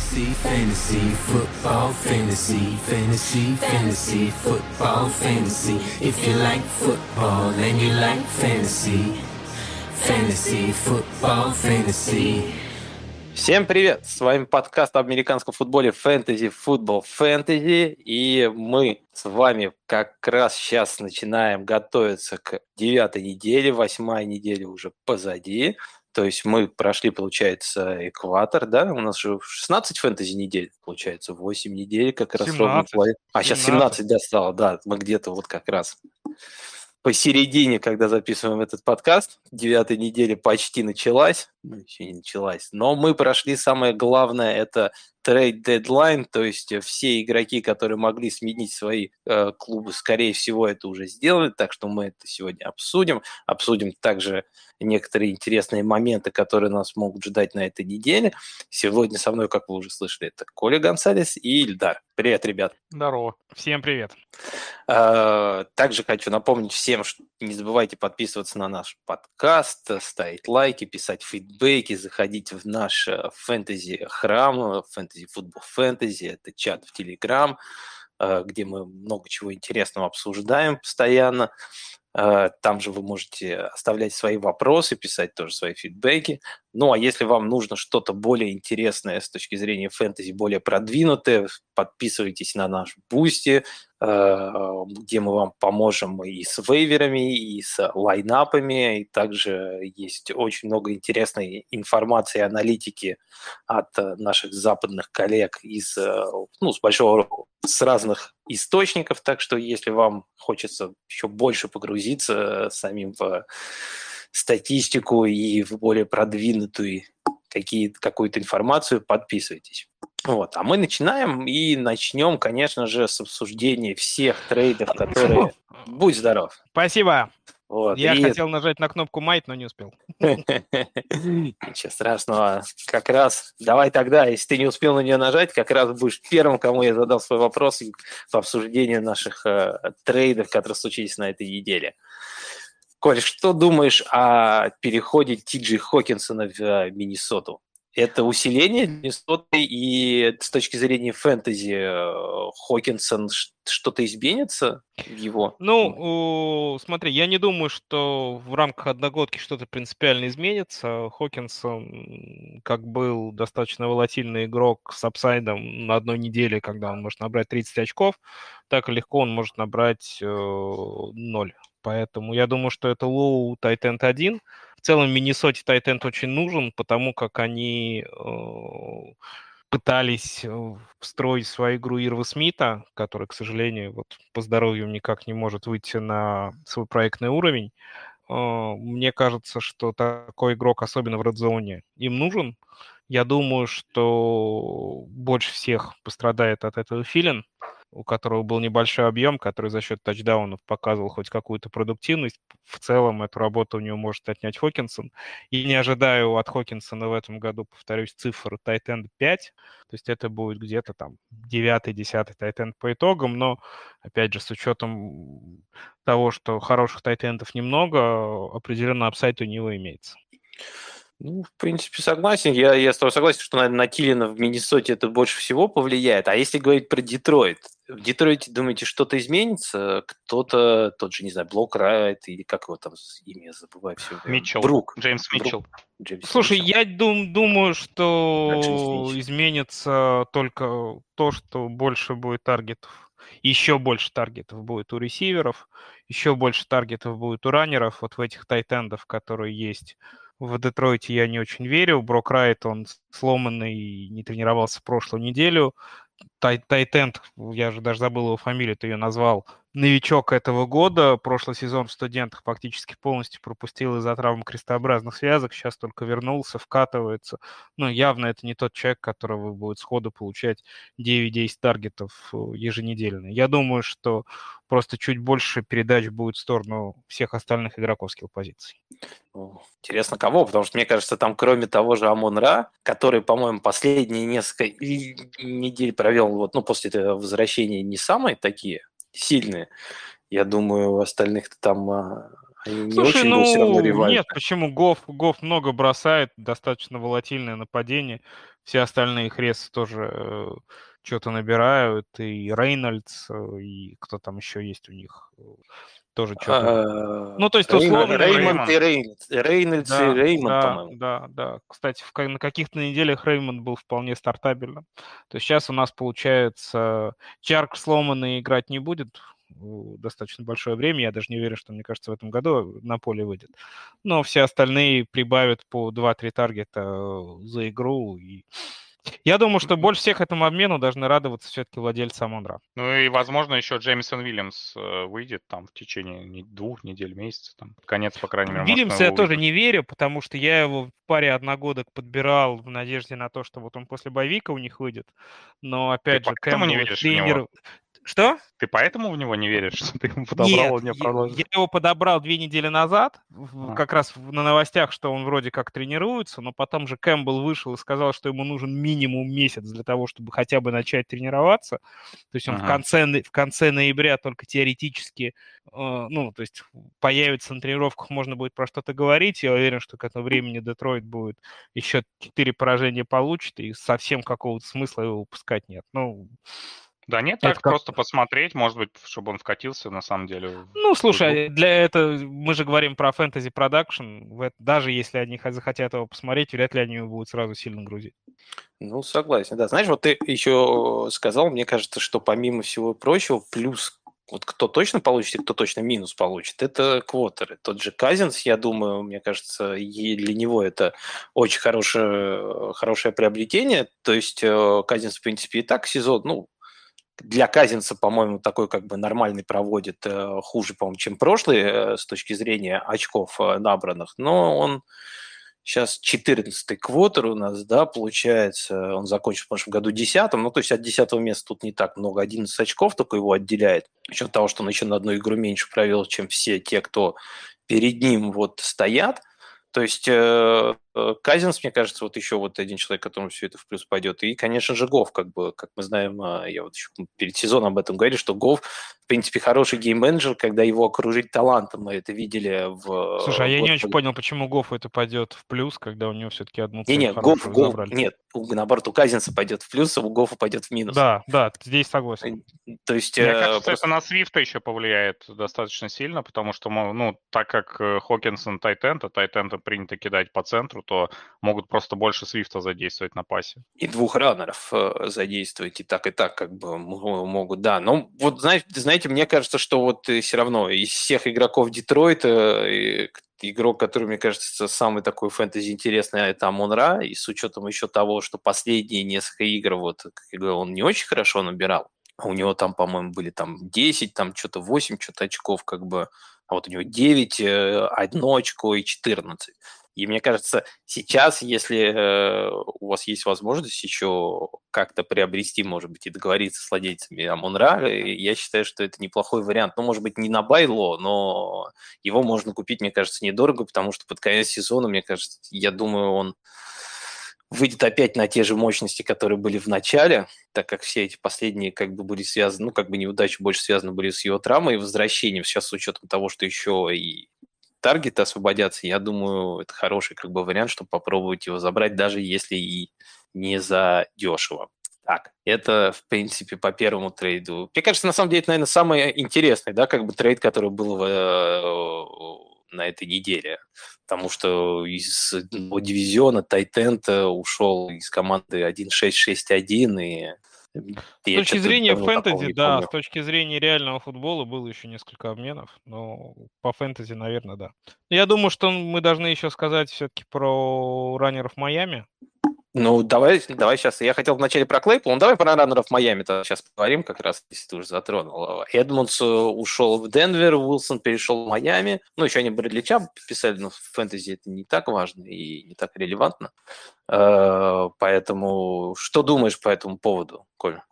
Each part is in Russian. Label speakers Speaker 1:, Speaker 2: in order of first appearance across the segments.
Speaker 1: Fantasy, fantasy, football, fantasy, fantasy, fantasy, football, fantasy. If you like football and you like fantasy, fantasy, football, fantasy. Всем привет! С вами подкаст об американском футболе Fantasy Football Fantasy. И мы с вами как раз сейчас начинаем готовиться к девятой неделе. Восьмая неделя уже позади. То есть мы прошли, получается, экватор, да? У нас же 16 фэнтези недель, получается, 8 недель как раз
Speaker 2: 17,
Speaker 1: ровно. А, сейчас 17, да, стало, да, мы где-то вот как раз посередине, когда записываем этот подкаст, девятой недели почти началась, ну, еще не началась, но мы прошли самое главное, это трейд дедлайн, то есть все игроки, которые могли сменить свои э, клубы, скорее всего, это уже сделали, так что мы это сегодня обсудим. Обсудим также некоторые интересные моменты, которые нас могут ждать на этой неделе. Сегодня со мной, как вы уже слышали, это Коля Гонсалес и Ильдар. Привет, ребят.
Speaker 2: Здорово. Всем привет.
Speaker 1: Э, также хочу напомнить всем, что не забывайте подписываться на наш подкаст, ставить лайки, писать фидбэки, заходить в наш э, фэнтези-храм, фэнтези футбол фэнтези, это чат в Телеграм, э, где мы много чего интересного обсуждаем постоянно. Э, там же вы можете оставлять свои вопросы, писать тоже свои фидбэки. Ну, а если вам нужно что-то более интересное с точки зрения фэнтези, более продвинутое, подписывайтесь на наш Boosty, где мы вам поможем и с waiver ами, и с lineup ами, и также есть очень много интересной информации аналитики от наших западных коллег из, э, ну, с большого, с разных источников, так что если вам хочется еще больше погрузиться самим в статистику и в более продвинутую какие, какую-то информацию, подписывайтесь. Вот. А мы начинаем и начнем, конечно же, с обсуждения всех трейдов, которые... Будь здоров.
Speaker 2: Спасибо. Вот. Я и... хотел нажать на кнопку «Майт», но не успел.
Speaker 1: Ничего страшного. Как раз, давай тогда, если ты не успел на нее нажать, как раз будешь первым, кому я задал свой вопрос в обсуждении наших э, trade ов, которые случились на этой неделе. Коль, что думаешь о переходе Ти Джи Хокинсона в э, Миннесоту? Это усиление Миннесоты, и с точки зрения фэнтези э, Хокинсон что-то изменится его?
Speaker 2: Ну, смотри, я не думаю, что в рамках одногодки что-то принципиально изменится. Хокинсон, как был достаточно волатильный игрок с upside ом на одной неделе, когда он может набрать 30 очков, так легко он может набрать э, 0. Поэтому я думаю, что это low tight end 1. В целом Миннесоте tight end очень нужен, потому как они э, пытались э, встроить свою игру Ирва Смита, который, к сожалению, вот по здоровью никак не может выйти на свой проектный уровень. Э, мне кажется, что такой игрок, особенно в red zone е, им нужен. Я думаю, что больше всех пострадает от этого Тилен у которого был небольшой объем, который за счет тачдаунов показывал хоть какую-то продуктивность. В целом эту работу у него может отнять Хокинсон. И не ожидаю от Хокинсона в этом году, повторюсь, цифр тайтенд 5. То есть это будет где-то там 9-10 тайтенд по итогам, но, опять же, с учетом того, что хороших тайтендов немного, определенно апсайт у него имеется.
Speaker 1: Ну, в принципе, согласен. Я, я с тобой согласен, что, наверное, на Тилина в Миннесоте это больше всего повлияет. А если говорить про Детройт, в Детройте, думаете, что-то изменится? Кто-то, тот же, не знаю, Блок Райт, или как его там имя, забываю все.
Speaker 2: Митчелл.
Speaker 1: Брук.
Speaker 2: Джеймс Митчелл. Джеймс Слушай, Митчелл. я дум, думаю, что да, изменится только то, что больше будет таргетов. Еще больше таргетов будет у ресиверов, еще больше таргетов будет у раннеров, вот в этих тайтендов, которые есть в Детройте я не очень верю. Брок Райт, он сломанный не тренировался прошлую неделю. Тайтенд, я же даже забыл его фамилию, ты ее назвал, новичок этого года. Прошлый сезон в студентах фактически полностью пропустил из-за травм крестообразных связок. Сейчас только вернулся, вкатывается. Ну, явно это не тот человек, которого будет сходу получать 9-10 таргетов э, еженедельно. Я думаю, что просто чуть больше передач будет в сторону всех остальных игроков позиций.
Speaker 1: Интересно, кого? Потому что, мне кажется, там кроме того же Амон Ра, который, по-моему, последние несколько недель провел вот, ну, после этого возвращения не самые такие сильные. Я думаю, остальных-то там а, они не Слушай, очень ну, все равно ревайв.
Speaker 2: Нет, почему Гоф, Гоф много бросает, достаточно волатильное нападение. все остальные Хрес тоже э, что-то набирают, и Рейнольдс, э, и кто там еще есть у них тоже что-то.
Speaker 1: А, ну, то есть, условно... Реймонд и Рейнольдс. Рейнольдс и Реймонд, по-моему.
Speaker 2: Да, да. Кстати, на каких-то неделях Реймонд был вполне стартабельным. То есть сейчас у нас, получается, Чарк сломанный играть не будет достаточно большое время. Я даже не уверен, что, мне кажется, в этом году на поле выйдет. Но все остальные прибавят по 2-3 таргета э, за игру и я думаю, что больше всех этому обмену должны радоваться все-таки владельцы Амондра.
Speaker 3: Ну и, возможно, еще Джеймисон Уильямс э, выйдет там в течение двух недель, месяца, там, конец, по крайней мере.
Speaker 2: Вильямса я тоже не верю, потому что я его в паре одногодок подбирал в надежде на то, что вот он после боевика у них выйдет. Но, опять Ты же,
Speaker 3: Кэмпбелл, тренер...
Speaker 2: Что?
Speaker 3: Ты поэтому в него не веришь, что ты ему подобрал?
Speaker 2: Нет, я, я его подобрал две недели назад, а. как раз на новостях, что он вроде как тренируется, но потом же Кэмпбелл вышел и сказал, что ему нужен минимум месяц для того, чтобы хотя бы начать тренироваться. То есть он ага. в, конце, в конце ноября только теоретически, э, ну, то есть появится на тренировках, можно будет про что-то говорить. Я уверен, что к этому времени Детройт будет еще четыре поражения получит, и совсем какого-то смысла его выпускать нет. Ну,
Speaker 3: да нет, так как... просто посмотреть, может быть, чтобы он вкатился на самом деле.
Speaker 2: Ну, слушай, для этого мы же говорим про фэнтези продакшн. Даже если они захотят его посмотреть, вряд ли они его будут сразу сильно грузить.
Speaker 1: Ну, согласен, да. Знаешь, вот ты еще сказал, мне кажется, что помимо всего прочего, плюс вот кто точно получит и кто точно минус получит, это квотеры. Тот же Казинс, я думаю, мне кажется, для него это очень хорошее, хорошее приобретение. То есть э, Казинс, в принципе, и так сезон, ну, для Казинца, по-моему, такой как бы нормальный проводит э, хуже, по-моему, чем прошлый э, с точки зрения очков э, набранных, но он сейчас 14-й квотер у нас, да, получается, он закончил в прошлом году 10 ну, то есть от 10 места тут не так много, 11 очков только его отделяет, с того, что он еще на одну игру меньше провел, чем все те, кто перед ним вот стоят, то есть Казинс, мне кажется, вот еще вот один человек, которому все это в плюс пойдет. И, конечно же, Гов, как бы, как мы знаем, а, я вот еще перед сезоном об этом говорил, что Гов, в принципе, хороший гейм-менеджер, когда его окружить талантом. Мы это видели в...
Speaker 2: Слушай, а я не очень понял, почему Гов это пойдет в плюс, когда у него все-таки одну
Speaker 1: Не, не, Гов, Гов, нет, наоборот, у Казинса пойдет в плюс, а у Гофа пойдет в минус.
Speaker 2: Да, да, здесь согласен.
Speaker 1: То есть...
Speaker 3: Мне э, кажется, просто... это на Свифта еще повлияет достаточно сильно, потому что, ну, так как э, Хокинсон Тайтент, а Тайтента принято кидать по центру, то могут просто больше Свифта задействовать на пасе.
Speaker 1: И двух раннеров э, задействовать и так, и так как бы могут, да. Но вот, знаете, знаете, мне кажется, что вот все равно из всех игроков Детройта игрок, который, мне кажется, самый такой фэнтези интересный, это Амон-Ра, и с учетом еще того, что последние несколько игр, вот, как я говорил, он не очень хорошо набирал, а у него там, по-моему, были там 10, там что-то 8, что-то очков, как бы, а вот у него 9, 1 э, очко и 14. И мне кажется, сейчас, если э, у вас есть возможность еще как-то приобрести, может быть, и договориться с владельцами Амонра, я считаю, что это неплохой вариант. Ну, может быть, не на байло, но его можно купить, мне кажется, недорого, потому что под конец сезона, мне кажется, я думаю, он выйдет опять на те же мощности, которые были в начале, так как все эти последние как бы были связаны, ну, как бы неудачи больше связаны были с его травмой и возвращением, сейчас с учетом того, что еще и таргеты освободятся, я думаю, это хороший как бы вариант, чтобы попробовать его забрать, даже если и не за дешево. Так, это, в принципе, по первому трейду. Мне кажется, на самом деле, это, наверное, самый интересный, да, как бы трейд, который был в, э, на этой неделе. Потому что из дивизиона Тайтент ушел из команды 1-6-6-1, и
Speaker 2: с точки зрения фэнтези, да, с точки зрения реального футбола было еще несколько обменов, но по фэнтези, наверное, да. Я думаю, что мы должны еще сказать все-таки про раннеров Майами.
Speaker 1: Ну, давай, давай сейчас. Я хотел вначале про Клейпл, ну давай про раннеров Майами -то сейчас поговорим, как раз, если ты уже затронул. Эдмундс э, ушел в Денвер, Уилсон перешел в Майами. Ну, еще они Брэдли Чаб писали, но в фэнтези это не так важно и не так релевантно. Э, поэтому что думаешь по этому поводу, Коля?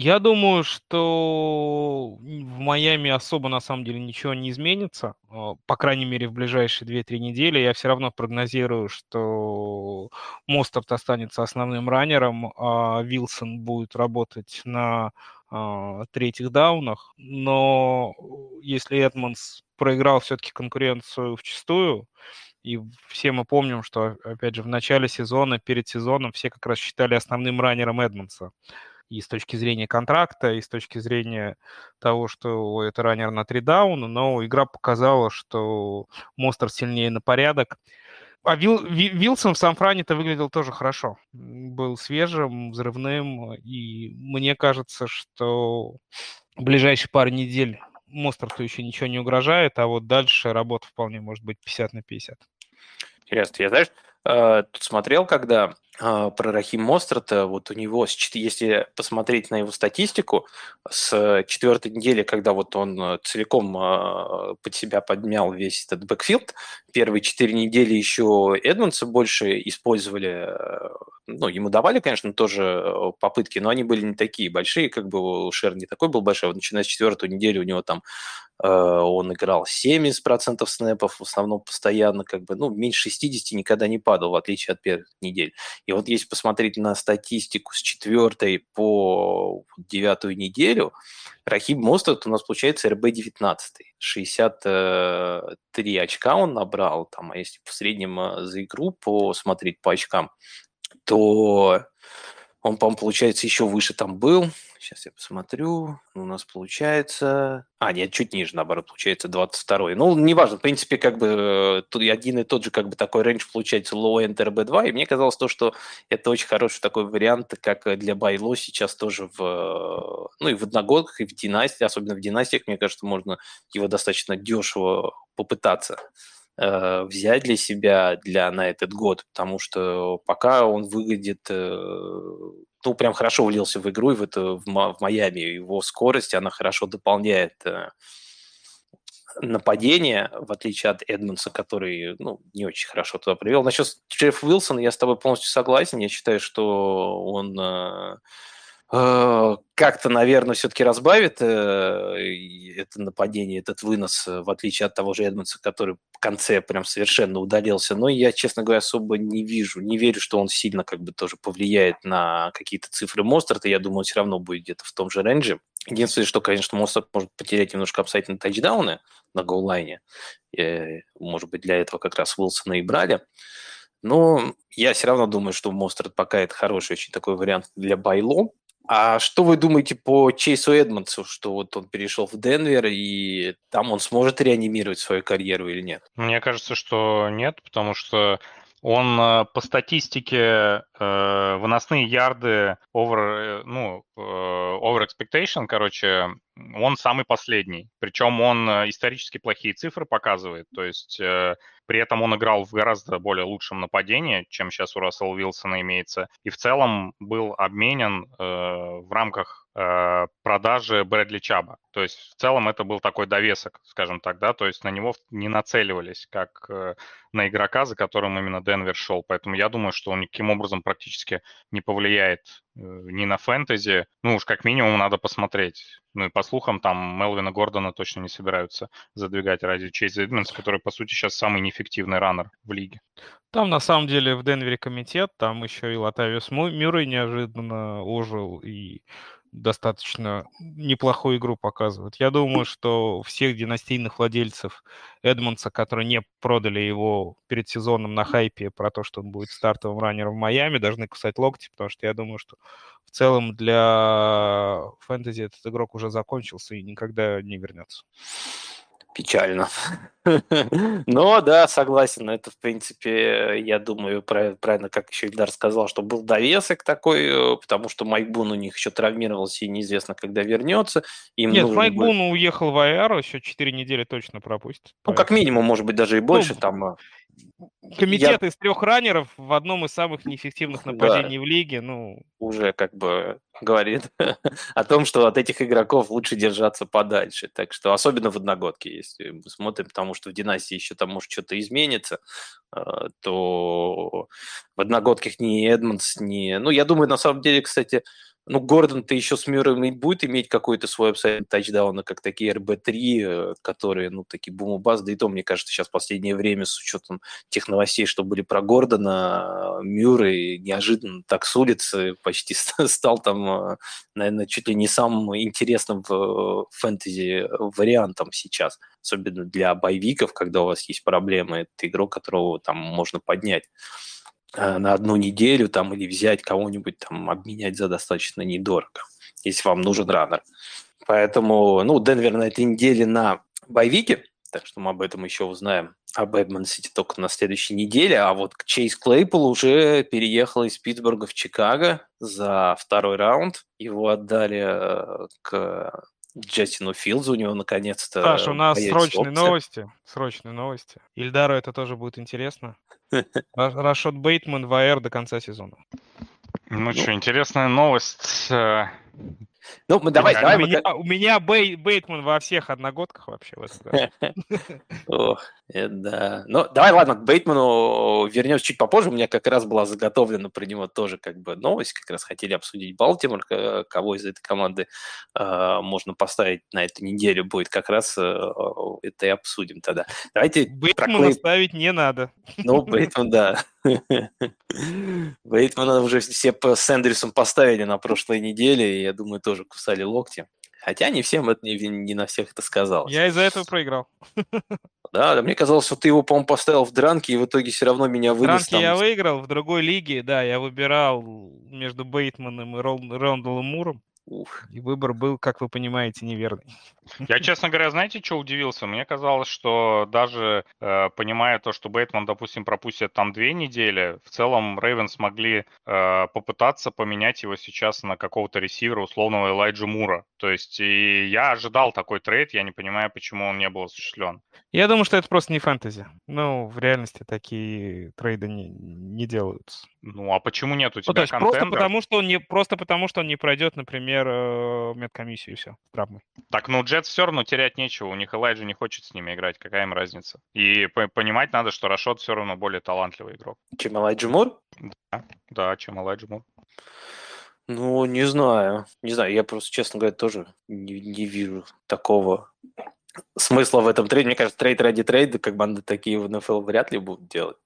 Speaker 2: Я думаю, что в Майами особо на самом деле ничего не изменится. А, по крайней мере, в ближайшие 2-3 недели. Я все равно прогнозирую, что Мостарт останется основным раннером, а Вилсон будет работать на а, третьих даунах. Но если Эдмонс проиграл все-таки конкуренцию в чистую, И все мы помним, что, опять же, в начале сезона, перед сезоном все как раз считали основным раннером Эдмонса. И с точки зрения контракта, и с точки зрения того, что это раннер на три дауна, но игра показала, что Монстр сильнее на порядок. А Вил, Вилсон в Сан-Фране-то выглядел тоже хорошо. Был свежим, взрывным, и мне кажется, что в ближайшие пару недель Мостерту еще ничего не угрожает, а вот дальше работа вполне может быть 50 на 50.
Speaker 1: Интересно. Я, знаешь, э, тут смотрел, когда про Рахим Мострата, вот у него, если посмотреть на его статистику, с четвертой недели, когда вот он э, целиком а, под себя подмял весь этот бэкфилд, первые четыре недели еще Эдмонса больше использовали, э, ну, ему давали, конечно, тоже э, попытки, но они были не такие большие, как бы Шер не такой был большой, вот начиная с четвертой недели у него там он играл 70% снэпов, в основном постоянно, как бы, ну, меньше 60 никогда не падал, в отличие от первых недель. И вот если посмотреть на статистику с четвертой по девятую неделю, Рахиб Мостат у нас получается РБ-19. 63 очка он набрал, там, а если в среднем э, за игру посмотреть по очкам, то он, по-моему, получается, еще выше там был. Сейчас я посмотрю. У нас получается... А, нет, чуть ниже, наоборот, получается 22-й. Ну, неважно, в принципе, как бы э, один и тот же как бы такой рейндж получается low-end RB2, и мне казалось то, что это очень хороший такой вариант, как для Байло сейчас тоже в... Ну, и в одногодках, и в династии, особенно в династиях, мне кажется, можно его достаточно дешево попытаться э, взять для себя для, на этот год, потому что пока он выглядит, э, ну, прям хорошо влился в игру, и в, это, в, в Майами его скорость, она хорошо дополняет э, нападение, в отличие от Эдмонса, который ну, не очень хорошо туда привел. Насчет Джеффа Уилсона я с тобой полностью согласен. Я считаю, что он Э, как-то, наверное, все-таки разбавит э, это нападение, этот вынос, э, в отличие от того же Эдмонса, который в конце прям совершенно удалился. Но я, честно говоря, особо не вижу, не верю, что он сильно как бы тоже повлияет на какие-то цифры Мостерта. Я думаю, он все равно будет где-то в том же рейнже. Единственное, что, конечно, Мостерт может потерять немножко апсайт на тачдауны на гоулайне. Может быть, для этого как раз Уилсона и брали. Но я все равно думаю, что Мостерт пока это хороший очень такой вариант для Байло. А что вы думаете по Чейсу Эдмонсу, что вот он перешел в Денвер, и там он сможет реанимировать свою карьеру или нет?
Speaker 3: Мне кажется, что нет, потому что он э, по статистике э, выносные ярды over, э, ну, э, over expectation, короче, он самый последний. Причем он исторически плохие цифры показывает. То есть э, при этом он играл в гораздо более лучшем нападении, чем сейчас у Рассела Уилсона имеется. И в целом был обменен э, в рамках продажи Брэдли Чаба. То есть в целом это был такой довесок, скажем так, да, то есть на него не нацеливались как э, на игрока, за которым именно Денвер шел. Поэтому я думаю, что он никаким образом практически не повлияет э, ни на фэнтези. Ну уж как минимум надо посмотреть. Ну и по слухам, там Мелвина Гордона точно не собираются задвигать ради Чейза Эдмонс, который, по сути, сейчас самый неэффективный раннер в лиге.
Speaker 2: Там, на самом деле, в Денвере комитет, там еще и Латавиус Мюррей неожиданно ожил, и достаточно неплохую игру показывает. Я думаю, что всех династийных владельцев Эдмонса, которые не продали его перед сезоном на хайпе про то, что он будет стартовым раннером в Майами, должны кусать локти, потому что я думаю, что в целом для фэнтези этот игрок уже закончился и никогда не вернется
Speaker 1: печально. Но да, согласен, это, в принципе, я думаю, правильно, как еще Ильдар сказал, что был довесок такой, э, потому что Майк Бун у них еще травмировался и неизвестно, когда вернется.
Speaker 2: Им Нет, Майк будет... Бун уехал в АР, еще 4 недели точно пропустит.
Speaker 1: Ну, как минимум, может быть, даже и больше ну, там.
Speaker 2: Комитет я... из трех раннеров в одном из самых неэффективных нападений да. в лиге, ну...
Speaker 1: Уже как бы говорит о том, что от этих игроков лучше держаться подальше. Так что особенно в одногодке, если мы смотрим, потому что в династии еще там может что-то изменится, э, то в одногодках ни Эдмондс, ни... Ну, я думаю, на самом деле, кстати, ну, Гордон-то еще с Мюрреем и будет иметь какой-то свой upside тачдауна, как такие RB-3, э, которые, ну, такие boom or bust, да и то, мне кажется, сейчас в последнее время с учетом тех новостей, что были про Гордона, Мюррей неожиданно так с улицы почти стал там, наверное, чуть ли не самым интересным в фэнтези вариантом сейчас, особенно для боевиков, когда у вас есть проблемы, это игрок, которого там можно поднять. Э, на одну неделю там или взять кого-нибудь там, обменять за достаточно недорого, если вам нужен раннер. Поэтому, ну, Денвер на этой неделе на боевике, так что мы об этом еще узнаем, а Бэтмен Сити только на следующей неделе, а вот Чейз Клейпл уже переехал из Питтсбурга в Чикаго за второй раунд. Его отдали э, к Джастину Филдзу, у него наконец-то...
Speaker 2: Саша, у нас срочные опция. новости. Срочные новости. Ильдару это тоже будет интересно. Рашот Бейтман в АР до конца сезона.
Speaker 3: Ну, ну что, интересная новость. Э,
Speaker 1: ну, мы давай, давай.
Speaker 2: У меня, у меня Бей, Бейтман во всех одногодках вообще в этом
Speaker 1: Ох, да. Ну, давай, ладно, к Бейтману вернемся чуть попозже. У меня как раз была заготовлена про него тоже как бы новость. Как раз хотели обсудить Балтимор, кого из этой команды э, можно поставить на эту неделю будет. Как раз э, это и обсудим тогда. Давайте
Speaker 2: Бейтмана ставить не надо.
Speaker 1: Ну, Бейтман, да. Бейтмана уже все с Эндрюсом поставили на прошлой неделе, и я думаю, тоже кусали локти. Хотя не всем это не, не на всех это сказалось.
Speaker 2: Я из-за этого проиграл.
Speaker 1: Да, да, мне казалось, что ты его, по-моему, поставил в дранке, и в итоге все равно меня вынес. В
Speaker 2: дранке там... я выиграл, в другой лиге, да, я выбирал между Бейтманом и Рондалом Муром. Ух. И выбор был, как вы понимаете, неверный.
Speaker 3: Я, честно говоря, знаете, что удивился? Мне казалось, что даже э, понимая то, что Бейтман, допустим, пропустит там две недели, в целом Рейвен смогли э, попытаться поменять его сейчас на какого-то ресивера, условного Элайджа Мура. То есть и я ожидал такой трейд, я не понимаю, почему он не был осуществлен.
Speaker 2: Я думаю, что это просто не фэнтези. Ну, в реальности такие трейды не, не делаются.
Speaker 3: Ну, а почему нет у тебя ну,
Speaker 2: то есть просто потому, что он не, просто потому, что он не пройдет, например, э, медкомиссию и все, травмы.
Speaker 3: Так, ну, Джетс все равно терять нечего. У них Элайджа не хочет с ними играть. Какая им разница? И понимать надо, что Рашот все равно более талантливый игрок.
Speaker 1: Чем Элайджа Мур?
Speaker 3: Да, да, чем Элайджа Мур.
Speaker 1: Ну, не знаю. Не знаю, я просто, честно говоря, тоже не, не вижу такого смысла в этом trade е. Мне кажется, trade ради trade а, команды такие в НФЛ вряд ли будут делать.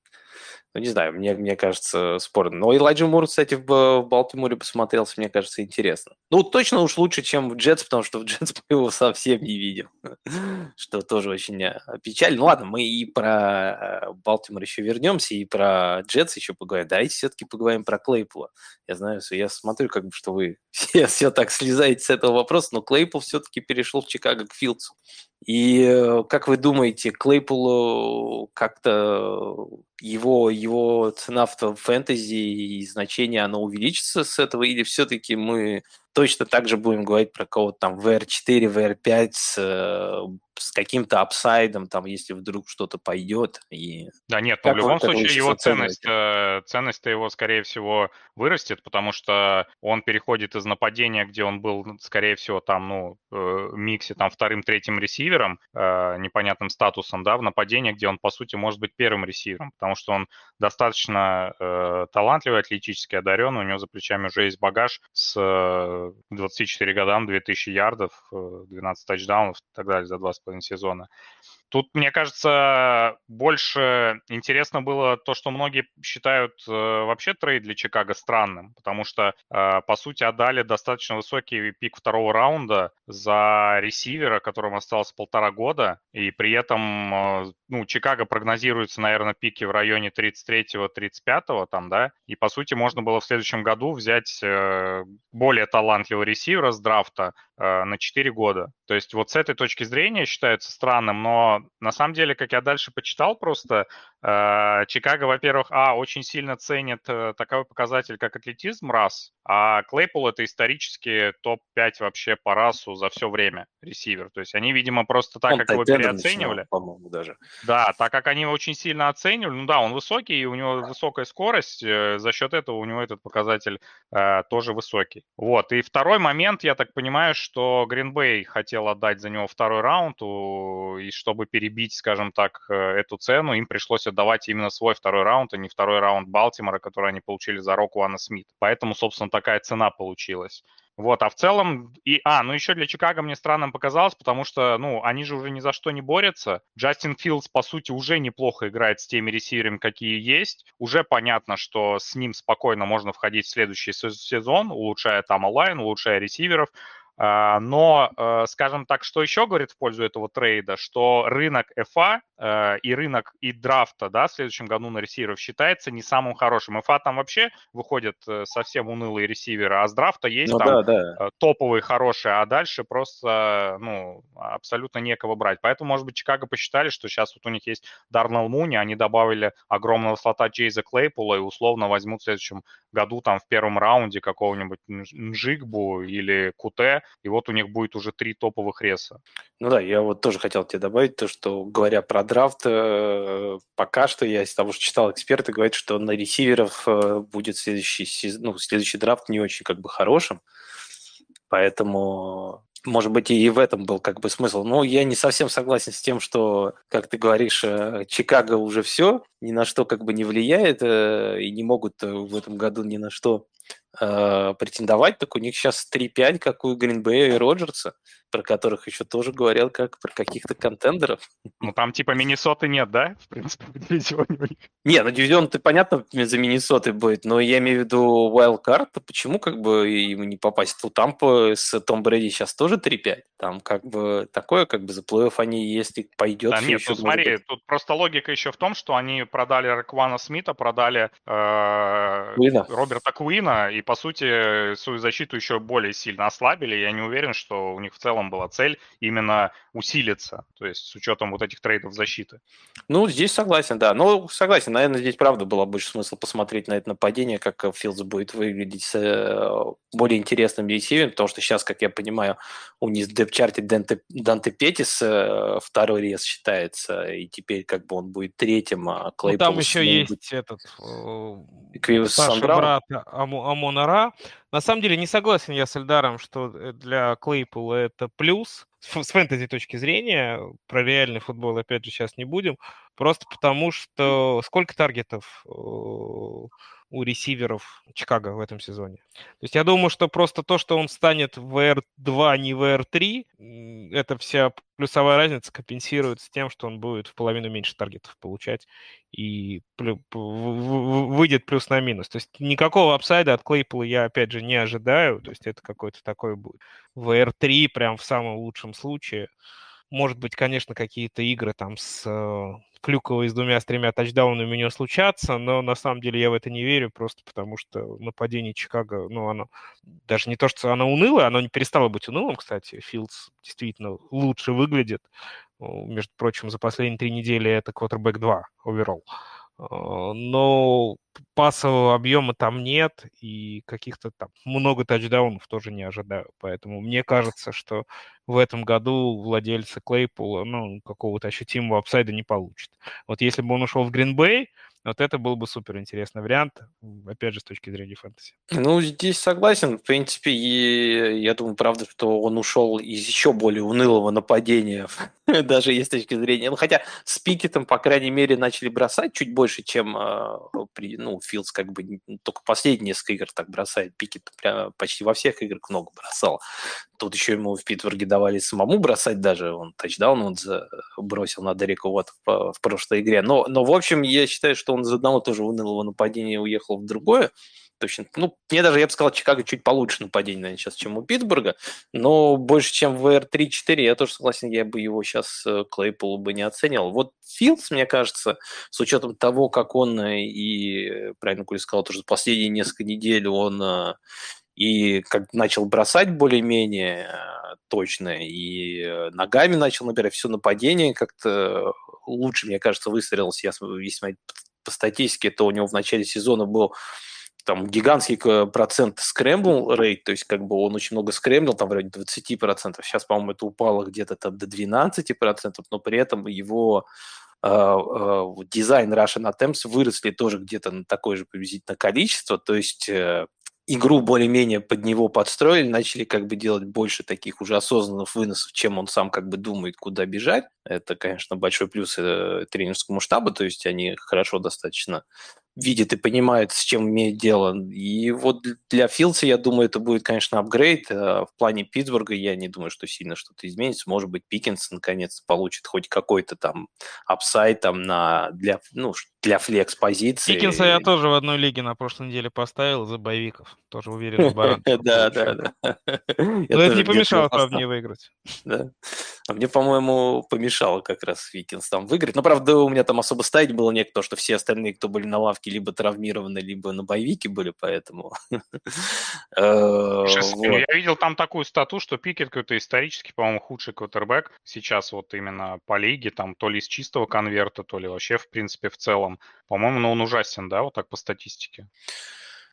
Speaker 1: Ну, не знаю, мне, мне кажется, спорно. Но Элайджа Мур, кстати, в, в Балтиморе посмотрелся, мне кажется, интересно. Ну, точно уж лучше, чем в Джетс, потому что в Джетс мы его совсем не видел. что тоже очень э, печально. Ну, ладно, мы и про э, Балтимор еще вернемся, и про Джетс еще поговорим. Давайте все-таки поговорим про Клейпула. Я знаю, что я смотрю, как бы, что вы все, все так слезаете с этого вопроса, но Клейпул все-таки перешел в Чикаго к Филдсу. И э, как вы думаете, Клейпулу как-то его, его цена в фэнтези и значение, оно увеличится с этого, или все-таки мы точно так же будем говорить про кого-то там VR4, VR5 с, э, с каким-то апсайдом, там, если вдруг что-то пойдет. И...
Speaker 3: Да нет, но в любом случае его ценность, э, ценность-то его, скорее всего, вырастет, потому что он переходит из нападения, где он был, скорее всего, там, ну, э, миксе, там, вторым-третьим ресивером, непонятным статусом, да, в нападение, где он, по сути, может быть первым ресивером, потому что он достаточно талантливый, атлетически одарен, у него за плечами уже есть багаж с 24 годам, 2000 ярдов, 12 э, тачдаунов и так далее за 2,5 сезона. Тут, мне кажется, больше интересно было то, что многие считают э, вообще трейд для Чикаго странным, потому что, э, по сути, отдали достаточно высокий пик второго раунда за ресивера, которому осталось полтора года, и при этом, э, ну, Чикаго прогнозируется, наверное, пики в районе 33-35, там, да, и, по сути, можно было в следующем году взять э, более талантливого ресивера с драфта э, на 4 года. То есть вот с этой точки зрения считается странным, но на самом деле, как я дальше почитал просто, Чикаго, во-первых, а, очень сильно ценит э, такой показатель, как атлетизм, раз, а Клейпул это исторически топ-5 вообще по расу за все время ресивер. То есть они, видимо, просто так, он как его переоценивали.
Speaker 1: По-моему, даже.
Speaker 3: Да, так как они его очень сильно оценивали, ну да, он высокий, и у него высокая скорость, э, за счет этого у него этот показатель э, тоже высокий. Вот, и второй момент, я так понимаю, что Гринбей хотел отдать за него второй раунд, и чтобы перебить, скажем так, э, эту цену, им пришлось отдавать именно свой второй раунд, а не второй раунд Балтимора, который они получили за Рок Уана Смит. Поэтому, собственно, такая цена получилась. Вот, а в целом, и, а, ну еще для Чикаго мне странным показалось, потому что, ну, они же уже ни за что не борются. Джастин Филдс, по сути, уже неплохо играет с теми ресиверами, какие есть. Уже понятно, что с ним спокойно можно входить в следующий сезон, улучшая там онлайн, улучшая ресиверов. А, но, э, скажем так, что еще говорит в пользу этого трейда, что рынок FA э, и рынок и драфта да, в следующем году на ресиверов считается не самым хорошим. FA там вообще выходят э, совсем унылые ресиверы, а с драфта есть ну, там да, да. топовые хорошие, а дальше просто ну, абсолютно некого брать. Поэтому, может быть, Чикаго посчитали, что сейчас вот у них есть Дарнелл Муни, они добавили огромного слота Джейза Клейпула и условно возьмут в следующем году там в первом раунде какого-нибудь Нжигбу или Куте, и вот у них будет уже три топовых реса.
Speaker 1: Ну да, я вот тоже хотел тебе добавить то, что говоря про драфт, э, пока что я из того, что читал, эксперты говорят, что на ресиверов э, будет следующий, ну, следующий драфт не очень как бы хорошим, поэтому может быть, и в этом был как бы смысл. Но я не совсем согласен с тем, что, как ты говоришь, э, Чикаго уже все, ни на что как бы не влияет, и не могут в этом году ни на что э, претендовать, так у них сейчас 3-5, как у Гринбея и Роджерса, про которых еще тоже говорил как про каких-то контендеров.
Speaker 3: Ну, там типа Миннесоты нет, да? В принципе, в
Speaker 1: дивизионе у них. Не, ну дивизион ты понятно за Миннесотой будет, но я имею в виду Wildcard, почему как бы ему не попасть? Тут Тампа с Том Брэди сейчас тоже 3-5. Там как бы такое, как бы за плей-офф они, если пойдет...
Speaker 3: Да нет, ну смотри, тут просто логика еще в том, что они продали Раквана Смита, продали э, Роберта Куина, и по сути, свою защиту еще более сильно ослабили. Я не уверен, что у них в целом была цель именно усилиться, то есть с учетом вот этих трейдов защиты.
Speaker 1: Ну, здесь согласен, да. Ну, согласен, наверное, здесь правда было больше смысл посмотреть на это нападение, как Филдс будет выглядеть с э, более интересным ресивером, потому что сейчас, как я понимаю, у них в депчарте Данте, Данте Петис э, второй рез считается, и теперь как бы он будет третьим,
Speaker 2: Клейпол... Ну, там еще есть этот... Кривис брат Амон Амонара. На самом деле не согласен я с Эльдаром, что э, для Клейпула это плюс с фэнтези точки зрения. Про реальный футбол опять же сейчас не будем. Просто потому что сколько таргетов у ресиверов Чикаго в этом сезоне. То есть я думаю, что просто то, что он станет в R2, а не в R3, эта вся плюсовая разница компенсируется тем, что он будет в половину меньше таргетов получать и выйдет плюс на минус. То есть никакого апсайда от Клейпула я, опять же, не ожидаю. То есть это какой-то такой будет в R3 прям в самом лучшем случае. Может быть, конечно, какие-то игры там с э, Клюковой с двумя, с тремя тачдаунами у него случатся, но на самом деле я в это не верю, просто потому что нападение Чикаго, ну, оно даже не то, что оно унылое, оно не перестало быть унылым, кстати. Филдс действительно лучше выглядит. Между прочим, за последние три недели это квотербек 2 оверолл. Но пассового объема там нет, и каких-то там много тачдаунов тоже не ожидаю. Поэтому мне кажется, что в этом году владельцы Клейпула, ну, какого-то ощутимого апсайда не получат. Вот если бы он ушел в Гринбей, вот это был бы супер интересный вариант, опять же, с точки зрения фэнтези.
Speaker 1: Ну, здесь согласен. В принципе, и я думаю, правда, что он ушел из еще более унылого нападения, даже есть с точки зрения. Ну, хотя с Пикетом, по крайней мере, начали бросать чуть больше, чем э, при, ну, Филдс как бы только последние несколько игр так бросает. Пикет прям почти во всех играх много бросал. Тут еще ему в Питтсбурге давали самому бросать даже. Он тачдаун он бросил на Дерека вот в, в прошлой игре. Но, но, в общем, я считаю, что он из одного тоже унылого нападения уехал в другое. Точно. Ну, мне даже, я бы сказал, Чикаго чуть получше нападение, наверное, сейчас, чем у Питтсбурга. Но больше, чем в R3-4, я тоже согласен, я бы его сейчас э, Клейполу бы не оценил. Вот Филдс, мне кажется, с учетом того, как он э, и, правильно Коля сказал, тоже последние несколько недель он э, и как начал бросать более-менее э, точно, и э, ногами начал набирать все нападение, как-то лучше, мне кажется, выстрелился. Я, если по статистике, то у него в начале сезона был там гигантский процент скрэмбл рейт, то есть как бы он очень много скрэмбл, там в районе 20%. Сейчас, по-моему, это упало где-то там до 12%, но при этом его э, э, дизайн Russian Attempts выросли тоже где-то на такое же приблизительно количество, то есть игру более-менее под него подстроили, начали как бы делать больше таких уже осознанных выносов, чем он сам как бы думает, куда бежать. Это, конечно, большой плюс э, тренерскому штабу, то есть они хорошо достаточно видит и понимает, с чем имеет дело. И вот для Филдса, я думаю, это будет, конечно, апгрейд. А в плане Питтсбурга я не думаю, что сильно что-то изменится. Может быть, Пикинс наконец получит хоть какой-то там upside там на, для, ну, для flex-позиции.
Speaker 2: Пикинса я тоже в одной лиге на прошлой неделе поставил за bye week ов. Тоже уверен, в.
Speaker 1: Да, да, да.
Speaker 2: Но это не помешало, правда, мне выиграть.
Speaker 1: А мне, по-моему, помешало как раз Пикинс там выиграть. Но, правда, у меня там особо ставить было некого, что все остальные, кто были на лавке, либо травмированы, либо на bye week е были, поэтому...
Speaker 3: Э, ну, я видел там такую стату, что Пикет какой-то исторически, по-моему, худший квотербек сейчас вот именно по лиге, там то ли из чистого конверта, то ли вообще, в принципе, в целом. По-моему, но он ужасен, да, вот так по статистике.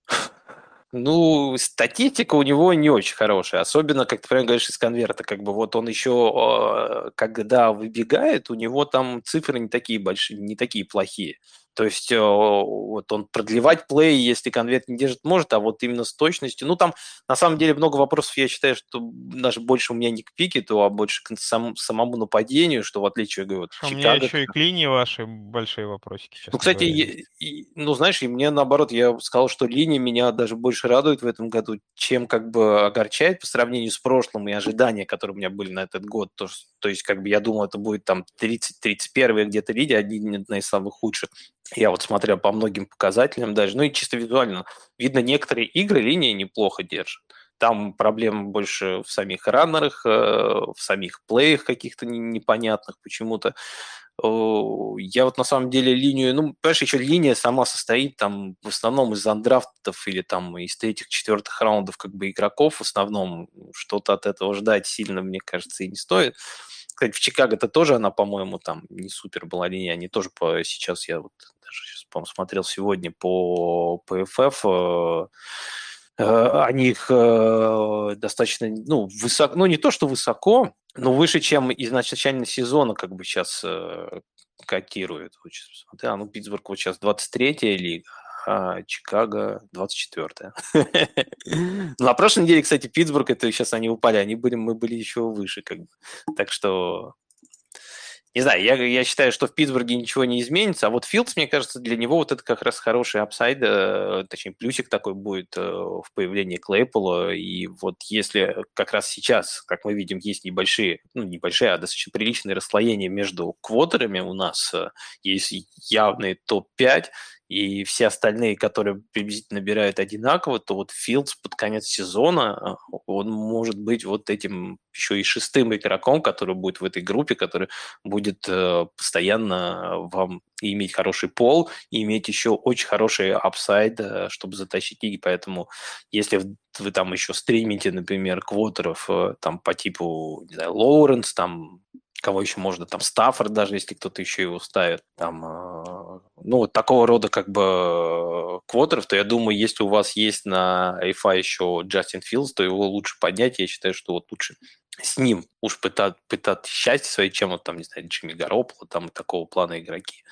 Speaker 1: Ну, статистика у него не очень хорошая, особенно, как ты правильно говоришь, из конверта, как бы вот он еще, а, когда выбегает, у него там цифры не такие большие, не такие плохие. То есть э, вот он продлевать плей, если конверт не держит, может, а вот именно с точностью. Ну, там на самом деле много вопросов, я считаю, что даже больше у меня не к пикету, а больше к сам, самому нападению, что в отличие, говорю, вот,
Speaker 2: а У меня еще и к линии ваши большие вопросики.
Speaker 1: Ну, кстати, я, и, ну, знаешь, и мне наоборот, я сказал, что линия меня даже больше радует в этом году, чем как бы огорчает по сравнению с прошлым и ожидания, которые у меня были на этот год. То, то есть, как бы я думал, это будет там 30-31 где-то линия, один из самых худших. Я вот смотрел по многим показателям даже, ну и чисто визуально. Видно, некоторые игры линия неплохо держит. Там проблемы больше в самих раннерах, э, в самих плеях каких-то непонятных почему-то. Я вот на самом деле линию, ну, понимаешь, еще линия сама состоит там в основном из андрафтов или там из третьих, четвертых раундов как бы игроков в основном. Что-то от этого ждать сильно, мне кажется, и не стоит. Кстати, в Чикаго-то тоже она, по-моему, там не супер была линия. Они тоже по, сейчас, я вот даже сейчас, по смотрел сегодня по ПФФ, э, э, они их э, достаточно, ну, высоко, ну, не то, что высоко, но выше, чем изначально сезона, как бы сейчас котируют. Вот сейчас посмотрю. А, ну, Питтсбург вот сейчас 23-я лига, а Чикаго 24-я. ну, на прошлой неделе, кстати, Питтсбург, это сейчас они упали, они были, мы были еще выше, как бы. Так что не знаю, я, я считаю, что в Питтсбурге ничего не изменится, а вот Филдс, мне кажется, для него вот это как раз хороший upside, э, точнее, плюсик такой будет э, в появлении Клейпула, и вот если как раз сейчас, как мы видим, есть небольшие, ну, небольшие, а достаточно приличные расслоения между квотерами у нас, э, есть явный топ-5, и все остальные, которые приблизительно набирают одинаково, то вот Филдс под конец сезона, э, он может быть вот этим еще и шестым игроком, который будет в этой группе, который будет э, постоянно вам иметь хороший пол и иметь еще очень хороший upside, э, чтобы затащить лиги. Поэтому если вы там еще стримите, например, квотеров там по типу, не знаю, Лоуренс, там кого еще можно, там Стаффорд даже, если кто-то еще его ставит, там, э, ну, вот такого рода как бы квотеров, то я думаю, если у вас есть на FA еще Джастин Филдс, то его лучше поднять, я считаю, что вот лучше с ним уж пытать, пытать счастье своей, чем вот там, не знаю, Джимми Гарополо, там такого плана игроки.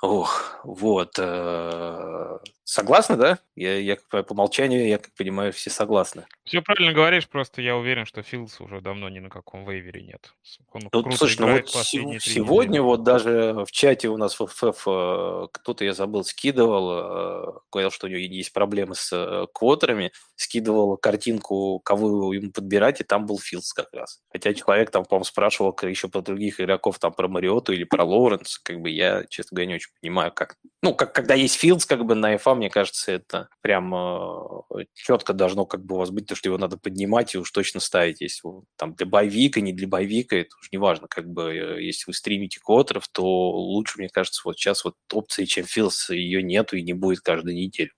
Speaker 1: Ох, вот. Э, согласны, да? Я, я по умолчанию, я как понимаю, все согласны.
Speaker 2: Все правильно говоришь, просто я уверен, что Филдс уже давно ни на каком вейвере нет.
Speaker 1: Он ну, круто слушай, ну вот сегодня вот даже в чате у нас в ФФ э, кто-то, я забыл, скидывал, э, говорил, что у него есть проблемы с квотерами, скидывал картинку, кого ему подбирать, и там был Филдс как раз. Хотя человек там, по-моему, спрашивал еще про других игроков, там про Мариоту или про Лоуренс, как бы я, честно говоря, не очень понимаю, как... Ну, как, когда есть Филдс, как бы на FA, мне кажется, это прям э, четко должно как бы у вас быть, то, что его надо поднимать и уж точно ставить. Если там для боевика, не для боевика, это уже не важно. Как бы, э, если вы стримите квотеров, то лучше, мне кажется, вот сейчас вот опции, чем Филдс, ее нету и не будет каждую неделю.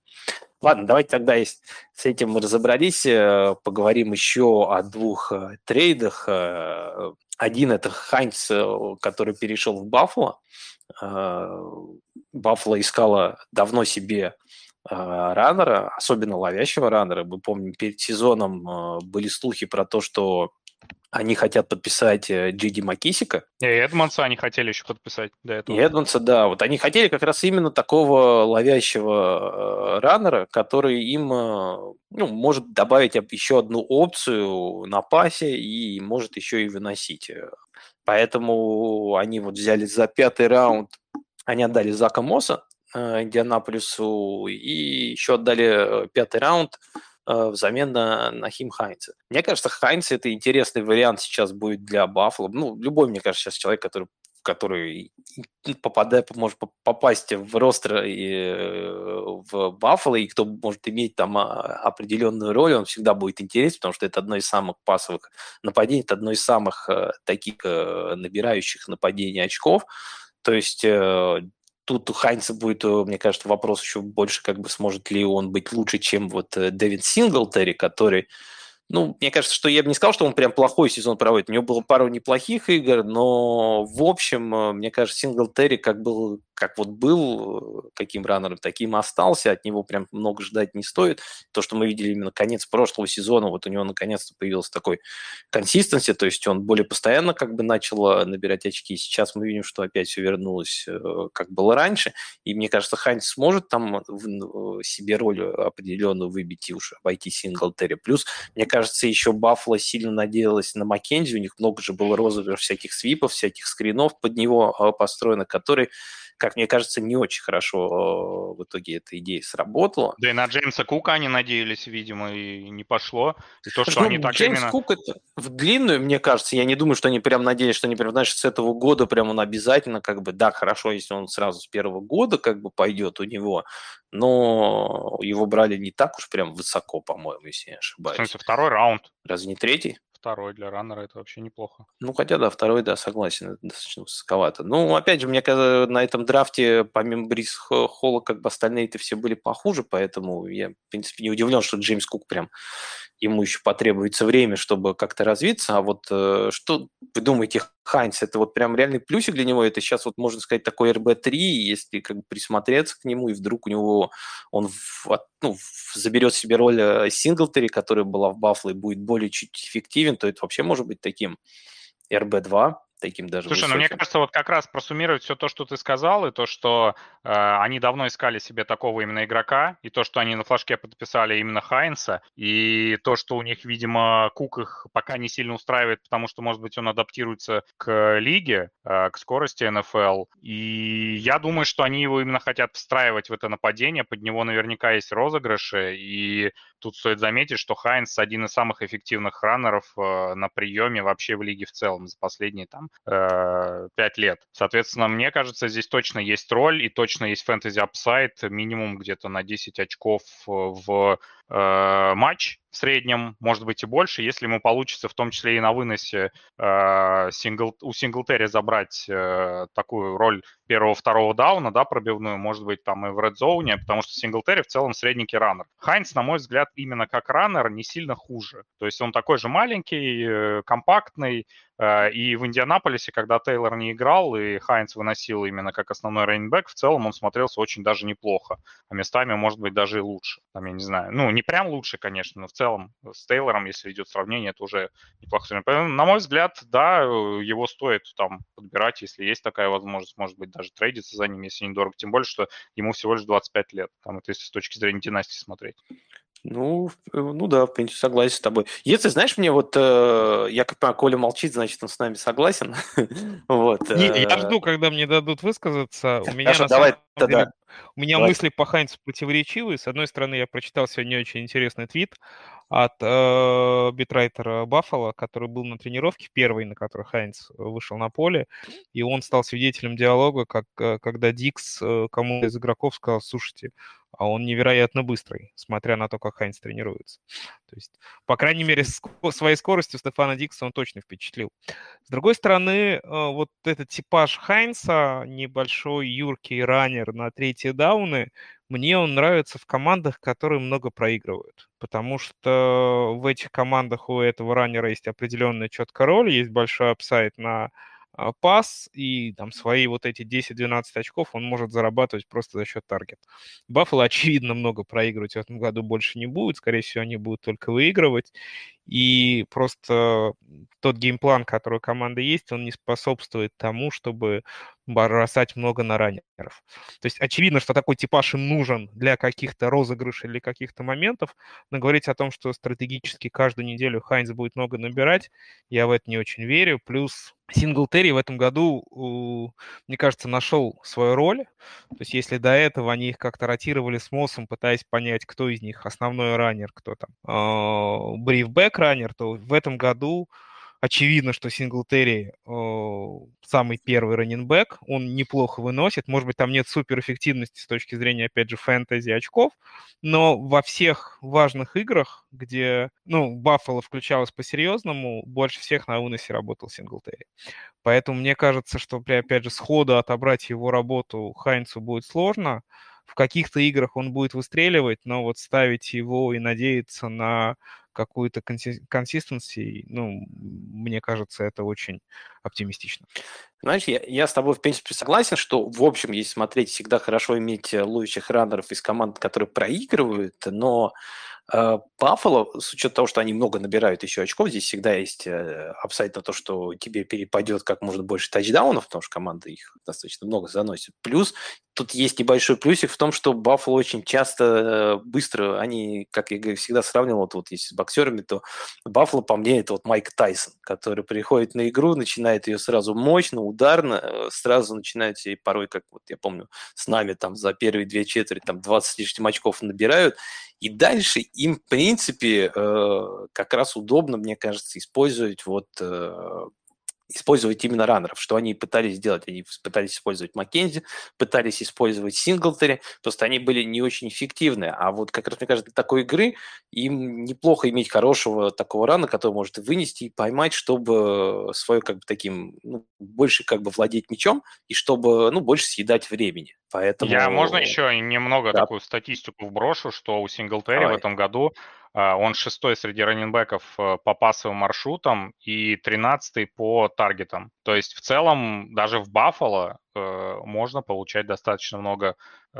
Speaker 1: Ладно, давайте тогда с этим мы разобрались, э, поговорим еще о двух э, трейдах. Один это Хайнц, который перешел в Баффало. Баффало искала давно себе раннера, особенно ловящего раннера. Мы помним, перед сезоном были слухи про то, что они хотят подписать э, Джиди Макисика.
Speaker 3: И Эдмонса они хотели еще подписать до этого.
Speaker 1: И Эдмонса, да. Вот они хотели как раз именно такого ловящего э, раннера, который им э, ну, может добавить еще одну опцию на пасе и может еще и выносить. Поэтому они вот взяли за пятый раунд, они отдали Зака Мосса Индианаполису и еще отдали пятый раунд – Э, взамен на, на Хим Хайнца. Мне кажется, Хайнц это интересный вариант сейчас будет для Баффало. Ну, любой, мне кажется, сейчас человек, который который попадает, может попасть в ростер и э, в Баффало, и кто может иметь там а, определенную роль, он всегда будет интересен, потому что это одно из самых пасовых нападений, это одно из самых э, таких набирающих нападений очков. То есть тут у Хайнца будет, э, мне кажется, вопрос еще больше, как бы сможет ли он быть лучше, чем вот э, Дэвид Синглтери, который ну, мне кажется, что я бы не сказал, что он прям плохой сезон проводит. У него было пару неплохих игр, но в общем, э, мне кажется, Сингл Терри как был, как вот был каким раннером, таким остался. От него прям много ждать не стоит. То, что мы видели именно конец прошлого сезона, вот у него наконец-то появился такой консистенции, то есть он более постоянно как бы начал э, набирать очки. Сейчас мы видим, что опять все вернулось, э, как было раньше. И мне кажется, Хайнс сможет там себе роль определенную выбить и уж обойти Сингл Терри. Плюс, мне кажется, кажется, еще Баффало сильно надеялась на Маккензи, у них много же было розовых всяких свипов, всяких скринов под него а, построено, которые как мне кажется, не очень хорошо в итоге эта идея сработала.
Speaker 3: Да и на Джеймса Кука они надеялись, видимо, и не пошло. И то, что
Speaker 1: ну,
Speaker 3: они так
Speaker 1: Джеймс
Speaker 3: именно...
Speaker 1: Кук это в длинную, мне кажется, я не думаю, что они прям надеялись, что они прям, знаешь, с этого года прям он обязательно, как бы, да, хорошо, если он сразу с первого года как бы пойдет у него, но его брали не так уж прям высоко, по-моему, если я не ошибаюсь. В
Speaker 3: смысле, второй раунд.
Speaker 1: Разве не третий?
Speaker 3: Второй для раннера это вообще неплохо.
Speaker 1: Ну, хотя, да, второй, да, согласен, это достаточно высоковато. Ну, опять же, мне кажется, на этом драфте, помимо Брис Холла, как бы остальные-то все были похуже, поэтому я, в принципе, не удивлен, что Джеймс Кук прям ему еще потребуется время, чтобы как-то развиться. А вот э, что вы думаете, Хайнс, это вот прям реальный плюсик для него? Это сейчас вот, можно сказать, такой РБ-3, если как бы присмотреться к нему, и вдруг у него он в, ну, заберет себе роль э, Синглтери, которая была в Баффле, будет более чуть эффективен, то это вообще может быть таким РБ-2 таким даже
Speaker 3: Слушай, высоким. ну мне кажется, вот как раз просуммировать все то, что ты сказал, и то, что э, они давно искали себе такого именно игрока, и то, что они на флажке подписали именно Хайнса, и то, что у них, видимо, Кук их пока не сильно устраивает, потому что, может быть, он адаптируется к лиге, э, к скорости НФЛ, и я думаю, что они его именно хотят встраивать в это нападение, под него наверняка есть розыгрыши, и тут стоит заметить, что Хайнс один из самых эффективных раннеров э, на приеме вообще в лиге в целом за последние там э, 5 лет. Соответственно, мне кажется, здесь точно есть роль и точно есть фэнтези upside минимум где-то на 10 очков в э, матч в среднем, может быть и больше, если ему получится в том числе и на выносе э, сингл, у Синглтери забрать э, такую роль первого-второго дауна, да, пробивную, может быть, там и в редзоуне, потому что Синглтери в целом средненький раннер. Хайнс, на мой взгляд, именно как раннер не сильно хуже. То есть он такой же маленький, э, компактный, Э, и в Индианаполисе, когда Тейлор не играл, и Хайнц выносил именно как основной рейнбэк, в целом он смотрелся очень даже неплохо. А местами, может быть, даже и лучше. Там, я не знаю. Ну, не прям лучше, конечно, но в целом с Тейлором, если идет сравнение, это уже неплохо. На мой взгляд, да, его стоит там подбирать, если есть такая возможность, может быть, даже трейдиться за ним, если недорого. Тем более, что ему всего лишь 25 лет. Там это если с точки зрения династии смотреть.
Speaker 1: Ну, э, ну да, в принципе, согласен с тобой. Если, знаешь, мне вот, э, я как понимаю, Коля молчит, значит, он с нами согласен. вот.
Speaker 2: Не, я э, жду, когда мне дадут высказаться. У меня,
Speaker 1: Хорошо, давай. Деле,
Speaker 2: у меня давай. мысли по Хайнцу противоречивые. С одной стороны, я прочитал сегодня очень интересный твит от э, битрайтера Баффала, который был на тренировке первой, на которой Хайнц вышел на поле, и он стал свидетелем диалога, как, когда Дикс кому из игроков сказал, слушайте, а он невероятно быстрый, смотря на то, как Хайнс тренируется. То есть, по крайней мере, своей скоростью Стефана Дикса он точно впечатлил. С другой стороны, э, вот этот типаж Хайнса, небольшой юркий раннер на третьи дауны, мне он нравится в командах, которые много проигрывают. Потому что в этих командах у этого раннера есть определенная четкая роль, есть большой апсайт на пас, и там свои вот эти 10-12 очков он может зарабатывать просто за счет target. Баффало, очевидно, много проигрывать в этом году больше не будет, скорее всего, они будут только выигрывать. И просто тот game plan, который у команды есть, он не способствует тому, чтобы бросать много на раннеров. То есть очевидно, что такой типаж им нужен для каких-то розыгрышей или каких-то моментов, но говорить о том, что стратегически каждую неделю Хайнс будет много набирать, я в это не очень верю. Плюс Синглтери в этом году, мне кажется, нашел свою роль. То есть если до этого они их как-то ротировали с Моссом, пытаясь понять, кто из них основной раннер, кто там а, брифбэк раннер, то в этом году очевидно, что Синглтери самый первый раннинбэк, он неплохо выносит, может быть, там нет суперэффективности с точки зрения, опять же, фэнтези очков, но во всех важных играх, где, ну, Баффало включалось по-серьезному, больше всех на выносе работал Синглтери. Поэтому мне кажется, что, опять же, сходу отобрать его работу Хайнцу будет сложно, в каких-то играх он будет выстреливать, но вот ставить его и надеяться на какую-то консистенции, ну, мне кажется, это очень оптимистично.
Speaker 1: Знаешь, я, я с тобой, в принципе, согласен, что, в общем, если смотреть, всегда хорошо иметь э, ловящих раннеров из команд, которые проигрывают, но Баффало, э, с учетом того, что они много набирают еще очков, здесь всегда есть э, апсайд на то, что тебе перепадет как можно больше тачдаунов, потому что команда их достаточно много заносит. Плюс тут есть небольшой плюсик в том, что Баффало очень часто э, быстро, они, как я всегда сравнивал, вот, вот если с боксерами, то Баффало по мне это вот Майк Тайсон, который приходит на игру, начинает ее сразу мощно, ударно, сразу начинает себе порой, как вот я помню, с нами там за первые две четверти там 20 лишним очков набирают, и дальше им, в принципе, э, как раз удобно, мне кажется, использовать вот э, использовать именно раннеров, что они пытались сделать. Они пытались использовать Маккензи, пытались использовать Синглтери, просто они были не очень эффективны. А вот как раз, мне кажется, для такой игры им неплохо иметь хорошего такого рана, который может вынести и поймать, чтобы свое как бы таким, ну, больше как бы владеть мячом и чтобы, ну, больше съедать времени. Поэтому...
Speaker 3: Я можно еще немного да. такую статистику вброшу, что у Синглтери в этом году он шестой среди раненбеков э, по пасовым маршрутам и тринадцатый по таргетам. То есть в целом даже в Баффало можно получать достаточно много э,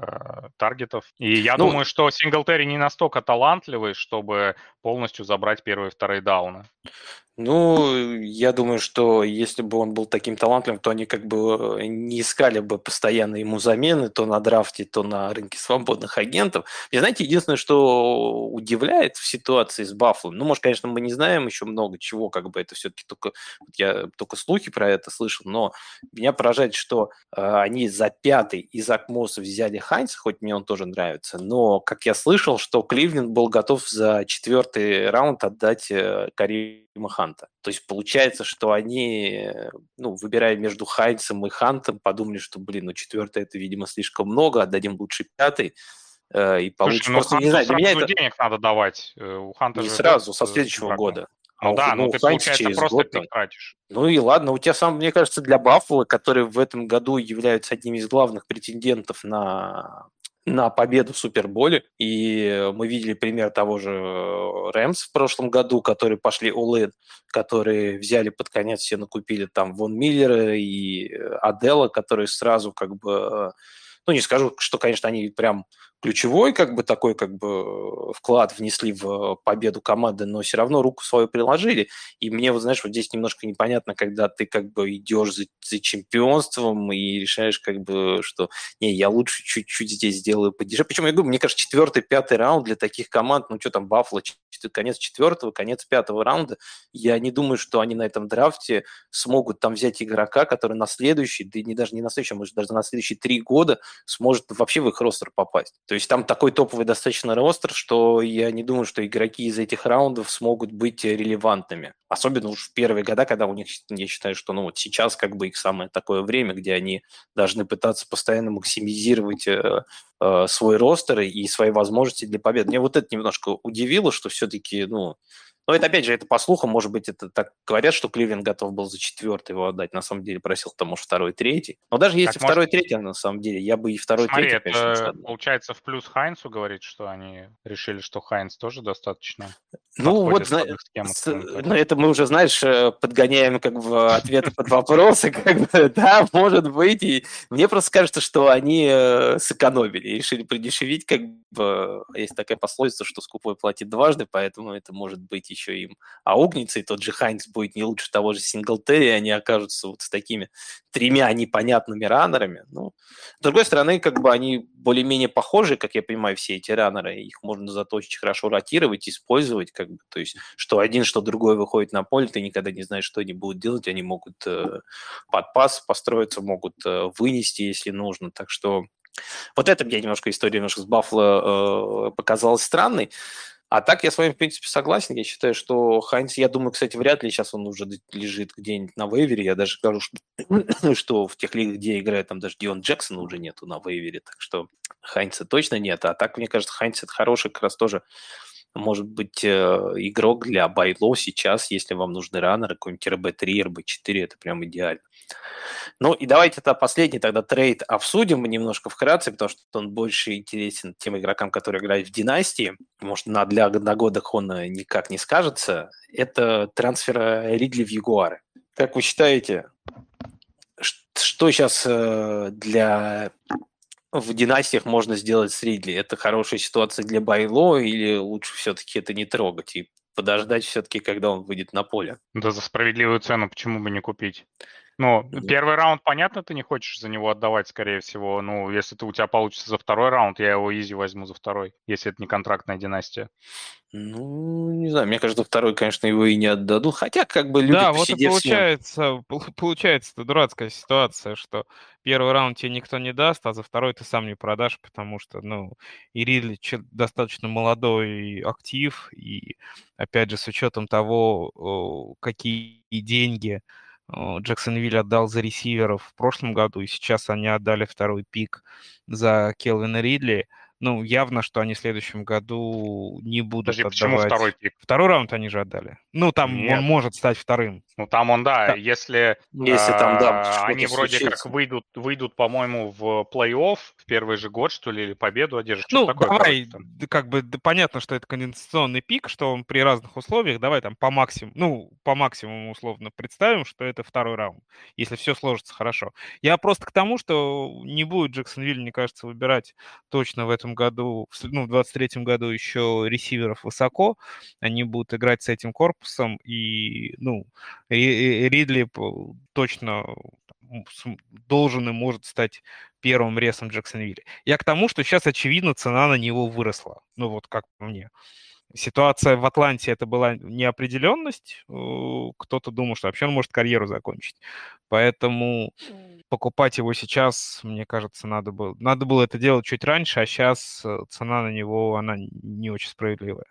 Speaker 3: таргетов. И я ну, думаю, что Синглтери не настолько талантливый, чтобы полностью забрать первые и вторые дауны.
Speaker 1: Ну, я думаю, что если бы он был таким талантливым, то они как бы э, не искали бы постоянно ему замены, то на драфте, то на рынке свободных агентов. И знаете, единственное, что удивляет в ситуации с Баффлом, ну, может, конечно, мы не знаем еще много чего, как бы это все-таки только, я только слухи про это слышал, но меня поражает, что э, они за пятый из Акмоса взяли Хайнса, хоть мне он тоже нравится, но, как я слышал, что Кливленд был готов за четвертый раунд отдать э, Карима Ханта. То есть получается, что они, ну, выбирая между Хайнцем и Хантом, подумали, что, блин, ну четвертый это, видимо, слишком много, отдадим лучше пятый
Speaker 3: э, и получится. Просто, ну, не знаю, для меня это... денег надо давать. Э, у Ханта
Speaker 1: не сразу, со следующего года.
Speaker 3: Ну а да, ну, ну ты, получается, через просто год, тратишь.
Speaker 1: Ну и ладно, у тебя сам, мне кажется, для Баффала, которые в этом году являются одним из главных претендентов на на победу в Суперболе. И мы видели пример того же э, Рэмс в прошлом году, которые пошли all которые взяли под конец, все накупили там Вон Миллера и э, Адела, которые сразу как бы... Э, ну, не скажу, что, конечно, они прям ключевой как бы такой как бы вклад внесли в победу команды, но все равно руку свою приложили. И мне вот, знаешь, вот здесь немножко непонятно, когда ты как бы идешь за, за чемпионством и решаешь как бы, что не, я лучше чуть-чуть здесь сделаю подешевле. Причем я говорю, мне кажется, четвертый, пятый раунд для таких команд, ну что там, Баффало, конец четвертого, конец пятого раунда, я не думаю, что они на этом драфте смогут там взять игрока, который на следующий, да не даже не на следующий, а может даже на следующие три года сможет вообще в их ростер попасть. То есть там такой топовый достаточно ростер, что я не думаю, что игроки из этих раундов смогут быть релевантными. Особенно уж в первые года, когда у них, я считаю, что ну вот сейчас как бы их самое такое время, где они должны пытаться постоянно максимизировать э, э, свой ростер и свои возможности для побед. Мне вот это немножко удивило, что все-таки, ну, но это, опять же, это по слухам, может быть, это так говорят, что Кливен готов был за четвертый его отдать. На самом деле просил там, может, второй, третий. Но даже если так, второй, может... третий, на самом деле, я бы и второй, Смотри, третий,
Speaker 3: конечно, это, получается, в плюс Хайнсу говорит, что они решили, что Хайнс тоже достаточно
Speaker 1: ну вот, зна... с... ну, это мы уже, знаешь, э, подгоняем как бы ответы под вопросы, как бы, да, может быть, и мне просто кажется, что они э, сэкономили, решили придешевить, как бы, есть такая пословица, что скупой платит дважды, поэтому это может быть еще им аугнется, и тот же Хайнс будет не лучше того же Синглтери, они окажутся вот с такими тремя непонятными раннерами. Ну, с другой стороны, как бы они более-менее похожи, как я понимаю, все эти раннеры, их можно зато очень хорошо ротировать, использовать, как бы, то есть, что один, что другой выходит на поле, ты никогда не знаешь, что они будут делать, они могут э, под пас построиться, могут э, вынести, если нужно, так что вот это мне немножко история немножко с Баффало э, показалась странной. А так я с вами, в принципе, согласен. Я считаю, что Хайнс, я думаю, кстати, вряд ли сейчас он уже лежит где-нибудь на вейвере. Я даже скажу, что, что в тех лигах, где играет, там даже Дион Джексона уже нету на вейвере. Так что Хайнса точно нет. А так, мне кажется, Хайнс это хороший как раз тоже может быть э, игрок для байло сейчас, если вам нужны раннеры, какой-нибудь РБ-3, РБ-4, это прям идеально. Ну и давайте тогда последний тогда трейд обсудим немножко вкратце, потому что он больше интересен тем игрокам, которые играют в Династии. Может, на, для одногодок он э, никак не скажется. Это трансфер э, Ридли в Ягуары. Как вы считаете, что сейчас для в династиях можно сделать с Ридли? Это хорошая ситуация для Байло или лучше все-таки это не трогать и подождать все-таки, когда он выйдет на поле?
Speaker 3: Да за справедливую цену почему бы не купить? Ну, первый раунд, понятно, ты не хочешь за него отдавать, скорее всего. Ну, если ты, у тебя получится за второй раунд, я его изи возьму за второй, если это не контрактная династия.
Speaker 1: Ну, не знаю, мне кажется, второй, конечно, его и не отдадут, хотя как бы
Speaker 2: люди Да, вот и получается, получается это дурацкая ситуация, что первый раунд тебе никто не даст, а за второй ты сам не продашь, потому что, ну, и Ридли достаточно молодой актив, и, опять же, с учетом того, какие деньги Джексонвилл отдал за ресиверов в прошлом году, и сейчас они отдали второй пик за Келвина Ридли – ну, явно, что они в следующем году не будут Подожди, отдавать... почему
Speaker 3: второй пик?
Speaker 2: Второй раунд они же отдали. Ну, там Нет. он может стать вторым.
Speaker 3: Ну, там он, да, да. если... Если там, да, а, Они вроде случится. как выйдут, выйдут, по-моему, в плей-офф в первый же год, что ли, или победу одержат.
Speaker 2: Ну, такое, давай, короче, как бы да, понятно, что это конденсационный пик, что он при разных условиях, давай там по максимуму, ну, по максимуму условно представим, что это второй раунд, если все сложится хорошо. Я просто к тому, что не будет Джексонвилл, мне кажется, выбирать точно в этом году, ну, в 23-м году еще ресиверов высоко, они будут играть с этим корпусом, и, ну, Ридли точно должен и может стать первым ресом Джексонвилля. Я к тому, что сейчас, очевидно, цена на него выросла. Ну, вот как по мне. Ситуация в Атланте это была неопределенность. Кто-то думал, что вообще он может карьеру закончить. Поэтому покупать его сейчас, мне кажется, надо было. Надо было это делать чуть раньше, а сейчас э, цена на него, она не очень справедливая.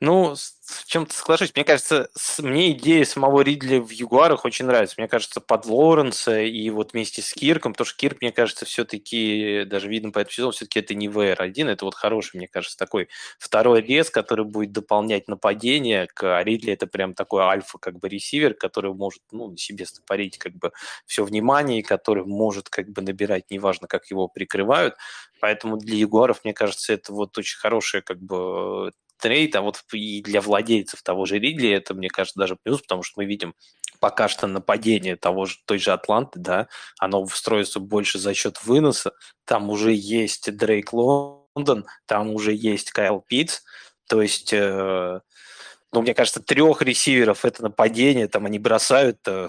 Speaker 1: Ну, в чем-то соглашусь. Мне кажется, с, мне идея самого Ридли в Ягуарах очень нравится. Мне кажется, под Лоренса и вот вместе с Кирком, потому что Кирк, мне кажется, все-таки, даже видно по этому сезону, все-таки это не ВР-1, это вот хороший, мне кажется, такой второй рез, который будет дополнять нападение, а Ридли это прям такой альфа как бы ресивер, который может, ну, себе стопорить как бы все внимание, и который может как бы набирать, неважно, как его прикрывают. Поэтому для Ягуаров, мне кажется, это вот очень хорошая как бы трейд, а вот и для владельцев того же Ридли это, мне кажется, даже плюс, потому что мы видим пока что нападение того же, той же Атланты, да, оно строится больше за счет выноса, там уже есть Дрейк Лондон, там уже есть Кайл Питц, то есть, э, ну, мне кажется, трех ресиверов это нападение, там они бросают э,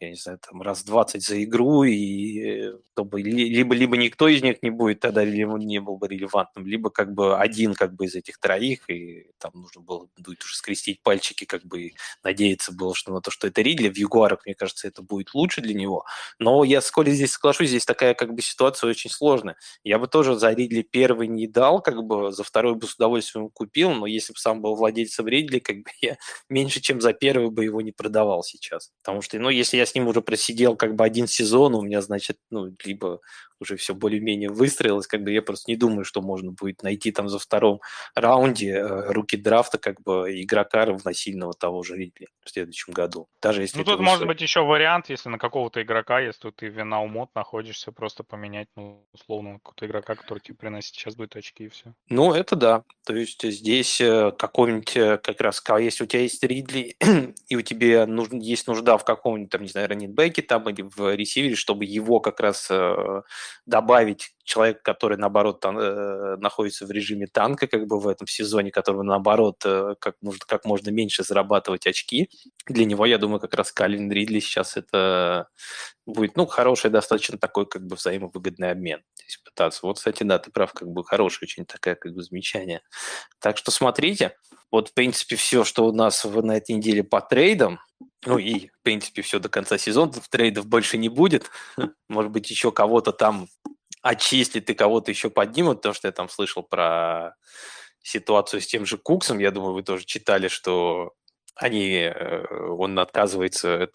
Speaker 1: я не знаю, там раз 20 за игру, и чтобы либо, либо никто из них не будет тогда не был бы релевантным, либо как бы один как бы из этих троих, и там нужно было будет уже скрестить пальчики, как бы надеяться было что на то, что это Ридли. В Ягуарах, мне кажется, это будет лучше для него. Но я с Колей здесь соглашусь, здесь такая как бы ситуация очень сложная. Я бы тоже за Ридли первый не дал, как бы за второй бы с удовольствием купил, но если бы сам был владельцем Ридли, как бы я меньше, чем за первый бы его не продавал сейчас. Потому что, ну, если я с ним уже просидел как бы один сезон, у меня, значит, ну, либо уже все более-менее выстроилось, как бы я просто не думаю, что можно будет найти там за втором раунде э, руки драфта как бы игрока равносильного того же Ридли в следующем году. Даже если
Speaker 3: ну, тут может быть еще вариант, если на какого-то игрока, если ты вина умот находишься, просто поменять, ну, условно, какого-то игрока, который тебе приносит сейчас будет очки и все.
Speaker 1: Ну, это да. То есть здесь э, какой-нибудь э, как раз, если у тебя есть Ридли, и у тебя нужно, есть нужда в каком-нибудь, там, не знаю, раннинбеке там или в ресивере, чтобы его как раз добавить человека, который, наоборот, тан- э, находится в режиме танка, как бы в этом сезоне, которого, наоборот, э, как, можно, как можно меньше зарабатывать очки. Для него, я думаю, как раз Калин Ридли сейчас это будет, ну, хороший достаточно такой, как бы, взаимовыгодный обмен. Здесь пытаться. Вот, кстати, да, ты прав, как бы, хорошее очень такая, как бы, замечание. Так что смотрите, вот, в принципе, все, что у нас в, на этой неделе по трейдам, ну и, в принципе, все до конца сезона, трейдов больше не будет. Может быть, еще кого-то там очистит и кого-то еще поднимут, потому что я там слышал про ситуацию с тем же Куксом. Я думаю, вы тоже читали, что они, э, он отказывается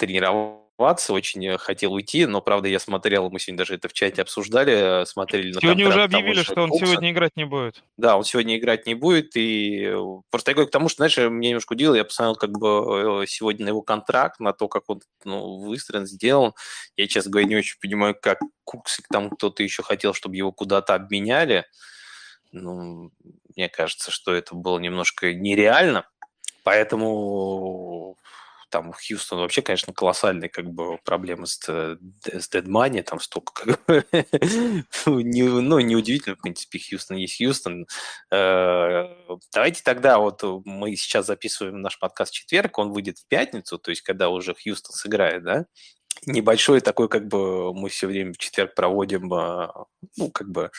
Speaker 1: тренироваться, очень хотел уйти, но, правда, я смотрел, мы сегодня даже это в чате обсуждали, э, смотрели
Speaker 2: на Сегодня уже объявили, что он Кукса. сегодня играть не будет.
Speaker 1: Да, он сегодня играть не будет, и э, просто я говорю к тому, что, знаешь, мне немножко удивило, я посмотрел как бы сегодня на его контракт, на то, как он ну, выстроен, сделан. Я, честно говоря, не очень понимаю, как Куксик там кто-то еще хотел, чтобы его куда-то обменяли. Ну, мне кажется, что это было немножко нереально. Поэтому там Хьюстон вообще, конечно, колоссальные как бы проблемы с, с Dead Money, там столько как бы, ну, не, ну, неудивительно, в принципе, Хьюстон есть Хьюстон. Э, давайте тогда вот мы сейчас записываем наш подкаст в четверг, он выйдет в пятницу, то есть когда уже Хьюстон сыграет, да, небольшой такой, как бы мы все время в четверг проводим, э, ну, как бы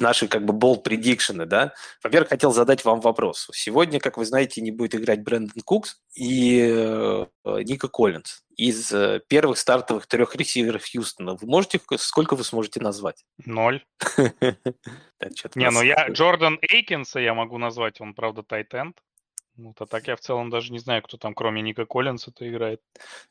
Speaker 1: наши как бы bold предикшены, да. Во-первых, хотел задать вам вопрос. Сегодня, как вы знаете, не будет играть Брэндон Кукс и э, Ника Коллинз. Из э, первых стартовых трех ресиверов Хьюстона вы можете, сколько вы сможете назвать?
Speaker 3: Ноль. Не, ну я Джордан Эйкинса я могу назвать, он, правда, тайтенд. Вот, а так я в целом даже не знаю, кто там, кроме Ника Коллинса-то играет.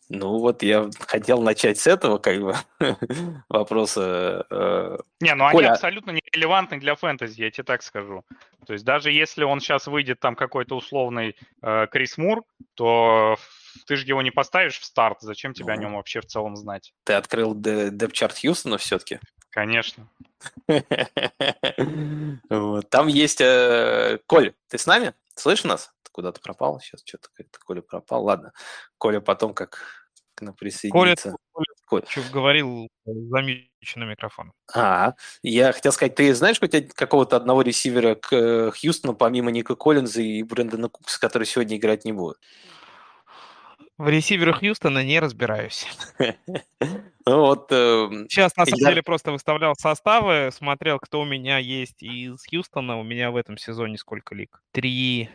Speaker 1: Ну вот я хотел начать с этого, как бы, вопроса.
Speaker 3: Э, не, ну Коля... они абсолютно нерелевантны для фэнтези, я тебе так скажу. То есть даже если он сейчас выйдет там какой-то условный э, Крис Мур, то ты же его не поставишь в старт, зачем тебе ну, о нем вообще в целом знать?
Speaker 1: Ты открыл депчарт Хьюстона все-таки?
Speaker 3: Конечно.
Speaker 1: Там есть... Э, Коль, ты с нами? Слышишь нас? куда-то пропал. Сейчас что-то Коля пропал. Ладно, Коля потом как к нам присоединится.
Speaker 2: Коля, Коля. Коля. говорил замеченный микрофон.
Speaker 1: А, я хотел сказать, ты знаешь хоть какого-то одного ресивера к э, Хьюстону, помимо Ника Коллинза и Брэндона Кукса, который сегодня играть не будет?
Speaker 2: В ресиверах Хьюстона не разбираюсь.
Speaker 1: Ну вот, э,
Speaker 2: Сейчас, на самом деле, просто выставлял составы, смотрел, кто у меня есть из Хьюстона. У меня в этом сезоне сколько лиг? Три,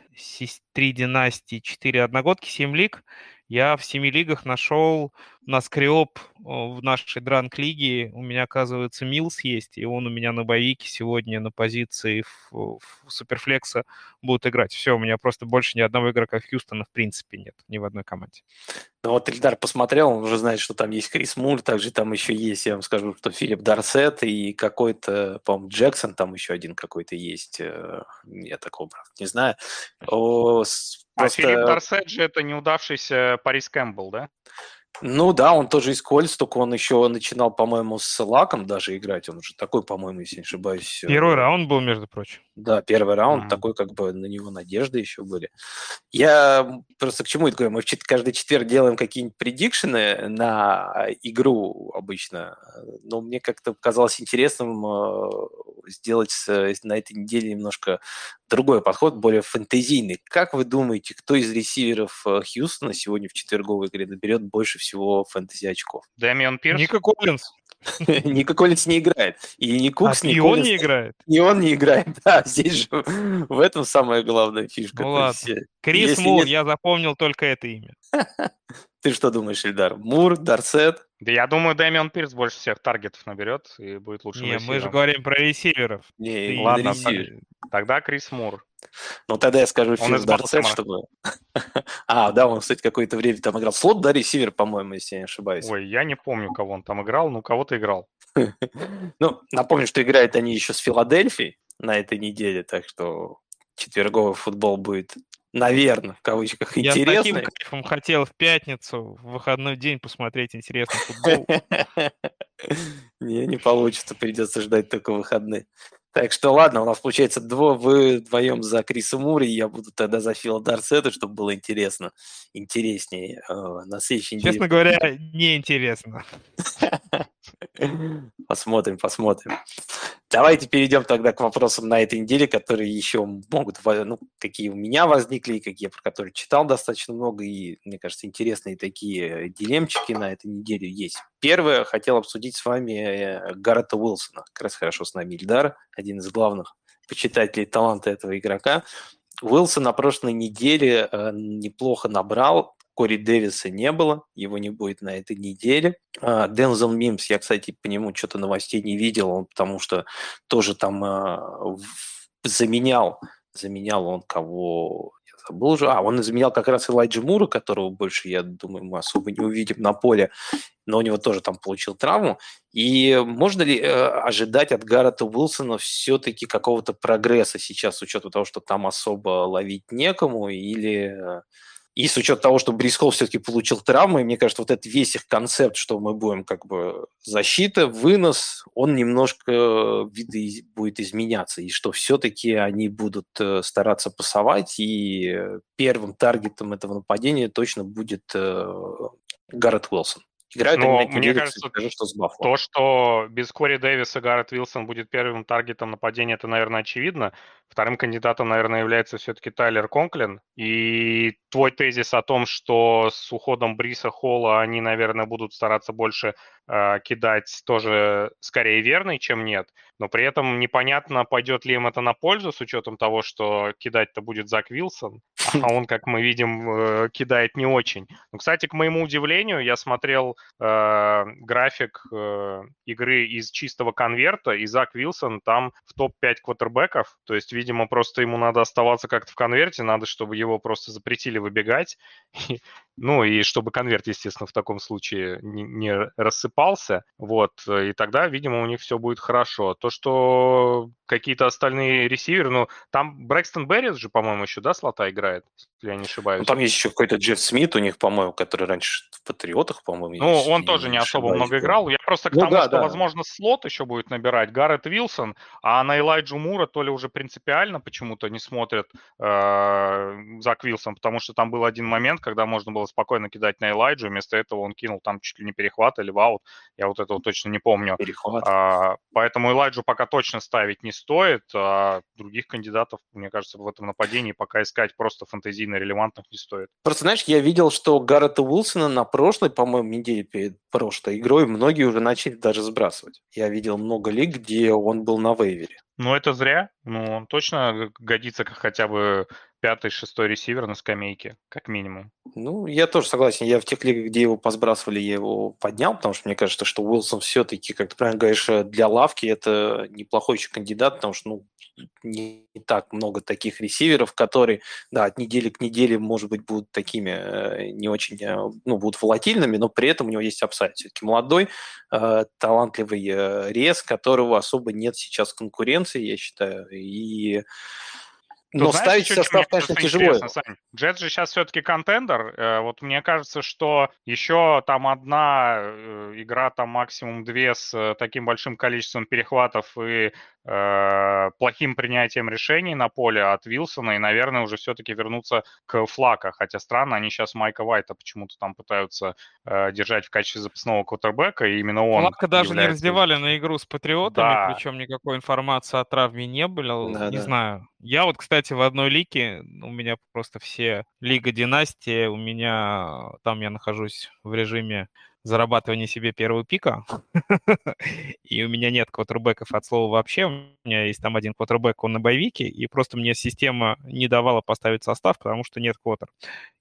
Speaker 2: три династии, четыре одногодки, семь лиг. Я в семи лигах нашел на скриоп в нашей дранк-лиге. У меня, оказывается, Милс есть, и он у меня на боевике сегодня на позиции в, в Суперфлекса будет играть. Все, у меня просто больше ни одного игрока Хьюстона в принципе нет, ни в одной команде.
Speaker 1: Ну вот Ильдар посмотрел, он уже знает, что там есть Крис Мур, также там еще есть, я вам скажу, что Филипп Дарсет и какой-то, по-моему, Джексон, там еще один какой-то есть. Э, я такого, правда, не знаю. О,
Speaker 3: а просто... Филипп Дарсет же это неудавшийся Парис Кэмпбелл, да?
Speaker 1: Ну да, он тоже из Кольц, только он еще начинал, по-моему, с Лаком даже играть. Он уже такой, по-моему, если не ошибаюсь.
Speaker 2: Э, первый раунд был, между прочим.
Speaker 1: Да, первый раунд, mm-hmm. такой как бы на него надежды еще были. Я просто к чему это говорю? Мы каждый четверг делаем какие-нибудь предикшены на игру обычно, но мне как-то казалось интересным э, сделать на этой неделе немножко другой подход, более фэнтезийный. Как вы думаете, кто из ресиверов э, Хьюстона сегодня в четверговой игре наберет больше всего фэнтези очков?
Speaker 3: Дэмион Пирс?
Speaker 2: Ника Коллинз.
Speaker 1: Ника Коллинз не играет. И не Кукс,
Speaker 2: а, ни и он не играет.
Speaker 1: И он не играет. Да, здесь же в этом самая главная фишка.
Speaker 2: Ну ладно. Крис Мур, я запомнил только это имя.
Speaker 1: Ты что думаешь, Ильдар? Мур, Дарсет?
Speaker 3: Да я думаю, Дэмион Пирс больше всех таргетов наберет и будет лучше.
Speaker 2: Не, мы же говорим про ресиверов.
Speaker 1: Не, ладно, ресивер.
Speaker 3: тогда Крис Мур.
Speaker 1: Ну, тогда я скажу Фирс Дарсет, чтобы... а, да, он, кстати, какое-то время там играл. Слот, да, ресивер, по-моему, если я не ошибаюсь.
Speaker 3: Ой, я не помню, кого он там играл, но кого-то играл.
Speaker 1: ну, напомню, что играют они еще с Филадельфией на этой неделе, так что четверговый футбол будет наверное, в кавычках,
Speaker 2: Я интересный. Я с таким кайфом хотел в пятницу, в выходной день посмотреть интересный футбол.
Speaker 1: Не, не получится, придется ждать только выходные. Так что ладно, у нас получается дво, вы вдвоем за Криса Мури, я буду тогда за Фила Дарсета, чтобы было интересно, интереснее. Э, на следующей
Speaker 2: неделе. Честно говоря, неинтересно.
Speaker 1: Посмотрим, посмотрим. Давайте перейдем тогда к вопросам на этой неделе, которые еще могут, ну, какие у меня возникли, какие, про которые читал достаточно много, и, мне кажется, интересные такие дилемчики на этой неделе есть. Первое, хотел обсудить с вами э, Гаррета Уилсона. Как раз хорошо с нами Ильдар, один из главных почитателей таланта этого игрока. Уилсон на прошлой неделе э, неплохо набрал, Кори Дэвиса не было, его не будет на этой неделе. А, Дензел Мимс, я, кстати, по нему что-то новостей не видел, потому что тоже там а, заменял, заменял он кого, я забыл уже, а, он заменял как раз Элайджа Мура, которого больше, я думаю, мы особо не увидим на поле, но у него тоже там получил травму. И можно ли э, ожидать от Гаррета Уилсона все-таки какого-то прогресса сейчас, с учетом того, что там особо ловить некому, или и с учетом того, что Брис Холл все-таки получил травмы, мне кажется, вот этот весь их концепт, что мы будем как бы защита, вынос, он немножко виды будет изменяться, и что все-таки они будут э, стараться пасовать, и первым таргетом этого нападения точно будет э, Гаррет Уилсон.
Speaker 3: Играют Но они мне кажется, скажу, что с То, что без Кори Дэвиса Гаррет Вилсон будет первым таргетом нападения, это, наверное, очевидно. Вторым кандидатом, наверное, является все-таки Тайлер Конклин. И твой тезис о том, что с уходом Бриса Холла они, наверное, будут стараться больше э, кидать, тоже скорее верный, чем нет. Но при этом непонятно, пойдет ли им это на пользу, с учетом того, что кидать-то будет Зак Вилсон, а он, как мы видим, э, кидает не очень. Но, кстати, к моему удивлению, я смотрел э, график э, игры из чистого конверта, и Зак Вилсон там в топ-5 квотербеков, то есть видимо, просто ему надо оставаться как-то в конверте, надо, чтобы его просто запретили выбегать. ну, и чтобы конверт, естественно, в таком случае не, не рассыпался. Вот, и тогда, видимо, у них все будет хорошо. То, что какие-то остальные ресиверы, ну, там Брэкстон Беррис же, по-моему, еще, да, слота играет, если я не ошибаюсь. Ну,
Speaker 1: там есть еще какой-то Джефф Смит у них, по-моему, который раньше в Патриотах, по-моему.
Speaker 3: Ну, он тоже не, особо много играл. Я просто к ну, тому, да, что, да. возможно, слот еще будет набирать Гаррет Вилсон, а на Элайджу Мура то ли уже принципиально почему-то не смотрят э, Зак Вилсон, потому что там был один момент, когда можно было спокойно кидать на Элайджу, вместо этого он кинул там чуть ли не перехват или ваут, я вот этого точно не помню. Перехват. А, поэтому Элайджу пока точно ставить не стоит, а других кандидатов, мне кажется, в этом нападении пока искать просто фантазийно релевантных не стоит.
Speaker 1: Просто, знаешь, я видел, что Гаррета Уилсона на прошлой, по-моему, неделе перед прошлой игрой многие уже начали даже сбрасывать. Я видел много лиг, где он был на вейвере.
Speaker 3: Ну, это зря. Ну, он точно годится как хотя бы пятый, шестой ресивер на скамейке, как минимум.
Speaker 1: Ну, я тоже согласен. Я в тех лигах, где его позбрасывали, я его поднял, потому что мне кажется, что Уилсон все-таки, как ты правильно говоришь, для лавки это неплохой еще кандидат, потому что, ну, не так много таких ресиверов, которые, да, от недели к неделе, может быть, будут такими э, не очень, э, ну, будут волатильными, но при этом у него есть upside. Все-таки молодой, э, талантливый рес, которого особо нет сейчас конкуренции, я считаю, и
Speaker 3: но знаешь, ставить состав, конечно, тяжело. Джетс же сейчас все-таки contender. Э, вот мне кажется, что еще там одна э, игра, там максимум две с э, таким большим количеством перехватов и плохим принятием решений на поле от Вилсона, и, наверное, уже все-таки вернуться к Флака. Хотя странно, они сейчас Майка Вайта почему-то там пытаются э, держать в качестве запасного квотербека, и именно он
Speaker 2: Флака даже не раздевали на игру с Патриотами, да. причем никакой информации о травме не было. Да, не да. знаю. Я вот, кстати, в одной лиге, у меня просто все Лига Династии, у меня там я нахожусь в режиме зарабатывания себе первого пика, и у меня нет квотербеков от слова вообще, у меня есть там один квотербек, он на bye week е, и просто мне система не давала поставить состав, потому что нет квотер.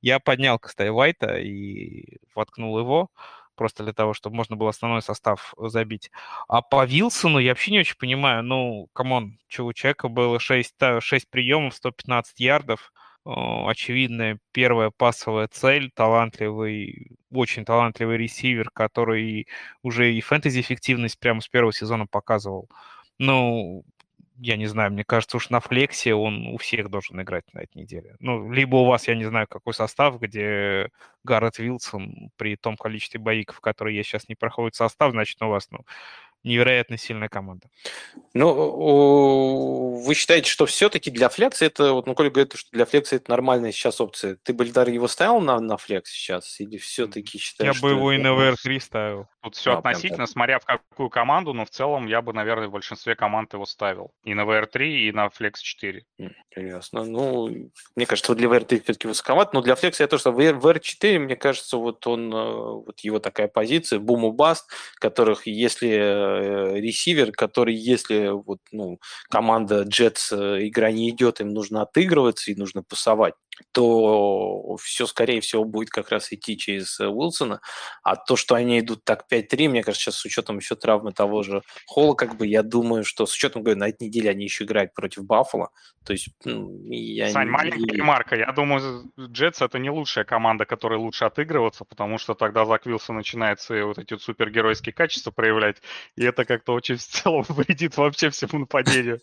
Speaker 2: Я поднял, кстати, Вайта и воткнул его, просто для того, чтобы можно было основной состав забить. А по Вилсону я вообще не очень понимаю, ну, come on, у человека было 6, 6 приемов, 115 ярдов, очевидная первая пасовая цель, талантливый, очень талантливый ресивер, который уже и фэнтези-эффективность прямо с первого сезона показывал. Ну, я не знаю, мне кажется, уж на флексе он у всех должен играть на этой неделе. Ну, либо у вас, я не знаю, какой состав, где Гаррет Вилсон при том количестве боиков, которые я сейчас не проходит состав, значит, у вас, ну, невероятно сильная команда.
Speaker 1: Ну, вы считаете, что все-таки для флекса это, вот, ну, Коля говорит, что для флекса это нормальная сейчас опция. Ты, Бальдар, его ставил на, на флекс сейчас? Или все-таки считаешь,
Speaker 2: Я бы его и на VR3 ставил.
Speaker 3: Тут все а, относительно, смотря в какую команду, но в целом я бы, наверное, в большинстве команд его ставил. И на VR3, и на Flex 4.
Speaker 1: Ясно. Ну, мне кажется, для VR3 все-таки высоковат, но для Flex я тоже VR, VR4, мне кажется, вот он, э, вот его такая позиция, бум баст, которых, если э, ресивер, который, если вот, ну, команда Jets э, игра не идет, им нужно отыгрываться и нужно пасовать, то все, скорее всего, будет как раз идти через Уилсона. А то, что они идут так 5-3, мне кажется, сейчас с учетом еще травмы того же Холла, как бы я думаю, что с учетом, говорю, на этой неделе они еще играют против Баффала. То есть ну,
Speaker 3: я Сань, не... маленькая ремарка. Я думаю, Джетс это не лучшая команда, которой лучше отыгрываться, потому что тогда Зак Вилсон начинает свои вот эти вот супергеройские качества проявлять, и это как-то очень в целом вредит вообще всему нападению.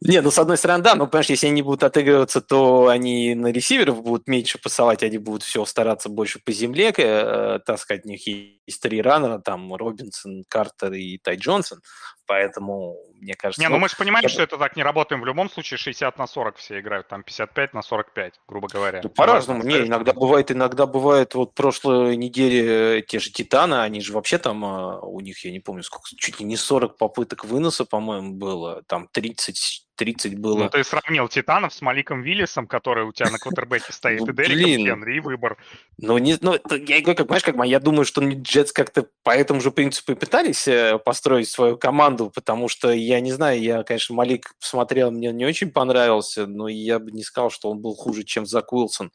Speaker 1: Не, ну с одной стороны, да, но, понимаешь, если они будут отыгрываться, то они на ресиверов будут меньше пасовать, они будут все стараться больше по земле э, таскать. Них есть три раннера, там Робинсон, Картер и Тай Джонсон, поэтому, мне кажется...
Speaker 3: Не, ну мы же понимаем, я... что это так не работаем. В любом случае 60 на 40 все играют, там 55 на 45, грубо говоря. Ну,
Speaker 1: по-разному. Не, иногда бывает, иногда бывает, вот прошлой неделе те же Титаны, они же вообще там, а, у них, я не помню, сколько, чуть ли не 40 попыток выноса, по-моему, было, там 30 30 было. Ну,
Speaker 3: ты сравнил Титанов с Маликом Виллисом, который у тебя на квотербеке стоит, ну, и Дереком Хенри, и выбор.
Speaker 1: Ну, не, ну, я говорю, как, понимаешь, как я думаю, что Джетс как-то по этому же принципу и пытались э, построить свою команду, потому что, я не знаю, я, конечно, Малик посмотрел, мне не очень понравился, но я бы не сказал, что он был хуже, чем Зак Уилсон.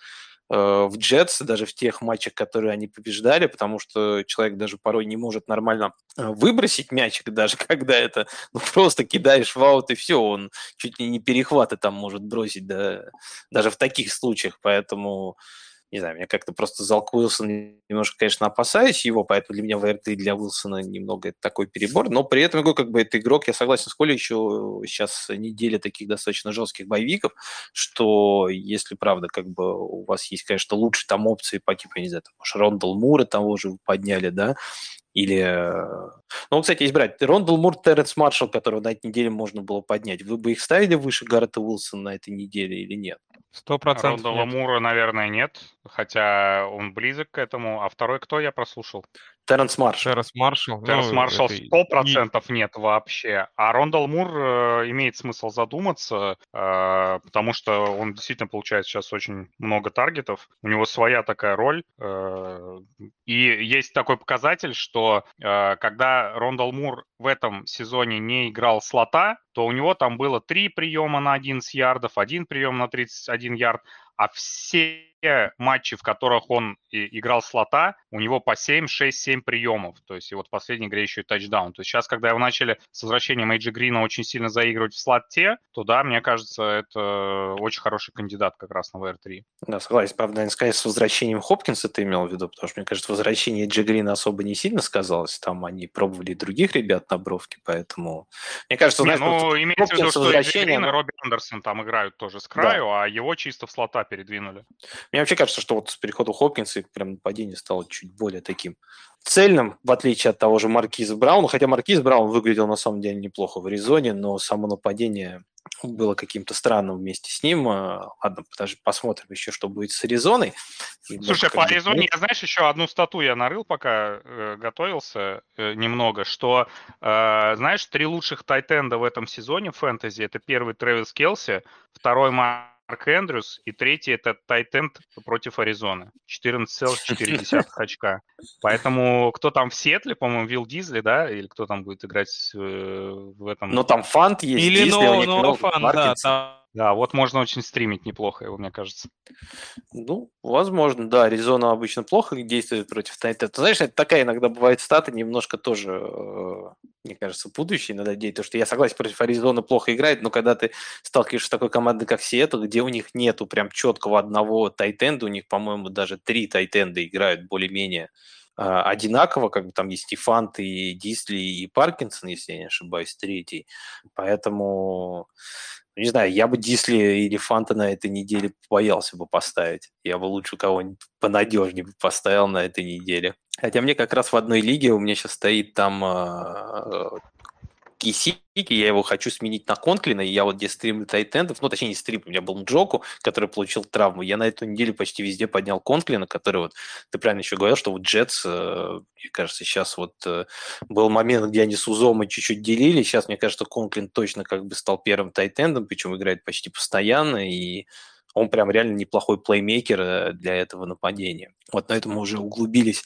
Speaker 1: Э, в Джетс, даже в тех матчах, которые они побеждали, потому что человек даже порой не может нормально э, выбросить мячик, даже когда это ну, просто кидаешь в аут и все, он чуть ли не перехваты там может бросить, да, даже в таких случаях, поэтому не знаю, мне как-то просто Залк Уилсон немножко, конечно, опасаюсь его, поэтому для меня ВРТ и для Уилсона немного это такой перебор, но при этом игру, как бы, это игрок, я согласен с Колей, еще сейчас неделя таких достаточно жестких боевиков, что если, правда, как бы у вас есть, конечно, лучшие там опции по типу, я не знаю, там, Рондал Мура того же подняли, да, или... Ну, кстати, есть брать Рондал Мур, Терренс Маршалл, которого на этой неделе можно было поднять. Вы бы их ставили выше Гаррета Уилсона на этой неделе или нет?
Speaker 3: Сто процентов Рондала Мура, наверное, нет, хотя он близок к этому. А второй кто я прослушал?
Speaker 1: Терренс Маршалл.
Speaker 2: Терренс Маршалл.
Speaker 3: Терренс ну, Маршалл сто процентов не... нет вообще. А Рондал Мур э, имеет смысл задуматься, э, потому что он действительно получает сейчас очень много таргетов. У него своя такая роль. Э, и есть такой показатель, что э, когда Рондал Мур в этом сезоне не играл слота, то у него там было три приема на 11 ярдов, один прием на 31 ярд, а все матчи, в которых он играл слота, у него по 7, 6, 7 приемов. То есть и вот в последней игре еще и тачдаун. То есть сейчас, когда его начали с возвращением Эйджи Грина очень сильно заигрывать в слоте, то да, мне кажется, это очень хороший кандидат как раз на VR3.
Speaker 1: Да, согласен. Правда, сказать, с возвращением Хопкинса ты имел в виду, потому что, мне кажется, возвращение Эйджи Грина особо не сильно сказалось. Там они пробовали других ребят на бровке, поэтому... Мне кажется,
Speaker 3: не, знаешь, ну, вот имеется в виду, что Эйджи Грин и Робби Андерсон там играют тоже с краю, да. а его чисто в слота передвинули.
Speaker 1: Мне вообще кажется, что вот с переходом Хопкинса прям нападение стало чуть более таким цельным, в отличие от того же Маркиза Брауна. Хотя Маркиз Браун выглядел на самом деле неплохо в Аризоне, но само нападение было каким-то странным вместе с ним. А, ладно, даже посмотрим еще, что будет с Аризоной.
Speaker 3: Слушай, по Аризоне, я, знаешь, еще одну стату я нарыл, пока э, готовился э, немного, что, э, знаешь, три лучших тайтенда в этом сезоне фэнтези, это первый Трэвис Келси, второй Марк Марк Эндрюс, и третий это Тайтенд против Аризоны. 14,4 очка. Поэтому кто там в Сетле, по-моему, Вилл Дизли, да, или кто там будет играть э, в этом?
Speaker 1: Ну, там Фант есть,
Speaker 2: Или Дизли, no, no, Фант, да,
Speaker 3: там да, вот можно очень стримить неплохо его, мне кажется.
Speaker 1: Ну, возможно, да. Аризона обычно плохо действует против Тайтета. Знаешь, это такая иногда бывает статы, немножко тоже, э, мне кажется, будущее иногда деть. То, что я согласен, против Аризоны плохо играет, но когда ты сталкиваешься с такой командой, как Сиэтл, где у них нету прям четкого одного тайтенда, у них, по-моему, даже три тайтенда играют более-менее а, одинаково, как бы там есть и Фант, и Дисли, и Паркинсон, если я не ошибаюсь, третий. Поэтому не знаю, я бы Дисли или Фанта на этой неделе боялся бы поставить. Я бы лучше кого-нибудь понадежнее бы поставил на этой неделе. Хотя мне как раз в одной лиге, у меня сейчас стоит там э, Кисики, я его хочу сменить на Конклина, и я вот где стримлю тайтендов, ну, точнее, не стрим, у меня был Джоку, который получил травму, я на эту неделю почти везде поднял Конклина, который вот, ты правильно еще говорил, что вот Джетс, э, мне кажется, сейчас вот э, был момент, где они с Узомой чуть-чуть делили, сейчас, мне кажется, Конклин точно как бы стал первым тайтендом, причем играет почти постоянно, и он прям реально неплохой плеймейкер э, для этого нападения. Вот на этом мы уже углубились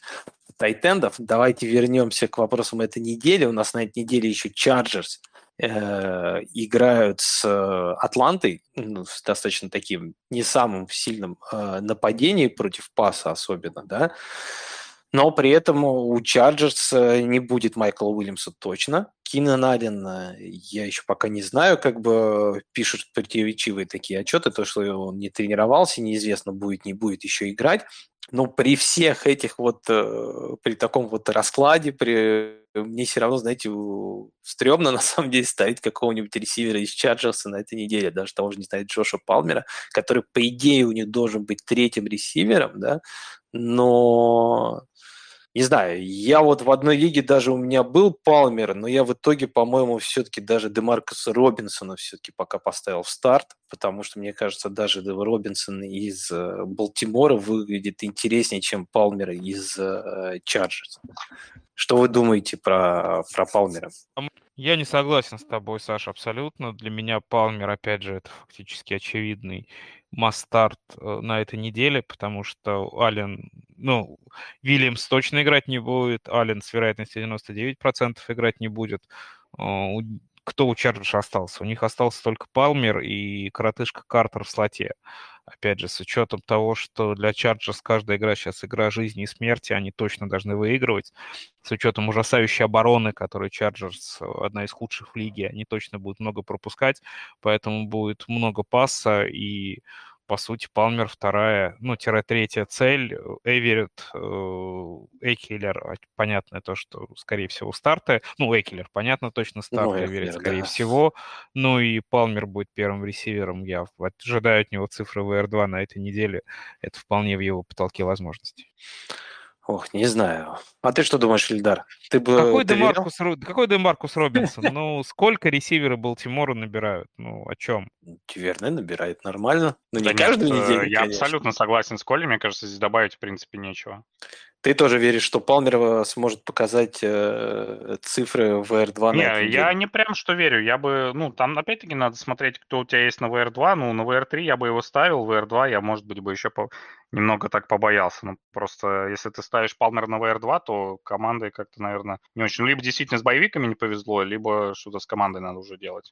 Speaker 1: тайтендов. Давайте вернемся к вопросам этой недели. У нас на этой неделе еще Chargers э, играют с э, Атлантой, ну, с достаточно таким не самым сильным э, нападением против паса особенно, да. Но при этом у Чарджерс э, не будет Майкла Уильямса точно. Кинан Аллен, я еще пока не знаю, как бы пишут противоречивые такие отчеты, то, что он не тренировался, неизвестно, будет, не будет еще играть. Но при всех этих вот, э, при таком вот раскладе, при, мне все равно, знаете, стрёмно на самом деле ставить какого-нибудь ресивера из Чарджерса на этой неделе, даже того же не знает Джоша Палмера, который, по идее, у них должен быть третьим ресивером, да, но не знаю, я вот в одной лиге даже у меня был Палмер, но я в итоге, по-моему, все-таки даже Демаркуса Робинсона все-таки пока поставил в старт, потому что, мне кажется, даже Робинсон из э, Балтимора выглядит интереснее, чем Палмер из э, Чарджерс. Что вы думаете про, про Палмера?
Speaker 2: Я не согласен с тобой, Саша, абсолютно. Для меня Палмер, опять же, это фактически очевидный must-start э, на этой неделе, потому что Аллен, ну, Вильямс точно играть не будет, Аллен с вероятностью 99% играть не будет. Кто у Чарджерс остался? У них остался только Палмер и коротышка Картер в слоте. Опять же, с учетом того, что для Чарджерс каждая игра сейчас игра жизни и смерти, они точно должны выигрывать. С учетом ужасающей обороны, которую Чарджерс одна из худших в лиге, они точно будут много пропускать, поэтому будет много пасса и по сути, Палмер вторая, ну, тире третья цель, Эверет, э, Экелер, а, понятно то, что, скорее всего, старты, ну, Экелер, понятно, точно старт, ну, Эверет, скорее да. всего, ну, и Палмер будет первым ресивером, я ожидаю от него цифры VR2 на этой неделе, это вполне в его потолке возможностей.
Speaker 1: Ох, не знаю. А ты что думаешь, Ильдар? Ты бы
Speaker 2: какой Демаркус, какой Демаркус Робинсон? Ну, сколько ресиверы Балтимора набирают? Ну, о чем?
Speaker 1: Верно, набирает нормально. Но
Speaker 3: да не каждую э, неделю, Я конечно. абсолютно согласен с Колей. Мне кажется, здесь добавить, в принципе, нечего.
Speaker 1: Ты тоже веришь, что Палмер э, сможет показать э, цифры в VR2
Speaker 3: не, на я не прям что верю. Я бы, ну, там опять-таки надо смотреть, кто у тебя есть на VR2. Ну, на VR3 я бы его ставил, в VR2 я, может быть, бы еще по... немного так побоялся. Ну, просто если ты ставишь Палмер на VR2, то командой как-то, наверное, не очень. Ну, либо действительно с боевиками не повезло, либо что-то с командой надо уже делать.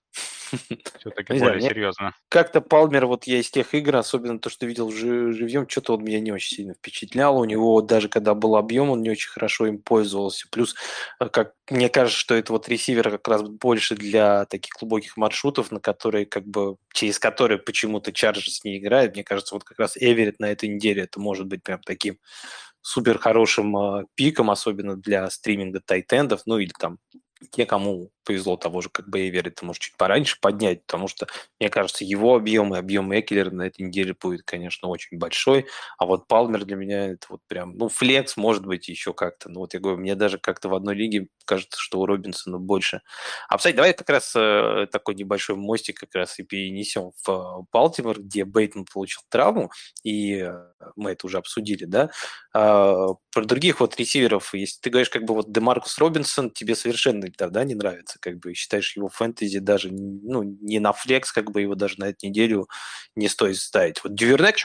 Speaker 3: Все-таки более серьезно.
Speaker 1: Как-то Палмер, вот я из тех игр, особенно то, что видел живьем, что-то он меня не очень сильно впечатлял. У него даже когда был объем, он не очень хорошо им пользовался. Плюс, э, как мне кажется, что это вот ресивер как раз больше для таких глубоких маршрутов, на которые как бы через которые почему-то Чарджерс не играет. Мне кажется, вот как раз Эверет на этой неделе это может быть прям таким супер хорошим э, пиком, особенно для стриминга тайтендов, ну или там те, кому повезло того же, как Бейвер, это может чуть пораньше поднять, потому что, мне кажется, его объем и объем Экелера на этой неделе будет, конечно, очень большой, а вот Палмер для меня это вот прям, ну, флекс, может быть, еще как-то, ну, вот я говорю, мне даже как-то в одной лиге кажется, что у Робинсона больше. А, кстати, давай как раз э, такой небольшой мостик как раз и перенесем в э, Балтимор, где Бейтман получил травму, и э, мы это уже обсудили, да, а, про других вот ресиверов, если ты говоришь, как бы вот Демаркус Робинсон тебе совершенно да, не нравится, как бы считаешь его фэнтези даже, ну, не на flex, как бы его даже на эту неделю не стоит ставить. Вот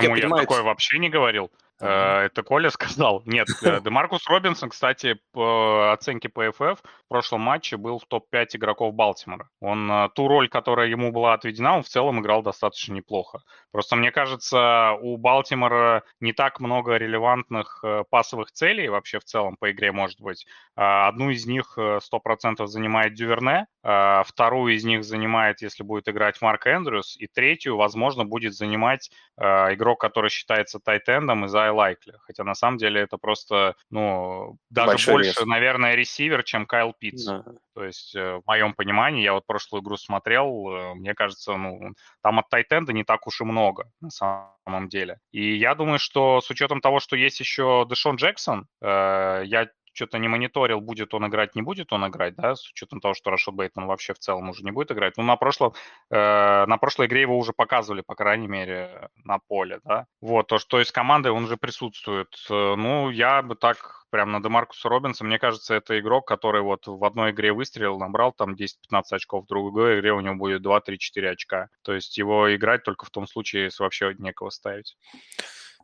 Speaker 3: Почему я, понимаю, я такое вообще не говорил? Uh-huh. Это Коля сказал. Нет, э, Демаркус Робинсон, кстати, по оценке PFF в прошлом матче был в топ-5 игроков Балтимора. Он э, ту роль, которая ему была отведена, он в целом играл достаточно неплохо. Просто мне кажется, у Балтимора не так много релевантных пасовых целей вообще в целом по игре может быть. А, одну из них 100% занимает Дюверне, а, вторую из них занимает, если будет играть Марк Эндрюс, и третью, возможно, будет занимать игрок, который считается тайтендом, из Изай Лайкли. Хотя на самом деле это просто, ну, даже Большой больше, вес. наверное, ресивер, чем Кайл Питц. Да. То есть э, в моем понимании, я вот прошлую игру смотрел, э, мне кажется, ну, там от Тайтенда не так уж и много на самом деле. И я думаю, что с учетом того, что есть еще Дэшон Джексон, э, я что-то не мониторил, будет он играть, не будет он играть, да, с учетом того, что Рашид Бейтман вообще в целом уже не будет играть. Ну, на, прошлом, э, на прошлой игре его уже показывали, по крайней мере, на поле, да. Вот, то, что из команды он уже присутствует. Э, ну, я бы так прям на Демаркуса Робинса, мне кажется, это игрок, который вот в одной игре выстрелил, набрал там 10-15 очков, в другой игре у него будет 2-3-4 очка. То есть его играть только в том случае, если вообще некого ставить.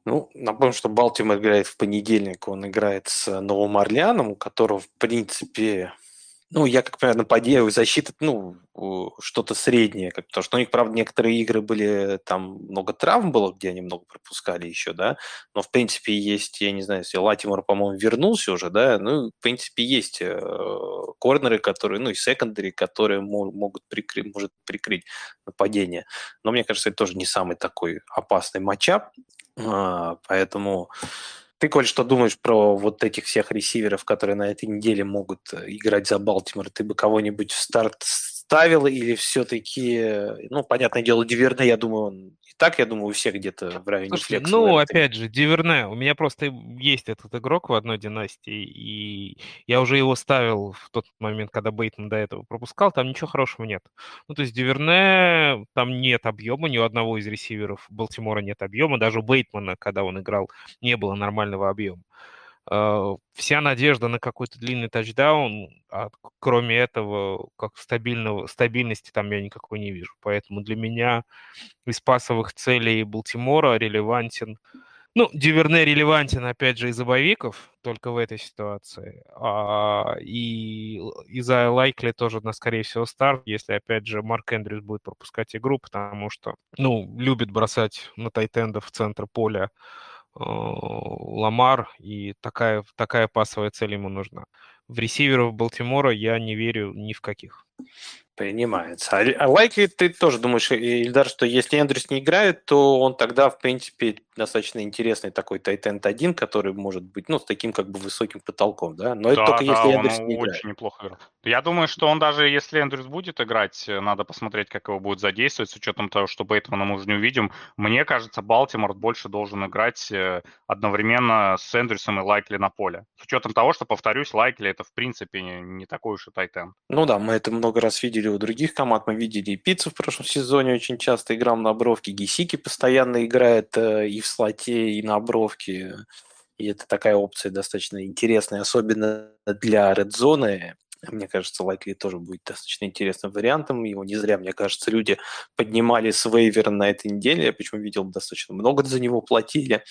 Speaker 1: Ну, напомню, что Балтимор играет в понедельник, он играет с Новым Орлеаном, у которого, в принципе, ну, я как понимаю, нападение, защита, ну, что-то среднее, как, потому что у них, правда, некоторые игры были, там много травм было, где они много пропускали еще, да, но, в принципе, есть, я не знаю, если Латимор, по-моему, вернулся уже, да, ну, в принципе, есть э, корнеры, которые, ну, и секондари, которые могут прикрыть, может прикрыть нападение, но мне кажется, это тоже не самый такой опасный матчап, поэтому ты, Коль, что думаешь про вот этих всех ресиверов, которые на этой неделе могут играть за Балтимор? Ты бы кого-нибудь в старт ставил или все-таки, ну, понятное дело, Диверна, я думаю, он так, я думаю, у всех где-то в районе
Speaker 2: Слушайте, флекса. Ну, опять же, Диверне. У меня просто есть этот игрок в одной династии, и я уже его ставил в тот момент, когда Бейтман до этого пропускал, там ничего хорошего нет. Ну, то есть Диверне, там нет объема, ни у одного из ресиверов Балтимора нет объема, даже у Бейтмана, когда он играл, не было нормального объема. Uh, вся надежда на какой-то длинный тачдаун, а кроме этого, как стабильного, стабильности там я никакой не вижу. Поэтому для меня из пасовых целей Балтимора релевантен ну, Диверне релевантен, опять же, из-за боевиков, только в этой ситуации. А, и из-за Лайкли тоже, на, скорее всего, старт, если, опять же, Марк Эндрюс будет пропускать игру, потому что, ну, любит бросать на тайтенда в центр поля Ламар, и такая, такая пасовая цель ему нужна. В ресиверов Балтимора я не верю ни в каких.
Speaker 1: Принимается. А, а Лайкли ты тоже думаешь, Ильдар, что если Эндрюс не играет, то он тогда, в принципе, достаточно интересный такой Тайтенд 1, который может быть, ну, с таким как бы высоким потолком, да? Но да, это только да, если Эндрюс не играет.
Speaker 3: очень неплохо играл. Я думаю, что он даже, если Эндрюс будет играть, надо посмотреть, как его будет задействовать, с учетом того, что Бейтмана мы уже не увидим. Мне кажется, Балтимор больше должен играть э, одновременно с Эндрюсом и Лайкли на поле. С учетом того, что, повторюсь, Лайкли это, в принципе, не, не такой уж и Тайтенд.
Speaker 1: Ну да, мы это много раз видели у других команд. Мы видели и Пиццу в прошлом сезоне очень часто играл на бровке. Гисики постоянно играет э, и в слоте, и на бровке. И это такая опция достаточно интересная, особенно для Red Zone. Мне кажется, Лайкли тоже будет достаточно интересным вариантом. Его не зря, мне кажется, люди поднимали с вейвера на этой неделе. Я почему видел, достаточно много за него платили.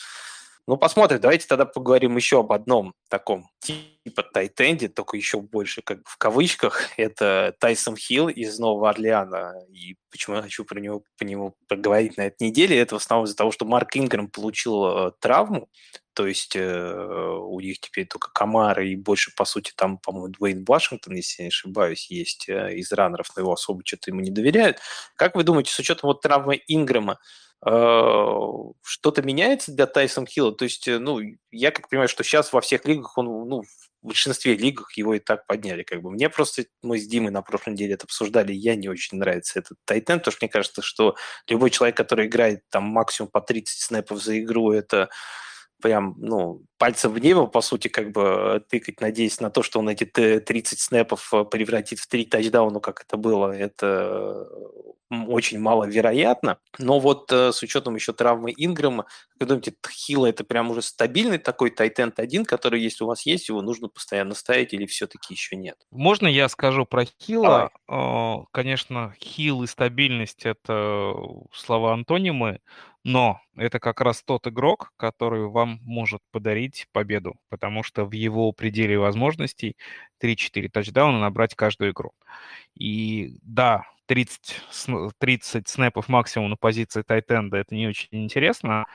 Speaker 1: Ну, посмотрим. Давайте тогда поговорим еще об одном таком типа Тайтенде, только еще больше как в кавычках. Это Тайсон Хилл из Нового Орлеана. И почему я хочу про него, по нему поговорить на этой неделе, это в основном из-за того, что Марк Инграм получил э, травму, то есть э, у них теперь только Камара и больше, по сути, там, по-моему, Дуэйн Вашингтон, если я не ошибаюсь, есть э, из раннеров, но его особо что-то ему не доверяют. Как вы думаете, с учетом вот травмы Инграма, Э, что-то меняется для Тайсон Хилла? То есть, э, ну, я как понимаю, что сейчас во всех лигах он, ну, в большинстве лигах его и так подняли. Как бы. Мне просто, мы с Димой на прошлой неделе это обсуждали, я не очень нравится этот Тайтен, потому что мне кажется, что любой человек, который играет там максимум по 30 снэпов за игру, это прям, ну, пальцем в небо, по сути, как бы тыкать, надеясь на то, что он эти 30 снэпов превратит в 3 тачдауна, как это было, это очень маловероятно. Но вот э, с учетом еще травмы Инграма, как вы думаете, Хила это прям уже стабильный такой тайтенд один, который, если у вас есть, его нужно постоянно ставить или все-таки еще нет?
Speaker 2: Можно я скажу про Хила? Давай. Конечно, Хил и стабильность – это слова-антонимы, но это как раз тот игрок, который вам может подарить победу, потому что в его пределе возможностей 3-4 тачдауна набрать каждую игру. И да, 30, 30 снэпов максимум на позиции тайтенда, это не очень интересно,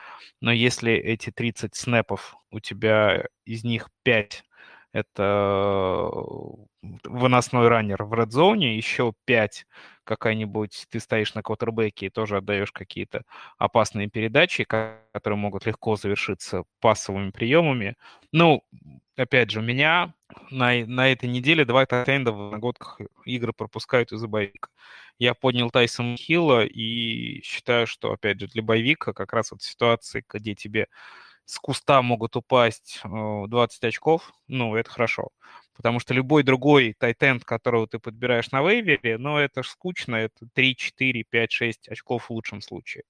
Speaker 2: но если эти 30 снэпов у тебя из них 5 это выносной раннер в редзоне, еще 5 какая-нибудь, ты стоишь на квотербеке и тоже отдаешь какие-то опасные передачи, которые могут легко завершиться пассовыми приемами. Ну, опять же, у меня на, на этой неделе два тайтенда в нагодках игры пропускают из-за боевика. Я поднял Тайсон Хилла и считаю, что, опять же, для боевика как раз вот ситуации, где тебе с куста могут упасть 20 очков, ну, это хорошо. Потому что любой другой тайтенд, которого ты подбираешь на вейвере, ну, это ж скучно, это 3, 4, 5, 6 очков в лучшем случае.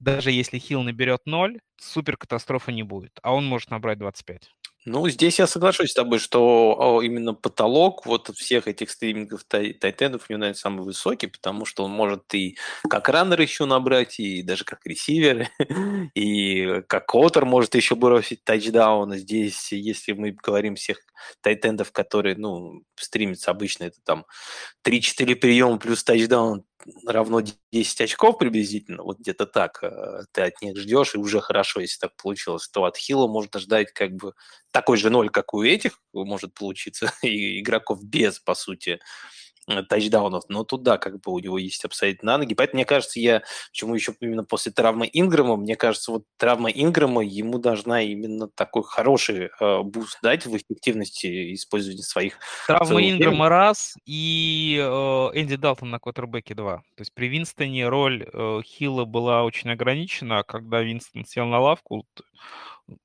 Speaker 2: Даже если Хилл наберет 0, супер катастрофы не будет, а он может набрать 25.
Speaker 1: Ну, здесь я соглашусь с тобой, что именно потолок вот всех этих стримингов тай- тайтендов у него, наверное, самый высокий, потому что он может и как раннер еще набрать, и даже как ресивер, и как котер может еще бросить тачдаун. Здесь, если мы говорим всех тайтендов, которые, ну, стримятся обычно, это там 3-4 приема плюс тачдаун, равно 10 очков приблизительно, вот где-то так э, ты от них ждешь, и уже хорошо, если так получилось, то от Хилла можно ждать как бы такой же ноль, как у этих может получиться, и игроков без, по сути, тачдаунов, но туда как бы у него есть upside на ноги. Поэтому, мне кажется, я, почему еще именно после травмы Инграма, мне кажется, вот травма Инграма ему должна именно такой хороший э, boost дать в эффективности использования своих...
Speaker 2: Травма Инграма раз и э, Энди Далтон на квотербеке два. То есть при Винстоне роль э, Хилла была очень ограничена, а когда Винстон сел на лавку,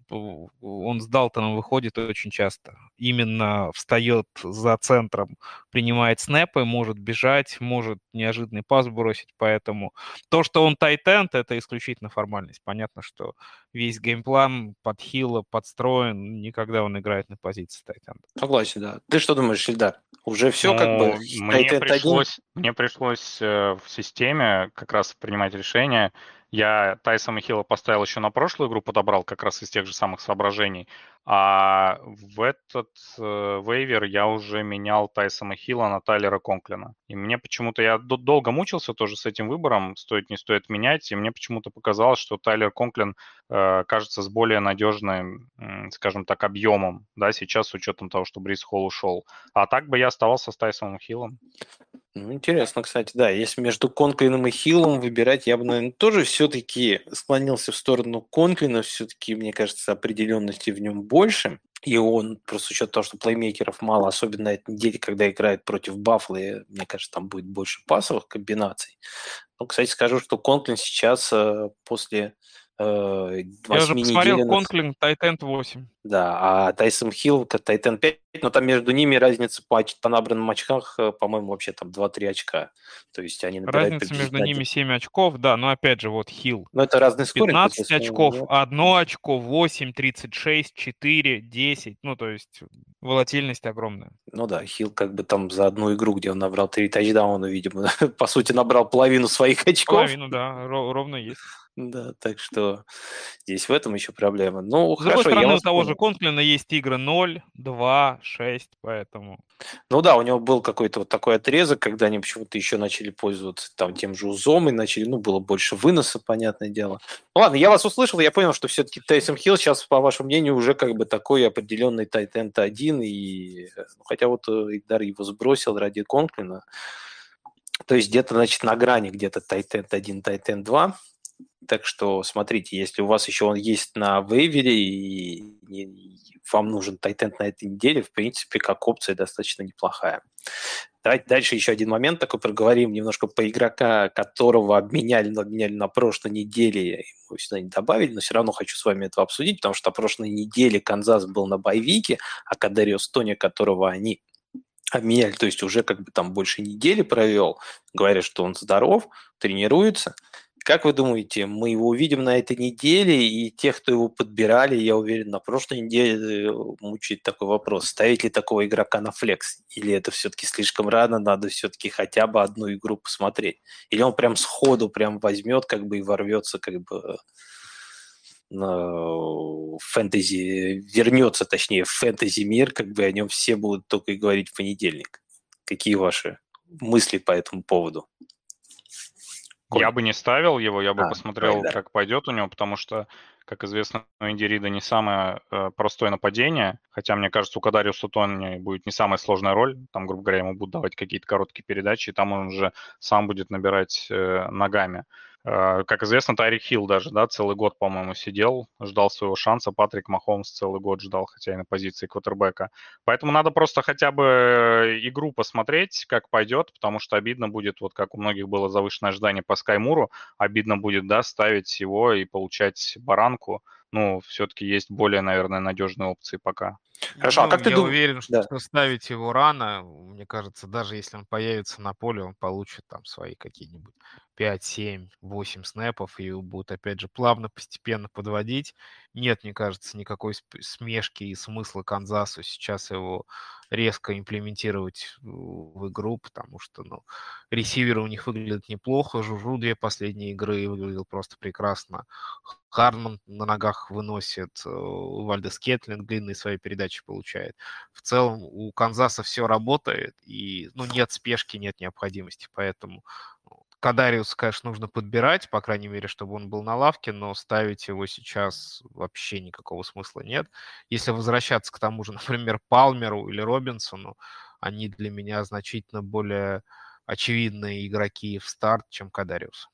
Speaker 2: он с Далтоном выходит очень часто. Именно встает за центром, принимает снэпы, может бежать, может неожиданный пас бросить. Поэтому то, что он тайтенд, это исключительно формальность. Понятно, что весь game plan под Хилла подстроен, никогда он играет на позиции тайтенда.
Speaker 1: Согласен, да. Ты что думаешь, Ильдар? Уже все ну, как бы?
Speaker 3: Мне пришлось, мне пришлось э, в системе как раз принимать решение, я Тайсона Хилла поставил еще на прошлую игру, подобрал как раз из тех же самых соображений. А в этот э, вейвер я уже менял Тайсона Хилла на Тайлера Конклина. И мне почему-то, я долго мучился тоже с этим выбором, стоит, не стоит менять, и мне почему-то показалось, что Тайлер Конклин э, кажется с более надежным, э, скажем так, объемом, да, сейчас с учетом того, что Брис Холл ушел. А так бы я оставался с Тайсоном Хиллом.
Speaker 1: Ну, интересно, кстати, да. Если между Конклином и Хиллом выбирать, я бы, наверное, тоже все-таки склонился в сторону Конклина. Все-таки, мне кажется, определенности в нем больше. И он, просто с учетом того, что плеймейкеров мало, особенно на этой неделе, когда играет против Баффла, мне кажется, там будет больше пасовых комбинаций. Ну, кстати, скажу, что Конклин сейчас э, после
Speaker 2: э, Я уже посмотрел, Конклин, Тайтенд 8.
Speaker 1: Да, а Тайсон Хилл, Тайтен 5, но там между ними разница по, по набранным очках, э, по-моему, вообще там 2-3 очка. То есть они
Speaker 2: Разница между ними 7 очков, да, но опять же, вот Хилл.
Speaker 1: Но это разный скоринг.
Speaker 2: 15 очков, нет. 1 очко, 8, 36, 4, 10. Ну, то есть волатильность огромная.
Speaker 1: Ну да, Хилл как бы там за одну игру, где он набрал 3 тачдауна, видимо, по сути, набрал половину своих очков.
Speaker 2: Половину, да, ровно есть.
Speaker 1: Да, так что здесь в этом еще проблема. Ну,
Speaker 2: С хорошо, другой стороны, у того же Конклина есть игры 0, 2, 6, поэтому...
Speaker 1: Ну да, у него был какой-то вот такой отрезок, когда они почему-то еще начали пользоваться там тем же узом и начали, ну, было больше выноса, понятное дело. Ну ладно, я вас услышал, я понял, что все-таки Тайсон Хилл сейчас, по вашему мнению, уже как бы такой определенный тайтенд один, и ну, хотя вот э, Идар его сбросил ради Конклина, то есть где-то, значит, на грани где-то тайтенд 1, тайтенд 2, так что смотрите, если у вас еще он есть на вейвере и, и вам нужен тайтенд на этой неделе, в принципе, как опция достаточно неплохая. Давайте дальше еще один момент такой проговорим немножко по игрока, которого обменяли, но обменяли на прошлой неделе, мы сюда не добавили, но все равно хочу с вами это обсудить, потому что на прошлой неделе Канзас был на боевике, а Кадарио Тони, которого они обменяли, то есть уже как бы там больше недели провел, говорят, что он здоров, тренируется – как вы думаете, мы его увидим на этой неделе, и тех, кто его подбирали, я уверен, на прошлой неделе э, мучает такой вопрос, ставить ли такого игрока на флекс, или это все-таки слишком рано, надо все-таки хотя бы одну игру посмотреть, или он прям сходу прям возьмет, как бы и ворвется, как бы в фэнтези, вернется, точнее, в фэнтези мир, как бы о нем все будут только и говорить в понедельник. Какие ваши мысли по этому поводу?
Speaker 3: Я бы не ставил его, я бы а, посмотрел, да. как пойдет у него, потому что Как известно, у Инди Рида не самое э, простое нападение, хотя, мне кажется, у Кадариуса Тони будет не самая сложная роль. Там, грубо говоря, ему будут давать какие-то короткие передачи, и там он уже сам будет набирать э, ногами. Э, как известно, Тайрик Хилл даже, да, целый год, по-моему, сидел, ждал своего шанса. Патрик Махомс целый год ждал, хотя и на позиции квотербека. Поэтому надо просто хотя бы игру посмотреть, как пойдет, потому что обидно будет, вот как у многих было завышенное ожидание по Скаймуру, обидно будет, да, ставить его и получать баранку. Ну, все-таки есть более, наверное, надежные опции пока.
Speaker 2: Хорошо, а ну, а как ты думаешь? Я уверен, что, да. ставить его рано, мне кажется, даже если он появится на поле, он получит там свои какие-нибудь 5, 7, 8 снэпов и будет, опять же, плавно, постепенно подводить. Нет, мне кажется, никакой смешки и смысла Канзасу сейчас его резко имплементировать в игру, потому что, ну, ресиверы у них выглядят неплохо, Жужу две последние игры выглядел просто прекрасно. Харман на ногах выносит, э, Вальдес Кетлин длинные свои передачи получает. В целом у Канзаса все работает, и, ну, нет спешки, нет необходимости, поэтому Кадариус, конечно, нужно подбирать, по крайней мере, чтобы он был на лавке, но ставить его сейчас вообще никакого смысла нет. Если возвращаться к тому же, например, Палмеру или Робинсону, они для меня значительно более очевидные игроки в старт, чем Кадариус.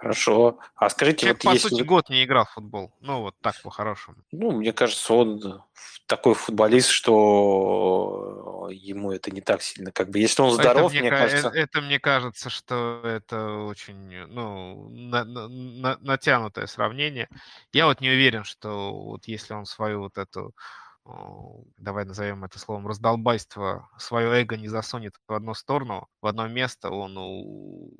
Speaker 1: Хорошо. А скажите,
Speaker 2: Человек, вот по если... сути, год не играл в футбол. Ну, вот так по-хорошему.
Speaker 1: Ну, мне кажется, он такой футболист, что ему это не так сильно. Как бы, если он здоров,
Speaker 2: это
Speaker 1: мне, мне кажется...
Speaker 2: Это, это мне кажется, что это очень, ну, на, на, натянутое сравнение. Я вот не уверен, что вот если он свою вот эту давай назовем это словом, раздолбайство, свое эго не засунет в одну сторону, в одно место, он у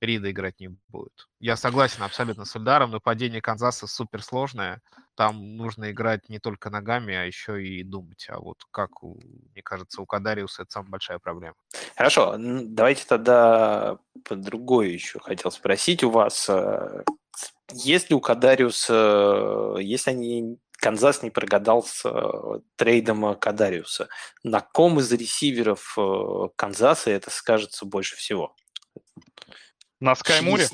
Speaker 2: Рида играть не будет. Я согласен абсолютно с Ильдаром, нападение Канзаса суперсложное, там нужно играть не только ногами, а еще и думать. А вот как, мне кажется, у Кадариуса это самая большая проблема.
Speaker 1: Хорошо, давайте тогда по другое еще хотел спросить у вас. Э, если у Кадариуса, если они Канзас не прогадал с э, трейдом Кадариуса. На ком из ресиверов э, Канзаса это скажется больше всего?
Speaker 3: На Скай Муре?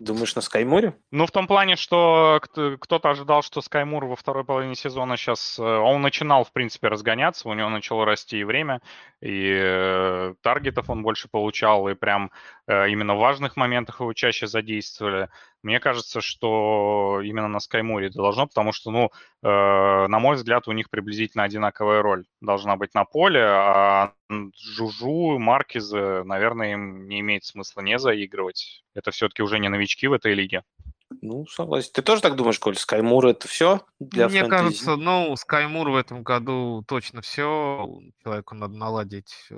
Speaker 1: Думаешь, на Скай Муре?
Speaker 3: Ну, в том плане, что кто-то ожидал, что Скай Мур во второй половине сезона сейчас... Э, он начинал, в принципе, разгоняться, у него начало расти и время, и э, таргетов он больше получал, и прям э, именно в важных моментах его чаще задействовали. Мне кажется, что именно на Скаймуре это должно, потому что, ну, на мой взгляд, у них приблизительно одинаковая роль должна быть на поле, а Жужу, Маркиза, наверное, им не имеет смысла не заигрывать. Это все-таки уже не новички в этой лиге.
Speaker 1: Ну, согласен. Ты тоже так думаешь, Коль? Скаймур это все
Speaker 2: для Мне фэнтези? кажется, ну, Скаймур в этом году точно все. Человеку надо наладить э,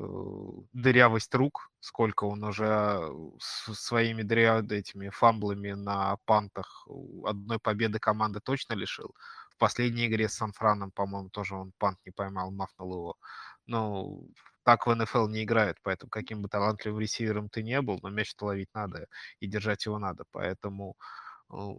Speaker 2: дырявость рук, сколько он уже э, с своими дыря этими фамблами на пантах одной победы команды точно лишил. В последней игре с Сан-Франом, по-моему, тоже он пант не поймал, мафнул его. Ну, так в НФЛ не играют, поэтому каким бы талантливым ресивером ты не был, но мяч-то ловить надо и держать его надо, поэтому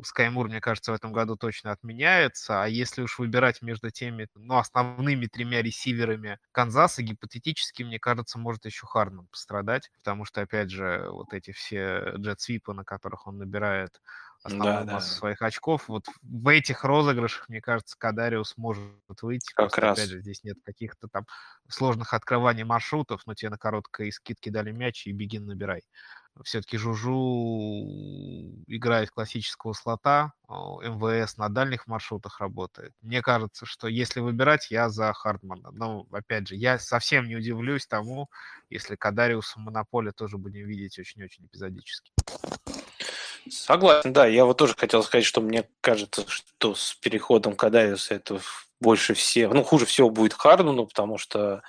Speaker 2: Скаймур, мне кажется, в этом году точно отменяется. А если уж выбирать между теми, ну, основными тремя ресиверами Канзаса, гипотетически, мне кажется, может еще Хардман пострадать, потому что, опять же, вот эти все джет-свипы, на которых он набирает основную да, массу да. своих очков. Вот в этих розыгрышах, мне кажется, Кадариус может выйти.
Speaker 1: Как Просто, раз.
Speaker 2: Опять же, здесь нет каких-то там сложных открываний маршрутов, но тебе на короткой скидке дали мяч и беги набирай все-таки Жужу играет классического слота, МВС на дальних маршрутах работает. Мне кажется, что если выбирать, я за Хардмана. Но, опять же, я совсем не удивлюсь тому, если Кадариуса Монополия тоже будем видеть очень-очень эпизодически.
Speaker 1: Согласен, да. Я вот тоже хотел сказать, что мне кажется, что с переходом Кадариуса это больше всех, ну, хуже всего будет Хардману, потому что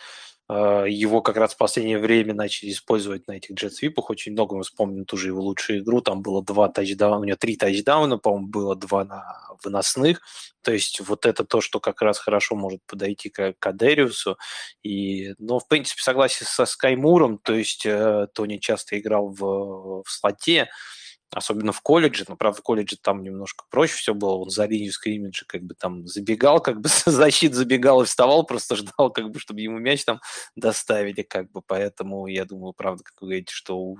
Speaker 1: а, его как раз в последнее время начали использовать на этих джет-свипах очень много. Мы вспомним тоже его лучшую игру. Там было два тачдауна, у него три тачдауна, по-моему, было два на выносных. То есть вот это то, что как раз хорошо может подойти к Кадериусу. И, ну, в принципе, согласен со Скаймуром. То есть э, Тони часто играл в, в слоте. Особенно в колледже, но, правда, в колледже там немножко проще все было, он за линию скриммиджа как бы там забегал, как бы защит забегал и вставал, просто ждал, как бы, чтобы ему мяч там доставили, как бы, поэтому я думаю, правда, как вы говорите, что у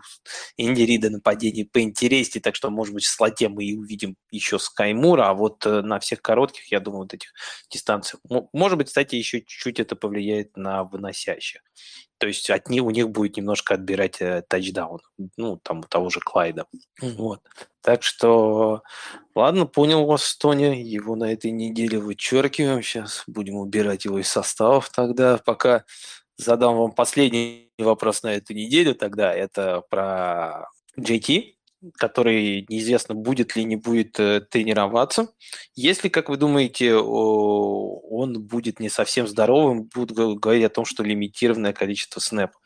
Speaker 1: Инди Рида нападение поинтереснее, так что, может быть, в слоте мы и увидим еще Скаймура, а вот э, на всех коротких, я думаю, вот этих дистанциях, может быть, кстати, еще чуть-чуть это повлияет на выносящих. То есть от них, у них будет немножко отбирать э, тачдаун. Ну, там у того же Клайда. Вот. Так что, ладно, понял вас, Тони. Его на этой неделе вычеркиваем. Сейчас будем убирать его из составов тогда. Пока задам вам последний вопрос на эту неделю тогда. Это про JT который неизвестно, будет ли не будет э, тренироваться. Если, как вы думаете, он будет не совсем здоровым, будут говорить о том, что лимитированное количество снэпов.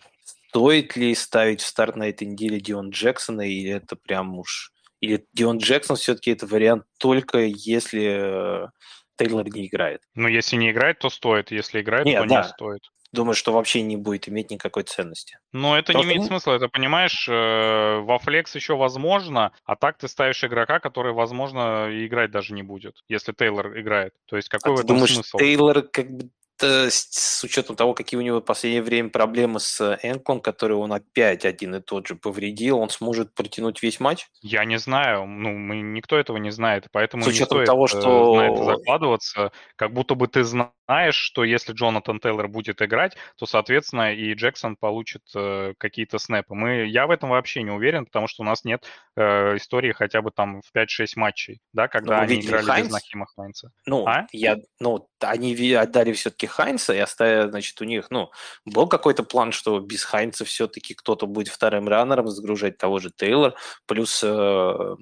Speaker 1: Стоит ли ставить в старт на этой неделе Дион Джексона, или это прям уж... Или Дион Джексон все-таки это вариант только если э, Тейлор не играет?
Speaker 3: Ну, если не играет, то стоит. Если играет, Нет, то да. не стоит
Speaker 1: думаю, что вообще не будет иметь никакой ценности.
Speaker 3: Но это Потому не имеет смысла, это понимаешь, э, во флекс еще возможно, а так ты ставишь игрока, который, возможно, играть даже не будет, если Тейлор играет. То есть какой а в этом
Speaker 1: думаешь,
Speaker 3: смысл?
Speaker 1: Тейлор как бы с учетом того, какие у него в последнее время проблемы с Энклом, который он опять один и тот же повредил, он сможет протянуть весь матч?
Speaker 3: Я не знаю, ну, мы, никто этого не знает, поэтому
Speaker 1: с учетом не того, что...
Speaker 3: на это закладываться, как будто бы ты знаешь, что если Джонатан Тейлор будет играть, то, соответственно, и Джексон получит э, какие-то снэпы. Мы, я в этом вообще не уверен, потому что у нас нет э, истории хотя бы там в 5-6 матчей, да, когда они играли Хайнс? без Нахима Хайнца.
Speaker 1: Ну, а? я, ну, они отдали все-таки Хайнца и оставят, значит, у них, ну, был какой-то план, что без Хайнца все-таки кто-то будет вторым раннером загружать того же Тейлор, плюс э,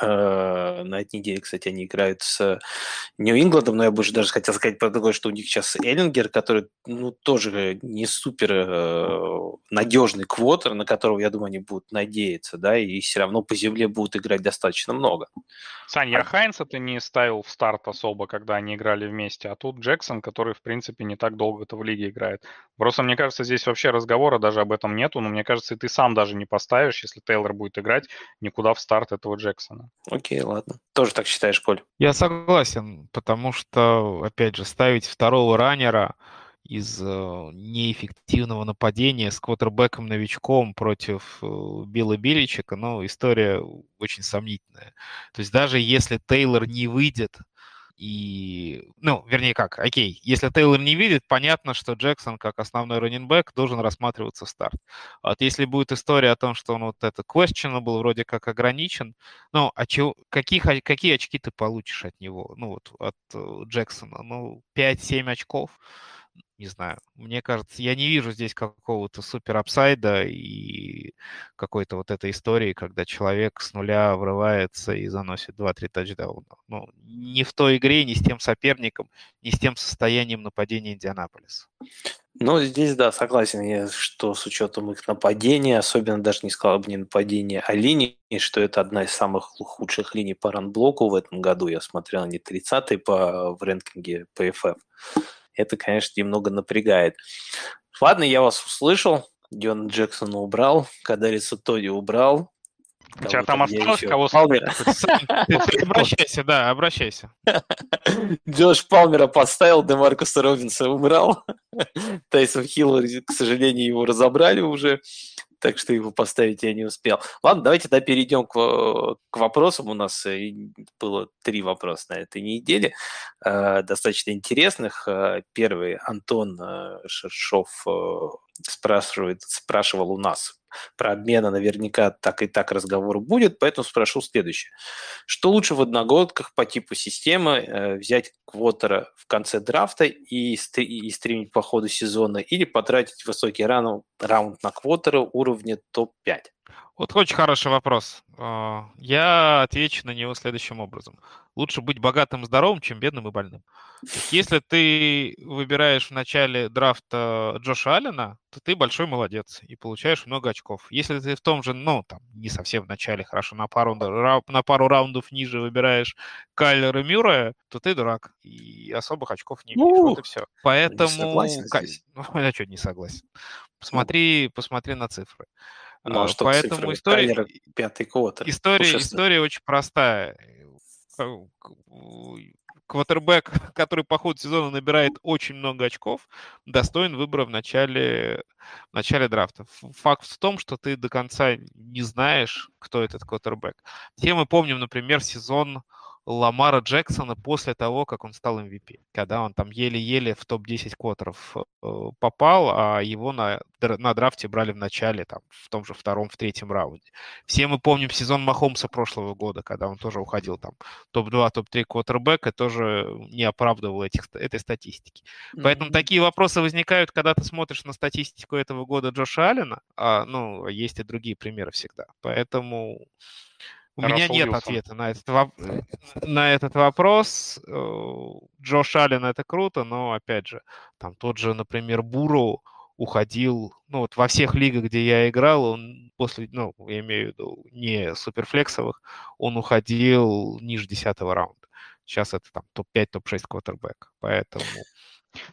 Speaker 1: э, на этой неделе, кстати, они играют с Нью-Ингландом, но я бы даже хотел сказать про такое, что у них сейчас Эллингер, который, ну, тоже не супер э, надежный квотер, на которого, я думаю, они будут надеяться, да, и все равно по земле будут играть достаточно много.
Speaker 3: Сань, я а... Хайнса ты не ставил в старт особо, когда они играли вместе, а тут Джексон, который, в принципе, не так долго-то в лиге играет. Просто, мне кажется, здесь вообще разговора даже об этом нету, но мне кажется, и ты сам даже не поставишь, если Тейлор будет играть, никуда в старт этого Джексона.
Speaker 1: Окей, ладно. Тоже так считаешь, Коль?
Speaker 2: Я согласен, потому что, опять же, ставить второго раннера из э, неэффективного нападения с квотербеком-новичком против э, Билла Биличика, ну, история очень сомнительная. То есть даже если Тейлор не выйдет, и, ну, вернее как, окей, если Тейлор не видит, понятно, что Джексон как основной раненбэк должен рассматриваться в старт. Вот если будет история о том, что он вот это questionable вроде как ограничен, ну, а чего, каких, какие очки ты получишь от него, ну, вот от э, Джексона? Ну, 5-7 очков не знаю, мне кажется, я не вижу здесь какого-то супер апсайда и какой-то вот этой истории, когда человек с нуля врывается и заносит 2-3 тачдауна. Ну, не в той игре, не с тем соперником, не с тем состоянием нападения Индианаполиса.
Speaker 1: Ну, здесь, да, согласен я, что с учетом их нападения, особенно даже не сказал бы не нападения, а линии, что это одна из самых худших линий по ранблоку в этом году. Я смотрел, они 30-й по, в рэнкинге PFF это, конечно, немного напрягает. Ладно, я вас услышал. Дион Джексона убрал, Кадариса Тоди убрал.
Speaker 3: У тебя там осталось кого
Speaker 2: Палмера? Обращайся, да, обращайся.
Speaker 1: Джош Палмера поставил, Демаркуса Робинса убрал. Тайсон Хилл, к сожалению, его разобрали уже так что его поставить я не успел. Ладно, давайте тогда перейдем к, к вопросам. У нас э, было три вопроса на этой неделе, э, достаточно интересных. Э, первый Антон э, Шершов э, спрашивает, спрашивал у нас про обмена наверняка так и так разговор будет, поэтому спрошу следующее. Что лучше в одногодках по типу системы э, взять квотера в конце драфта и, стри- и стримить по ходу сезона или потратить высокий раунд, раунд на квотера уровня топ-5?
Speaker 2: Вот очень хороший вопрос. А, я отвечу на него следующим образом. Лучше быть богатым и здоровым, чем бедным и больным. Если ты выбираешь в начале драфта Джоша Аллена, то ты большой молодец и получаешь много очков. Если ты в том же, ну, там, не совсем в начале, хорошо, на пару, на пару раундов ниже выбираешь Кайлера Мюррея, то ты дурак и особых очков не имеешь. Вот и все. Поэтому... Согласен здесь. Ну, я что, не согласен? Посмотри, посмотри на цифры.
Speaker 1: Ну, а что Поэтому история, пятый квотер.
Speaker 2: История, история очень простая. Квотербек, который по ходу сезона набирает очень много очков, достоин выбора в начале, в начале драфта. Факт в том, что ты до конца не знаешь, кто этот квотербек. Все мы помним, например, сезон Ламара Джексона после того, как он стал MVP, когда он там еле-еле в топ-10 квотеров э, попал, а его на, на драфте брали в начале, там, в том же втором, в третьем раунде. Все мы помним сезон Махомса прошлого года, когда он тоже уходил там топ-2, топ-3 квотербек, и тоже не оправдывал этих, этой статистики. Mm-hmm. Поэтому такие вопросы возникают, когда ты смотришь на статистику этого года Джоша Аллена, а, ну, есть и другие примеры всегда. Поэтому у меня нет Уилсон. ответа на этот, на этот вопрос. Э, Джош Аллен это круто, но опять же, там тот же, например, Буру уходил, ну вот во всех лигах, где я играл, он после, ну, я имею в виду не суперфлексовых, он уходил ниже 10 раунда. Сейчас это там топ-5, топ-6 квотербек. Поэтому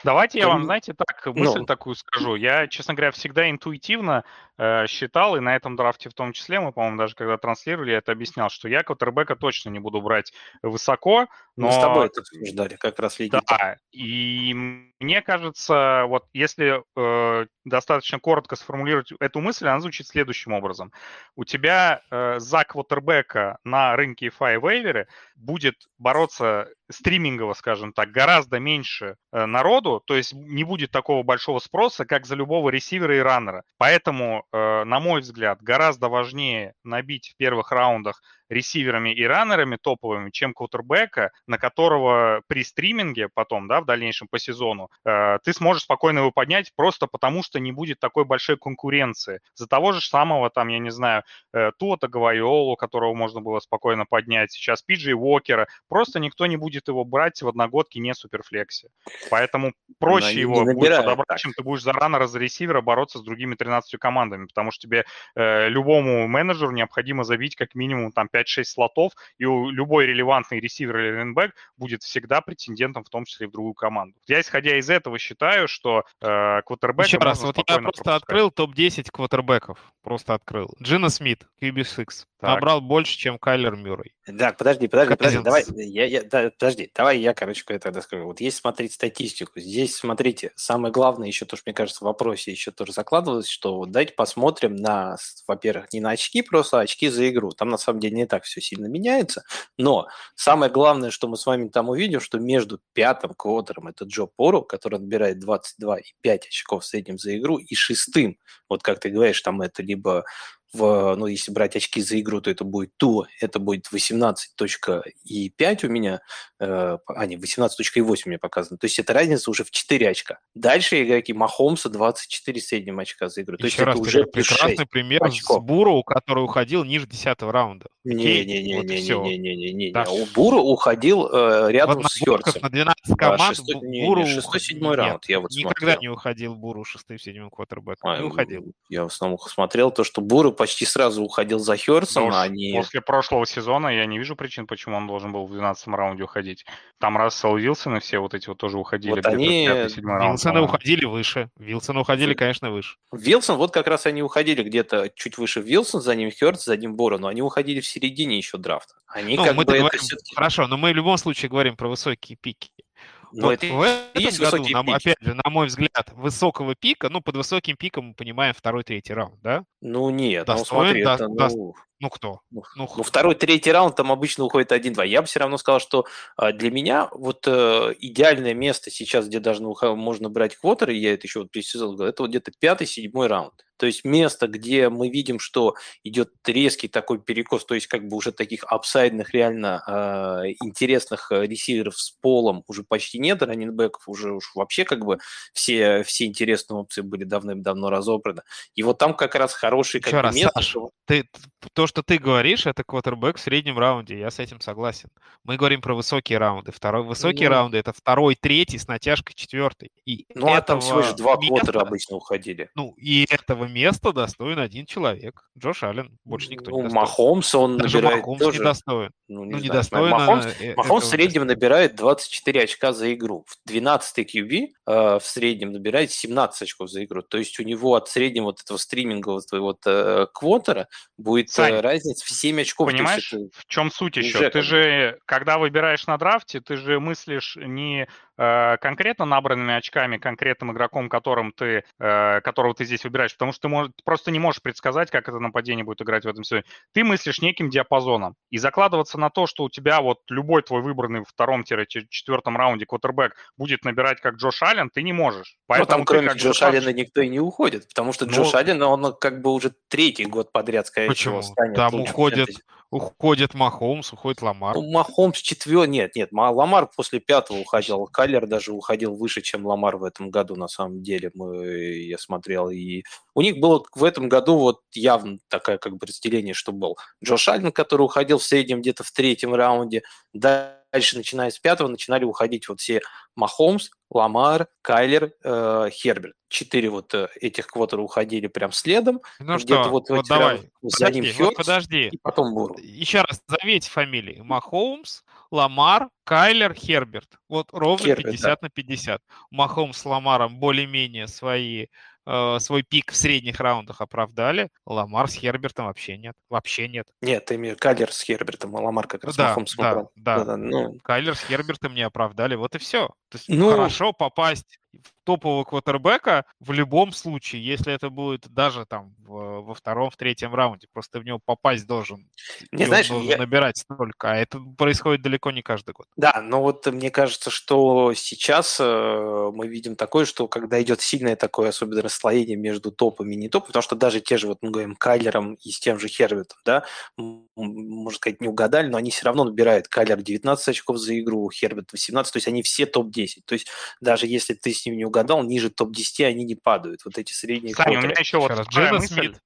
Speaker 3: Давайте я вам, знаете, так мысль ну. такую скажу. Я, честно говоря, всегда интуитивно э, считал, и на этом драфте в том числе, мы, по-моему, даже когда транслировали, я это объяснял, что я квотербека точно не буду брать высоко. Но...
Speaker 1: Мы с тобой это обсуждали как раз
Speaker 3: лиги. Да, и мне кажется, вот если э, достаточно коротко сформулировать эту мысль, она звучит следующим образом. У тебя э, за квотербека на рынке FI вейвере будет бороться стримингово, скажем так, гораздо меньше э, народу, то есть не будет такого большого спроса, как за любого ресивера и раннера. Поэтому, э, на мой взгляд, гораздо важнее набить в первых раундах ресиверами и раннерами топовыми, чем квотербека, на которого при стриминге потом, да, в дальнейшем по сезону, э, ты сможешь спокойно его поднять просто потому, что не будет такой большой конкуренции. За того же самого, там, я не знаю, э, Туота Гавайолу, которого можно было спокойно поднять, сейчас Пиджи Уокера, просто никто не будет его брать в одногодке не суперфлексе. Поэтому проще его будет подобрать, так. чем ты будешь за раннера, за ресивера бороться с другими 13 командами, потому что тебе э, любому менеджеру необходимо забить как минимум там 5-6 слотов, и любой релевантный ресивер или ренбэк будет всегда претендентом, в том числе и в другую команду. Я, исходя из этого, считаю, что э, квотербэк...
Speaker 2: Еще раз, вот я просто пропускать. открыл топ-10 квотербеков. Просто открыл. Джина Смит, QB6. Так. Набрал больше, чем Кайлер Мюррей.
Speaker 1: Так, подожди, подожди, подожди, давай, я, я, да, подожди, давай я, короче, тогда скажу. Вот если смотреть статистику, здесь, смотрите, самое главное еще то, что, мне кажется, в вопросе еще тоже закладывалось, что вот давайте посмотрим на, во-первых, не на очки просто, а очки за игру. Там, на самом деле, не так все сильно меняется, но самое главное, что мы с вами там увидим, что между пятым квотером, это Джо Пору, который набирает 22,5 очков в среднем за игру, и шестым, вот как ты говоришь, там это либо в, ну, если брать очки за игру, то это будет ту, это будет 18.5 у меня, э, а, не, 18.8 у меня показано. То есть это разница уже в 4 очка. Дальше игроки Махомса 24 среднем очка за игру. То
Speaker 2: Еще есть раз, это уже прекрасный пример очков. с Буру, который уходил ниже 10 раунда.
Speaker 1: Не-не-не-не-не-не-не-не. Да. У Буру уходил э, рядом вот с Хёрцем.
Speaker 2: На 12 команд
Speaker 1: да, Буру... 6-7 раунд, я вот
Speaker 2: Никогда смотрел. не уходил Буру 6-7 квотербеком. А, не уходил.
Speaker 1: Я в основном смотрел то, что Буру почти сразу уходил за Херцем,
Speaker 3: а не... После прошлого сезона я не вижу причин, почему он должен был в 12 раунде уходить. Там Рассел Вилсон и все вот эти вот тоже уходили.
Speaker 1: Вот они...
Speaker 2: Вилсоны уходили выше. Вилсоны уходили, конечно, выше.
Speaker 1: Вилсон, вот как раз они уходили где-то чуть выше Вилсон, за ним Херц, за ним Бора, но они уходили в середине еще драфта. Они
Speaker 2: ну, как мы бы говорим, Хорошо, но мы в любом случае говорим про высокие пики. Но вот это в этом есть году, на, опять же, на мой взгляд, высокого пика, ну, под высоким пиком мы понимаем второй, третий раунд, да?
Speaker 1: Ну, нет, Достоин, ну, смотри, да, это,
Speaker 2: ну... Ну, кто?
Speaker 1: Ну, ну, ну второй, третий раунд там обычно уходит 1-2. Я бы все равно сказал, что а, для меня вот э, идеальное место сейчас, где даже можно брать квотеры, я это еще вот присезал, это вот где-то пятый, седьмой раунд. То есть место, где мы видим, что идет резкий такой перекос, то есть как бы уже таких апсайдных, реально э, интересных ресиверов с полом уже почти нет, раннинбеков уже уж вообще как бы все, все интересные опции были давным-давно разобраны. И вот там как раз хороший как
Speaker 2: Еще раз, место. Саш, ты то, то, что ты говоришь, это квотербек в среднем раунде, я с этим согласен. Мы говорим про высокие раунды. Второй, высокие ну, раунды это второй, третий с натяжкой четвертый.
Speaker 1: И ну а там всего лишь два места, квотера обычно уходили.
Speaker 2: Ну и этого места достоин один человек. Джош Аллен. Больше никто ну, не
Speaker 1: достоин. Махомс он Даже набирает
Speaker 2: Махомс
Speaker 1: тоже.
Speaker 2: не достоин.
Speaker 1: Ну, не, ну, не достоин. Махомс, э, Махомс в среднем места. набирает 24 очка за игру. В 12-й QB э, в среднем набирает 17 очков за игру. То есть у него от среднего вот этого стримингового вот, э, квотера будет Сань, э, разница в 7 очков.
Speaker 3: Понимаешь, в чем суть еще? Ты же, когда выбираешь на драфте, ты же мыслишь не конкретно набранными очками, конкретным игроком, которым ты, э, которого ты здесь выбираешь, потому что ты может, просто не можешь предсказать, как это нападение будет играть в этом сезоне. Ты мыслишь неким диапазоном. И закладываться на то, что у тебя вот любой твой выбранный в втором-четвертом раунде квотербек будет набирать как Джош Аллен, ты не можешь.
Speaker 1: Поэтому Но там кроме Джош Аллена никто и не уходит, потому что Джош ну, Аллен, он как бы уже третий год подряд, скорее
Speaker 2: Почему? всего, станет Там уходит, уходит Махомс, уходит Ламар.
Speaker 1: Ну, Махомс четвертый, нет, нет, Ламар после пятого уходил, Каллер даже уходил выше, чем Ламар в этом году, на самом деле, мы, я смотрел, и у них было в этом году вот явно такое как бы разделение, что был. Джош Аллен, который уходил в среднем где-то в третьем раунде, дальше, начиная с пятого, начинали уходить вот все Махомс, Ламар, Кайлер, э, Херберт. Четыре вот э, этих квотера уходили прям следом.
Speaker 2: Ну что, вот, вот давай,
Speaker 1: за подожди, ним Хёртс, вот
Speaker 2: подожди.
Speaker 1: и потом Буру.
Speaker 2: Еще раз, зовите фамилии. Махомс, Ламар, Кайлер, Херберт. Вот ровно Херберт, 50 да. на 50. Махомс с Ламаром более-менее свои э, свой пик в средних раундах оправдали. Ламар с Хербертом вообще нет. Вообще нет.
Speaker 1: Нет, ты имеешь Кайлер с Хербертом, а Ламар как раз
Speaker 2: да, Махомс да, да, да, да. Ну... Кайлер с Хербертом не оправдали. Вот и все. То есть ну... хорошо попасть в топового квотербека в любом случае, если это будет даже там в, во втором, в третьем раунде, просто в него попасть должен, не знаешь, должен я... набирать столько, а это происходит далеко не каждый год.
Speaker 1: Да, но вот мне кажется, что сейчас э, мы видим такое, что когда идет сильное такое особенно расслоение между топами и не топами, потому что даже те же, вот мы говорим, Кайлером и с тем же Хервитом, да, можно сказать, не угадали, но они все равно набирают Кайлер 19 очков за игру, Хервит 18, то есть они все топ-10. То есть даже если ты с ним не угадал, ниже топ-10 они не падают. Вот эти средние
Speaker 3: Саня, у меня еще вот Джина Смит.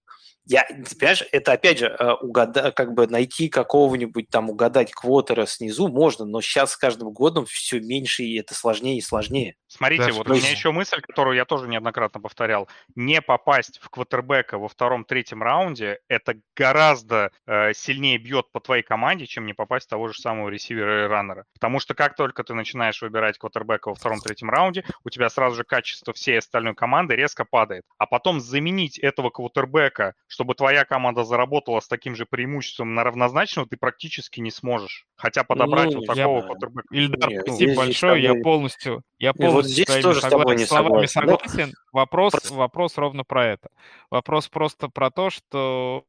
Speaker 1: Я, понимаешь, это опять же э, угада, как бы найти какого-нибудь там угадать квотера снизу можно, но сейчас с каждым годом все меньше и это сложнее и сложнее.
Speaker 3: Смотрите, да, вот у меня еще мысль, которую я тоже неоднократно повторял. Не попасть в квотербека во втором-третьем раунде, это гораздо э, сильнее бьет по твоей команде, чем не попасть в того же самого ресивера и раннера. Потому что как только ты начинаешь выбирать квотербека во втором-третьем раунде, у тебя сразу же качество всей остальной команды резко падает. А потом заменить этого квотербека, чтобы твоя команда заработала с таким же преимуществом на равнозначного, ты практически не сможешь. Хотя подобрать ну, вот такого
Speaker 2: я... квотербека... Ильдар, спасибо большое, я полностью, я полностью
Speaker 1: вот тоже с тобой не
Speaker 2: словами согласен. Вопрос, вопрос ровно про это. Вопрос просто про то, что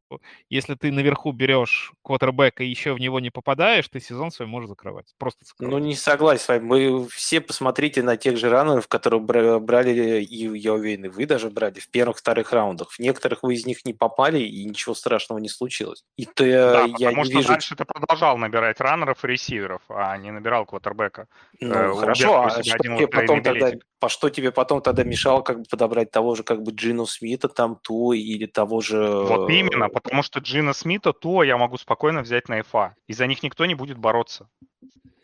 Speaker 2: если ты наверху берешь квотербека и еще в него не попадаешь, ты сезон свой можешь закрывать. Просто
Speaker 1: закрывать. Ну, не согласен с вами. Мы все посмотрите на тех же раннеров, которые брали, и я уверен, и вы даже брали в первых-вторых раундах. В некоторых вы из них не попали, и ничего страшного не случилось. И то
Speaker 3: да,
Speaker 1: я
Speaker 3: потому
Speaker 1: не
Speaker 3: что
Speaker 1: вижу...
Speaker 3: дальше ты продолжал набирать раннеров и ресиверов, а не набирал квотербека.
Speaker 1: Ну, э, хорошо, а что тебе потом тогда, по что тебе потом тогда мешало как бы подобрать того же как бы Джину Смита там, ту или того же...
Speaker 3: Вот именно, потому что Джина Смита, то я могу спокойно взять на ФА. И за них никто не будет бороться.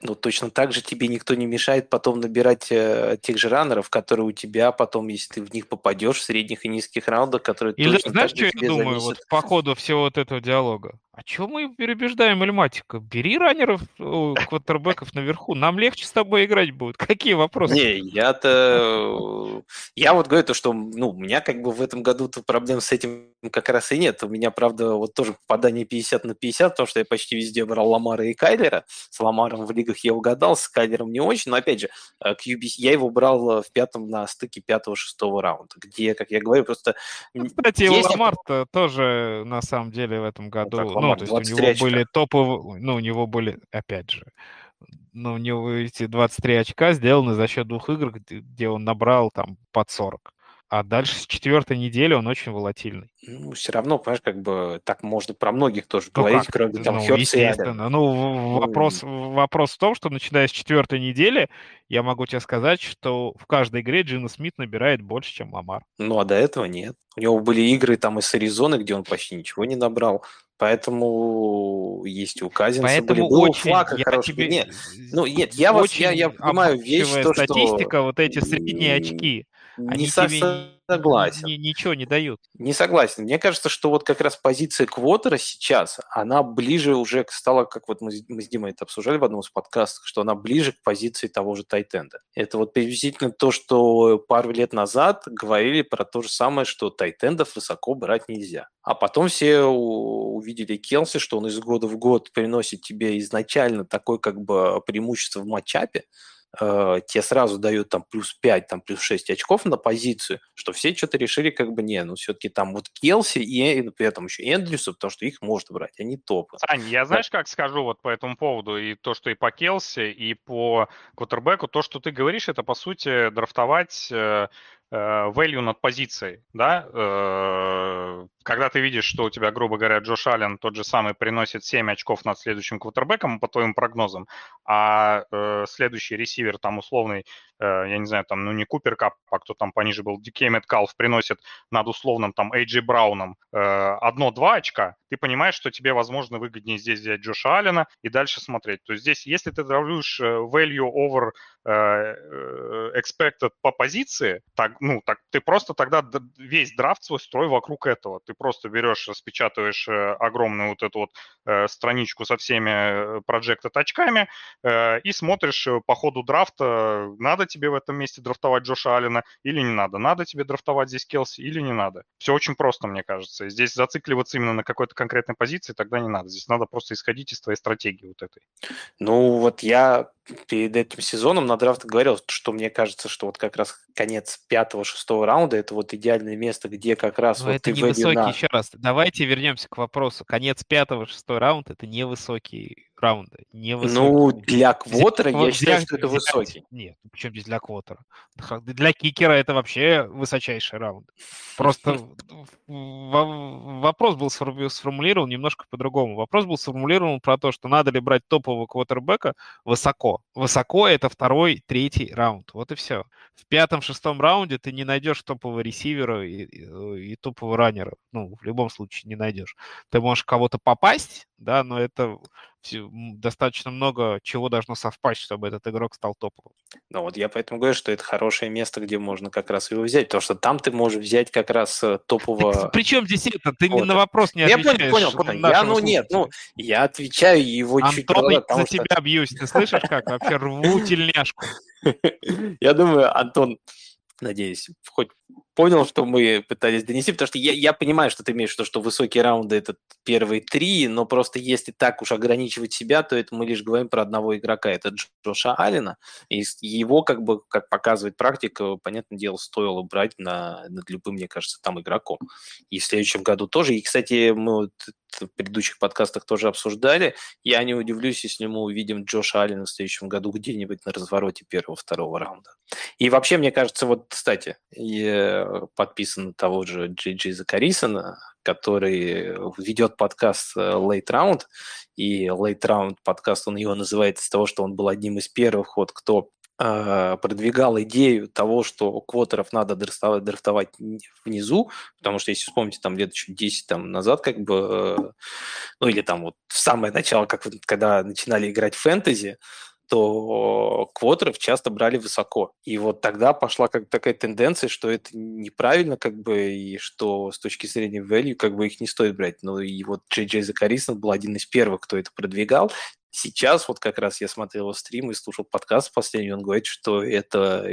Speaker 1: Ну, точно так же тебе никто не мешает потом набирать э, тех же раннеров, которые у тебя потом, если ты в них попадешь в средних и низких раундах, которые
Speaker 2: Или точно знаешь, что я думаю вот по ходу всего вот этого диалога? А чем мы перебеждаем Эльматика? Бери раннеров, квотербеков наверху, нам легче с тобой играть будет. Какие вопросы?
Speaker 1: Не, я-то... Я вот говорю то, что ну, у меня как бы в этом году-то проблем с этим как раз и нет. У меня, правда, вот тоже попадание 50 на 50, потому что я почти везде брал Ламара и Кайлера. С Ламаром в лигах я угадал, с Кайлером не очень. Но, опять же, QB, э, я его брал в пятом на стыке пятого-шестого раунда, где, как я говорю, просто...
Speaker 2: Ну, кстати, есть... Ламар тоже, на самом деле, в этом году... Ну, ну, то есть у него очка. были топовые, ну, у него были, опять же, ну, у него эти 23 очка сделаны за счет двух игр, где он набрал там под 40. А дальше с четвертой недели он очень волатильный.
Speaker 1: Ну, все равно, понимаешь, как бы так можно про многих тоже ну говорить, как? кроме там
Speaker 2: ну, естественно. Ну, ну, вопрос, вопрос в том, что начиная с четвертой недели, я могу тебе сказать, что в каждой игре Джина Смит набирает больше, чем Ламар.
Speaker 1: Ну, а до этого нет. У него были игры там из Аризоны, где он почти ничего не набрал. Поэтому есть у Казинца
Speaker 2: Поэтому
Speaker 1: были.
Speaker 2: очень,
Speaker 1: Флака
Speaker 2: я
Speaker 1: хороший.
Speaker 2: тебе,
Speaker 1: Нет, ну нет, я вот я, я понимаю вещь, то,
Speaker 2: статистика, вот эти средние очки,
Speaker 1: не
Speaker 2: они
Speaker 1: со-
Speaker 2: тебе
Speaker 1: согласен.
Speaker 2: ни- ничего не дают.
Speaker 1: Не согласен. Мне кажется, что вот как раз позиция Квотера сейчас, она ближе уже стала, как вот мы, с- мы с Димой это обсуждали в одном из подкастов, что она ближе к позиции того же Тайтенда. Это вот приблизительно то, что пару лет назад говорили про то же самое, что Тайтендов высоко брать нельзя. А потом все увидели Келси, что он из года в год приносит тебе изначально такое как бы преимущество в матчапе, э, тебе сразу дают там плюс 5, там плюс 6 очков на позицию, что все что-то решили как бы не, ну все-таки там вот Келси и, и при этом еще Эндрюса, потому что их можно брать, они топы.
Speaker 3: Сань, я знаешь, как скажу вот по этому поводу, и то, что и по Келси, и по квотербеку, то, что ты говоришь, это, по сути, драфтовать э, э, value над позицией, да, Э, когда ты видишь, что у тебя, грубо говоря, Джош Аллен тот же самый приносит 7 очков над следующим квотербеком, по твоим прогнозам, а э, следующий ресивер, там, условный, э, я не знаю, там, ну, не Купер Кап, а кто там пониже был, Дикей Меткалф приносит над условным, там, Эйджи Брауном э, одно-два очка, ты понимаешь, что тебе, возможно, выгоднее здесь взять Джоша Аллена и дальше смотреть. То есть здесь, если ты дравлюешь э, value over э, э, expected по позиции, так, ну, так ты просто тогда весь драфт свой строй вокруг этого. Ты просто берешь, распечатываешь э, огромную вот эту вот э, страничку со всеми э, projected очками э, и смотришь э, по ходу драфта, надо тебе в этом месте драфтовать Джоша Аллена или не надо, надо тебе драфтовать здесь Келси или не надо. Все очень просто, мне кажется. Здесь зацикливаться именно на какой-то конкретной позиции тогда не надо. Здесь надо просто исходить из твоей стратегии вот этой.
Speaker 1: Ну, вот я перед этим сезоном на драфт говорил, что мне кажется, что вот как раз конец пятого-шестого раунда это вот идеальное место, где как раз
Speaker 2: Но
Speaker 1: вот
Speaker 2: это
Speaker 1: ты
Speaker 2: не
Speaker 1: value
Speaker 2: высокий,
Speaker 1: на-
Speaker 2: еще раз. Давайте вернемся к вопросу. Конец пятого, шестой раунд это не раунд. Не высокий.
Speaker 1: Ну, для квотера я считаю, что это высокий.
Speaker 2: Нет, ну причем здесь для квотера? Для кикера это вообще высочайший раунд. Просто во- вопрос был сформу- сформулирован немножко по-другому. Вопрос был сформулирован про то, что надо ли брать топового квотербека высоко. Высоко это второй, третий раунд. Вот и все. В пятом-шестом раунде ты не найдешь топового ресивера и, и- и топового раннера. Ну, в любом случае не найдешь. Ты можешь кого-то попасть, да, но это достаточно много чего должно совпасть, чтобы этот игрок стал топовым.
Speaker 1: Ну вот я поэтому говорю, что это хорошее место, где можно как раз его взять, потому что там ты можешь взять как раз э, топового...
Speaker 2: Причем здесь это? Ты
Speaker 1: Вот.
Speaker 2: на вопрос не
Speaker 1: Я
Speaker 2: отвечаешь.
Speaker 1: понял, понял, понял. Я, ну нет, ну,
Speaker 2: слушателя.
Speaker 1: я отвечаю его чуть
Speaker 2: Антон, я
Speaker 1: потому
Speaker 2: за
Speaker 1: что-
Speaker 2: тебя бьюсь. Ты слышишь, как вообще рву тельняшку?
Speaker 1: Я думаю, Антон, надеюсь, хоть понял, что мы пытались донести, потому что я, я понимаю, что ты имеешь в виду, что высокие раунды – это первые три, но просто если так уж ограничивать себя, то это мы лишь говорим про одного игрока, это Дж- Джоша Аллена, и его, как бы, как показывает практика, понятное дело, стоило брать на, над любым, мне кажется, там игроком. И в следующем году тоже. И, кстати, мы вот в предыдущих подкастах тоже обсуждали, я не удивлюсь, если мы увидим Джоша Аллена в следующем году где-нибудь на развороте первого-второго раунда. И вообще, мне кажется, вот, кстати, подписан на того же Джей Закарисона, который ведет подкаст э, Late Round, и Late Round подкаст, он его называет из того, что он был одним из первых, вот, кто э, продвигал идею того, что квотеров надо драфтовать, драфтовать внизу, потому что, если вспомните, там лет чуть 10 там, назад, как бы, э, ну или там вот в самое начало, как когда начинали играть в фэнтези, то квотеров часто брали высоко. И вот тогда пошла как такая тенденция, что это неправильно, как бы, и что с точки зрения value, как бы их не стоит брать. Ну и вот Джей Джей Закарисон был один из первых, кто это продвигал. Сейчас вот как раз я смотрел его стрим и слушал подкаст последний, он говорит, что это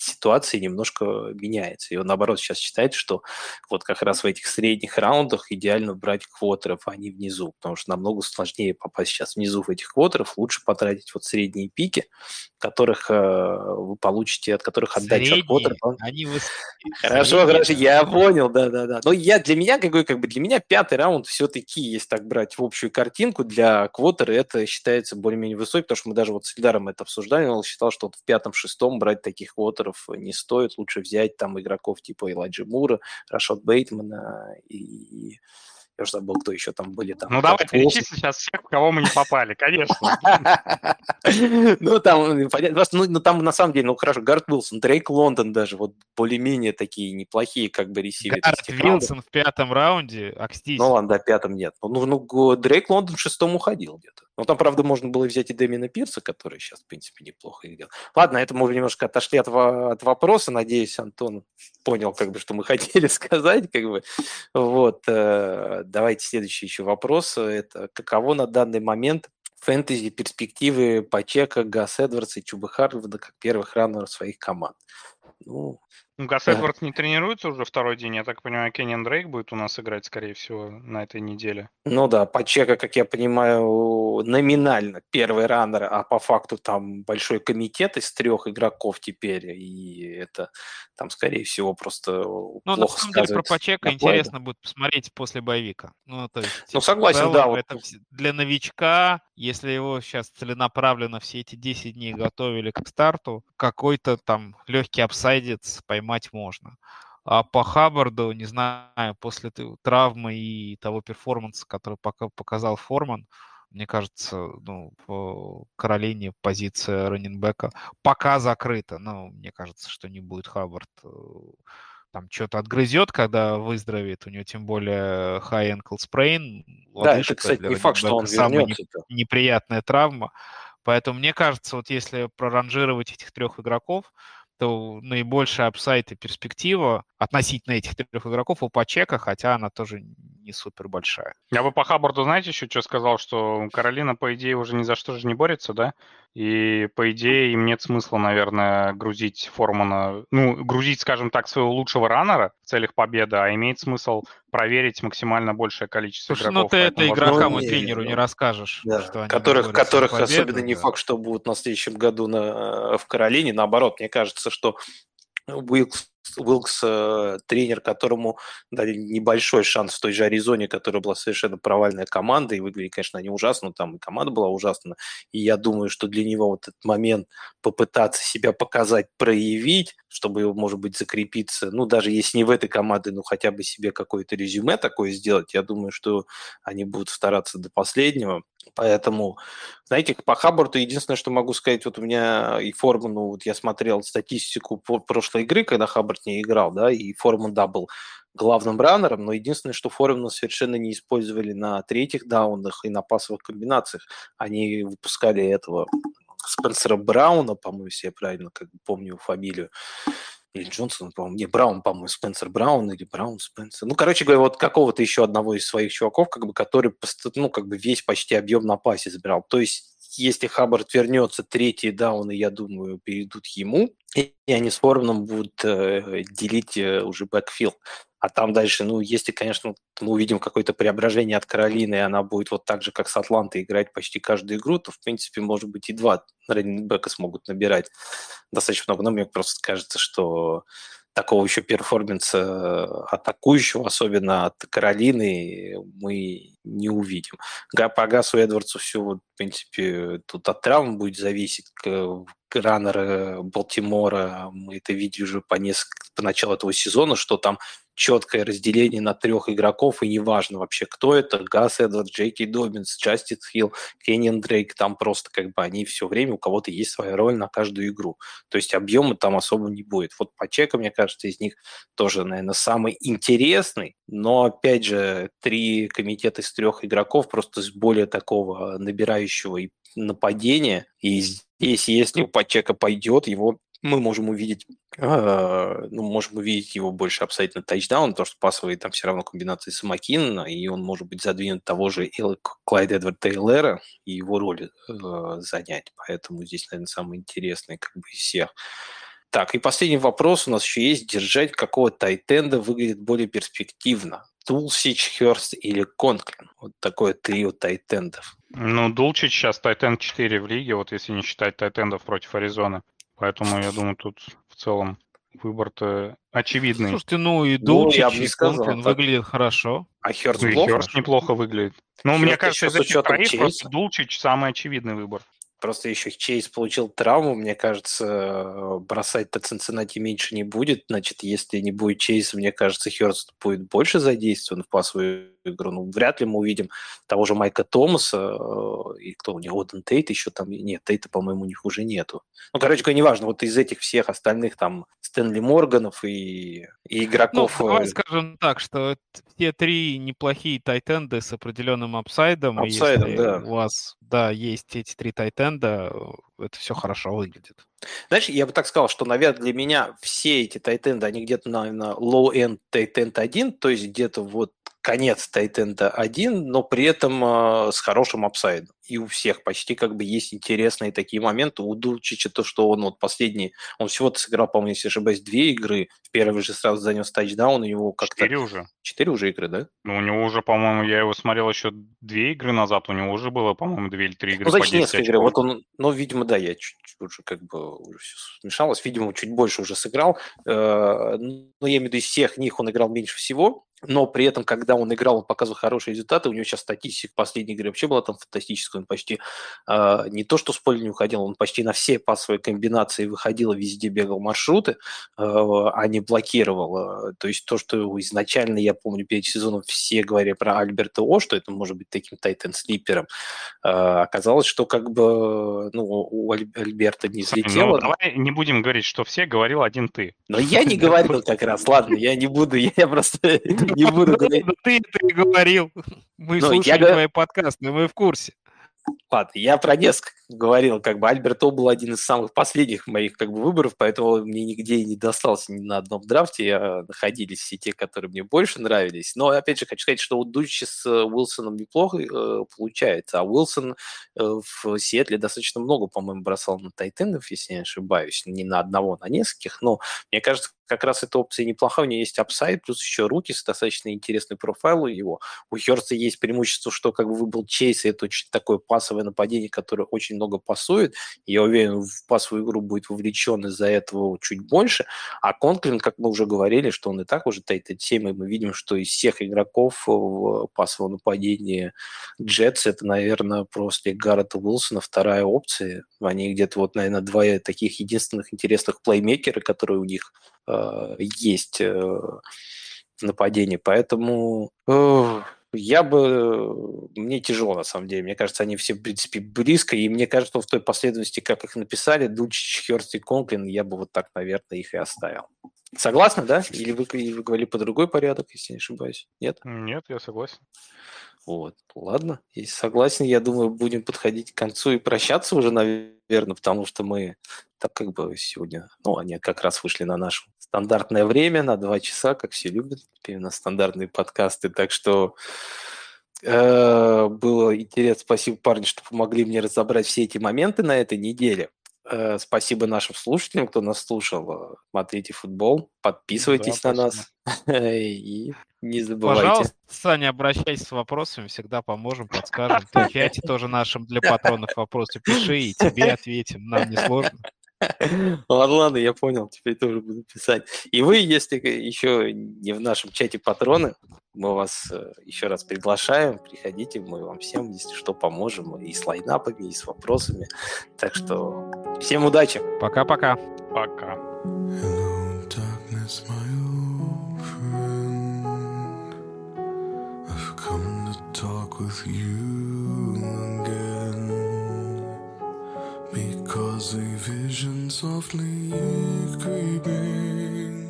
Speaker 1: ситуация немножко меняется. И он, наоборот, сейчас считает, что вот как раз в этих средних раундах идеально брать квотеров, а не внизу, потому что намного сложнее попасть сейчас внизу в этих квотеров, лучше потратить вот средние пики, которых э, вы получите, от которых отдача от он-
Speaker 2: они высокие.
Speaker 1: Хорошо, хорошо, я понял, да-да-да. Но я для меня, как бы, как бы для меня пятый раунд все-таки, если так брать в общую картинку, для квотера это считается более-менее высокий, потому что мы даже вот с Ильдаром это обсуждали, он считал, что вот в пятом-шестом брать таких квотеров не стоит, лучше взять там игроков типа Элайджи Мура, Рашот Бейтмана и Я уже забыл, кто еще там были. Там,
Speaker 3: ну, давай перечисли сейчас всех, кого мы не попали, конечно.
Speaker 1: Ну, там, понятно, ну, ну, там, на самом деле, ну, хорошо, Гард Уилсон, Дрейк Лондон даже, вот более-менее такие неплохие, как бы, ресиверы.
Speaker 2: Гард Уилсон в пятом раунде, Акстись.
Speaker 1: Ну, ладно, да, пятом нет. Ну, ну, Дрейк Лондон в шестом уходил где-то. Ну, там, правда, можно было взять и Дэмина Пирса, который сейчас, в принципе, неплохо играл. Ладно, это мы немножко отошли от, от вопроса. Надеюсь, Антон понял, как бы, что мы хотели сказать. Как бы. Вот. Э, давайте следующий еще вопрос. Это каково на данный момент фэнтези перспективы Пачека, Гас Эдвардса и Чуба Харварда как первых раннеров своих команд?
Speaker 3: Ну, Гас да. Эдвардс не тренируется уже второй день. Я так понимаю, Кеннин Дрейк будет у нас играть, скорее всего, на этой неделе.
Speaker 1: Ну да, по чека, как я понимаю, номинально первый раннер, а по факту там большой комитет из трех игроков теперь, и это там, скорее всего, просто Ну, на самом деле,
Speaker 2: про Пачека интересно будет посмотреть после боевика.
Speaker 1: Ну, то есть, ну согласен, да.
Speaker 2: Это вот. Для новичка, если его сейчас целенаправленно все эти 10 дней готовили к старту, какой-то там легкий апсайдец поймать поймать можно. А по Хаббарду, не знаю, после травмы и того перформанса, который пока показал Форман, мне кажется, ну, в Каролине позиция раненбека пока закрыта. Но мне кажется, что не будет Хаббард э, там что-то отгрызет, когда выздоровеет. У него тем более high ankle sprain.
Speaker 1: Да, это, кстати, не факт, что он самая
Speaker 2: неприятная травма. Поэтому мне кажется, вот если проранжировать этих трех игроков, то наибольшая апсайт и перспектива относительно этих трех игроков у Пачека, хотя она тоже не супер большая.
Speaker 3: Я бы по Хаббарду, знаете, еще что сказал, что Каролина, по идее, уже ни за что же не борется, да? И, по идее, им нет смысла, наверное, грузить Формана, ну, грузить, скажем так, своего лучшего раннера в целях победы, а имеет смысл проверить максимально большее количество Слушай,
Speaker 2: игроков. ну ты это игрокам и тренеру не расскажешь.
Speaker 1: Да. Что которых которых победу, особенно да. не факт, что будут на следующем году на, в Каролине. Наоборот, мне кажется, что Уилкс Уилкс э, тренер, которому дали небольшой шанс в той же Аризоне, которая была совершенно провальная команда, и выглядели, конечно, они ужасно, там и команда была ужасна, и я думаю, что для него вот этот момент попытаться себя показать, проявить, чтобы, может быть, закрепиться, ну, даже если не в этой команде, ну, хотя бы себе какое-то резюме такое сделать, я думаю, что они будут стараться до последнего, Поэтому, знаете, по Хаббарту единственное, что могу сказать, вот у меня и Форман, ну, вот я смотрел статистику прошлой игры, когда Хаббард не играл, да, и Форман, да, был главным раннером, но единственное, что Формана совершенно не использовали на третьих даунах и на пасовых комбинациях. Они выпускали этого Спенсера Брауна, по-моему, если я правильно как помню фамилию, или Джонсон, по-моему, не, Браун, по-моему, Спенсер Браун или Браун Спенсер. Ну, короче говоря, вот какого-то еще одного из своих чуваков, как бы, который, ну, как бы весь почти объем на пасе забирал. То есть, если Хаббард вернется, третьи дауны, я думаю, перейдут ему, и они с Форманом будут э, делить э, уже бэкфилд. А там дальше, ну, если, конечно, мы увидим какое-то преображение от Каролины, и она будет вот так же, как с Атлантой, играть почти каждую игру, то, в принципе, может быть, и два раннинбека смогут набирать достаточно много. Но мне просто кажется, что такого еще перформанса э, атакующего, особенно от Каролины, мы не увидим. По Гасу Эдвардсу все, в принципе, тут от травм будет зависеть. Раннеры Балтимора, мы это видели уже по, несколько, по началу этого сезона, что там четкое разделение на трех игроков, и неважно вообще, кто это, Гас Эдвард, Джейки Добинс, Джастис Хилл, Кенниан Дрейк, там просто как бы они все время, у кого-то есть своя роль на каждую игру. То есть объема там особо не будет. Вот по чеку, мне кажется, из них тоже, наверное, самый интересный, но, опять же, три комитета из трех игроков просто с более такого набирающего и нападения. И здесь, если у Пачека пойдет, его мы можем увидеть, э, ну, можем увидеть его больше upside на тачдаун, потому что пасовые там все равно комбинации за Маккинноном, и он может быть задвинут того же Клайда Эдвардс-Элера и его роль э, занять. Поэтому здесь, наверное, самый интересный как бы из всех. Так, и последний вопрос у нас еще есть. Держать какого тайтенда выглядит более перспективно? Дулчич, Херст или Конклин? Вот такое трио тайтендов.
Speaker 3: Ну, Дулчич сейчас тайтенд 4 в лиге, вот если не считать тайтендов против Аризоны. Поэтому я думаю, тут в целом выбор-то очевидный.
Speaker 2: Слушайте, ну и Дулчич, ну, и Конклин выглядит хорошо.
Speaker 3: А Херст ну, плохо? Херст неплохо выглядит. Ну, мне кажется, из этих троих просто Дулчич самый очевидный выбор.
Speaker 1: Просто еще Чейз получил травму, мне кажется, бросать-то Цинциннати меньше не будет. Значит, если не будет Чейза, мне кажется, Херст будет больше задействован в пасовой эту игру. Ну, вряд ли мы увидим того же Майка Томаса э, и кто у него, Оден Тейт еще там, нет, Тейта, по-моему, у них уже нету. Ну, короче говоря, неважно, вот из этих всех остальных там Стэнли Морганов и, и игроков...
Speaker 2: Ну, давай скажем так, что все три неплохие тайтенды с определенным апсайдом.
Speaker 1: Апсайдом, да.
Speaker 2: у вас, да, есть эти три тайтенда, это все хорошо выглядит.
Speaker 1: Знаешь, я бы так сказал, что, наверное, для меня все эти тайтенды, они где-то, наверное, low-end тайтенд 1, то есть где-то вот конец тайтенда 1, но при этом э, с хорошим апсайдом. И у всех почти как бы есть интересные такие моменты. У Дулчича то, что он вот последний, он всего-то сыграл, по-моему, если ошибаюсь, две игры. В первый же сразу занес тачдаун, у него как-то...
Speaker 4: Четыре уже.
Speaker 1: Четыре уже игры, да?
Speaker 4: Ну, у него уже, по-моему, я его смотрел еще две игры назад, у него уже было, по-моему, две или три игры.
Speaker 1: Ну, значит, несколько игр. Вот он, ну, видимо, да, я чуть-чуть уже как бы уже все смешалось. Видимо, чуть больше уже сыграл. Э, но я имею в виду, из всех них он играл меньше всего но при этом, когда он играл, он показывал хорошие результаты. У него сейчас статистика последней игре вообще была там фантастическая. Он почти э, не то, что с поля не уходил, он почти на все пасовые комбинации выходил, везде бегал маршруты, э, а не блокировал. То есть то, что изначально, я помню, перед сезоном все говорили про Альберта О, что это может быть таким тайтен-слипером, э, оказалось, что как бы ну, у Альберта не взлетело.
Speaker 4: Ну, давай не будем говорить, что все, говорил один ты.
Speaker 1: Но я не говорил как раз, ладно, я не буду, я просто не буду говорить.
Speaker 2: Ты это говорил. Мы слушали твои подкасты, мы в курсе.
Speaker 1: Ладно, я про несколько говорил, как бы Альберт О был один из самых последних моих как бы выборов, поэтому мне нигде и не достался ни на одном драфте, я находились все те, которые мне больше нравились. Но опять же хочу сказать, что у Дучи с э, Уилсоном неплохо э, получается, а Уилсон э, в Сиэтле достаточно много, по-моему, бросал на тайтендов, если не ошибаюсь, не на одного, на нескольких, но мне кажется, как раз эта опция неплохая, у него есть апсайд, плюс еще rookie достаточно интересный profile у него. У Херста есть преимущество, что как бы выбыл Чейз, и это очень такое пасовое нападение, которое очень много пасует. Я уверен, в пасовую игру будет вовлечен из-за этого чуть больше. А Конклин, как мы уже говорили, что он и так уже тайтенд 7, и мы видим, что из всех игроков в пасовом нападении Джетс, это, наверное, после Гаррета Уилсона вторая опция. Они где-то вот, наверное, два таких единственных интересных плеймейкера, которые у них э, есть э, в нападении. Поэтому э, я бы... Мне тяжело, на самом деле. Мне кажется, они все, в принципе, близко. И мне кажется, в той последовательности, как их написали, Дучич, Херст и Конклин, я бы вот так, наверное, их и оставил. Согласны, да? Или вы, или вы говорили по другой порядок, если не ошибаюсь? Нет?
Speaker 4: Нет, я согласен.
Speaker 1: Вот, ладно, если согласен, я думаю, будем подходить к концу и прощаться уже, наверное, потому что мы так как бы сегодня, ну, они как раз вышли на наше стандартное время, на два часа, как все любят, именно стандартные подкасты, так что э, было интересно, спасибо, парни, что помогли мне разобрать все эти моменты на этой неделе. Э, спасибо нашим слушателям, кто нас слушал. Смотрите футбол, подписывайтесь да, на нас и не забывайте.
Speaker 2: Пожалуйста, Саня, обращайся с вопросами, всегда поможем, подскажем. Ты в чате тоже нашим для патронов вопросы пиши, и тебе ответим, нам не сложно.
Speaker 1: Ладно, ладно, я понял, теперь тоже буду писать. И вы, если еще не в нашем чате патроны, мы вас э, еще раз приглашаем, приходите, мы вам всем, если что, поможем и с лайнапами, и с вопросами. Так что всем удачи.
Speaker 2: Пока-пока.
Speaker 4: Пока. Hello, darkness, my old friend. I've come to talk with you Because a vision softly creeping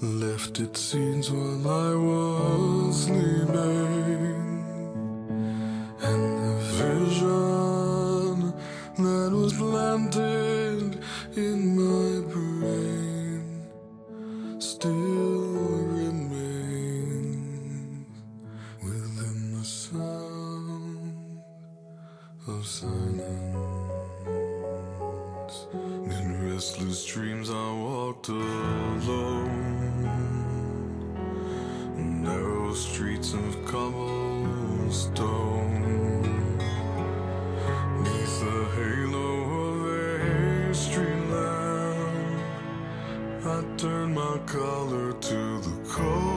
Speaker 4: left its scenes while I was sleeping, and the vision that was planted in color to the cold.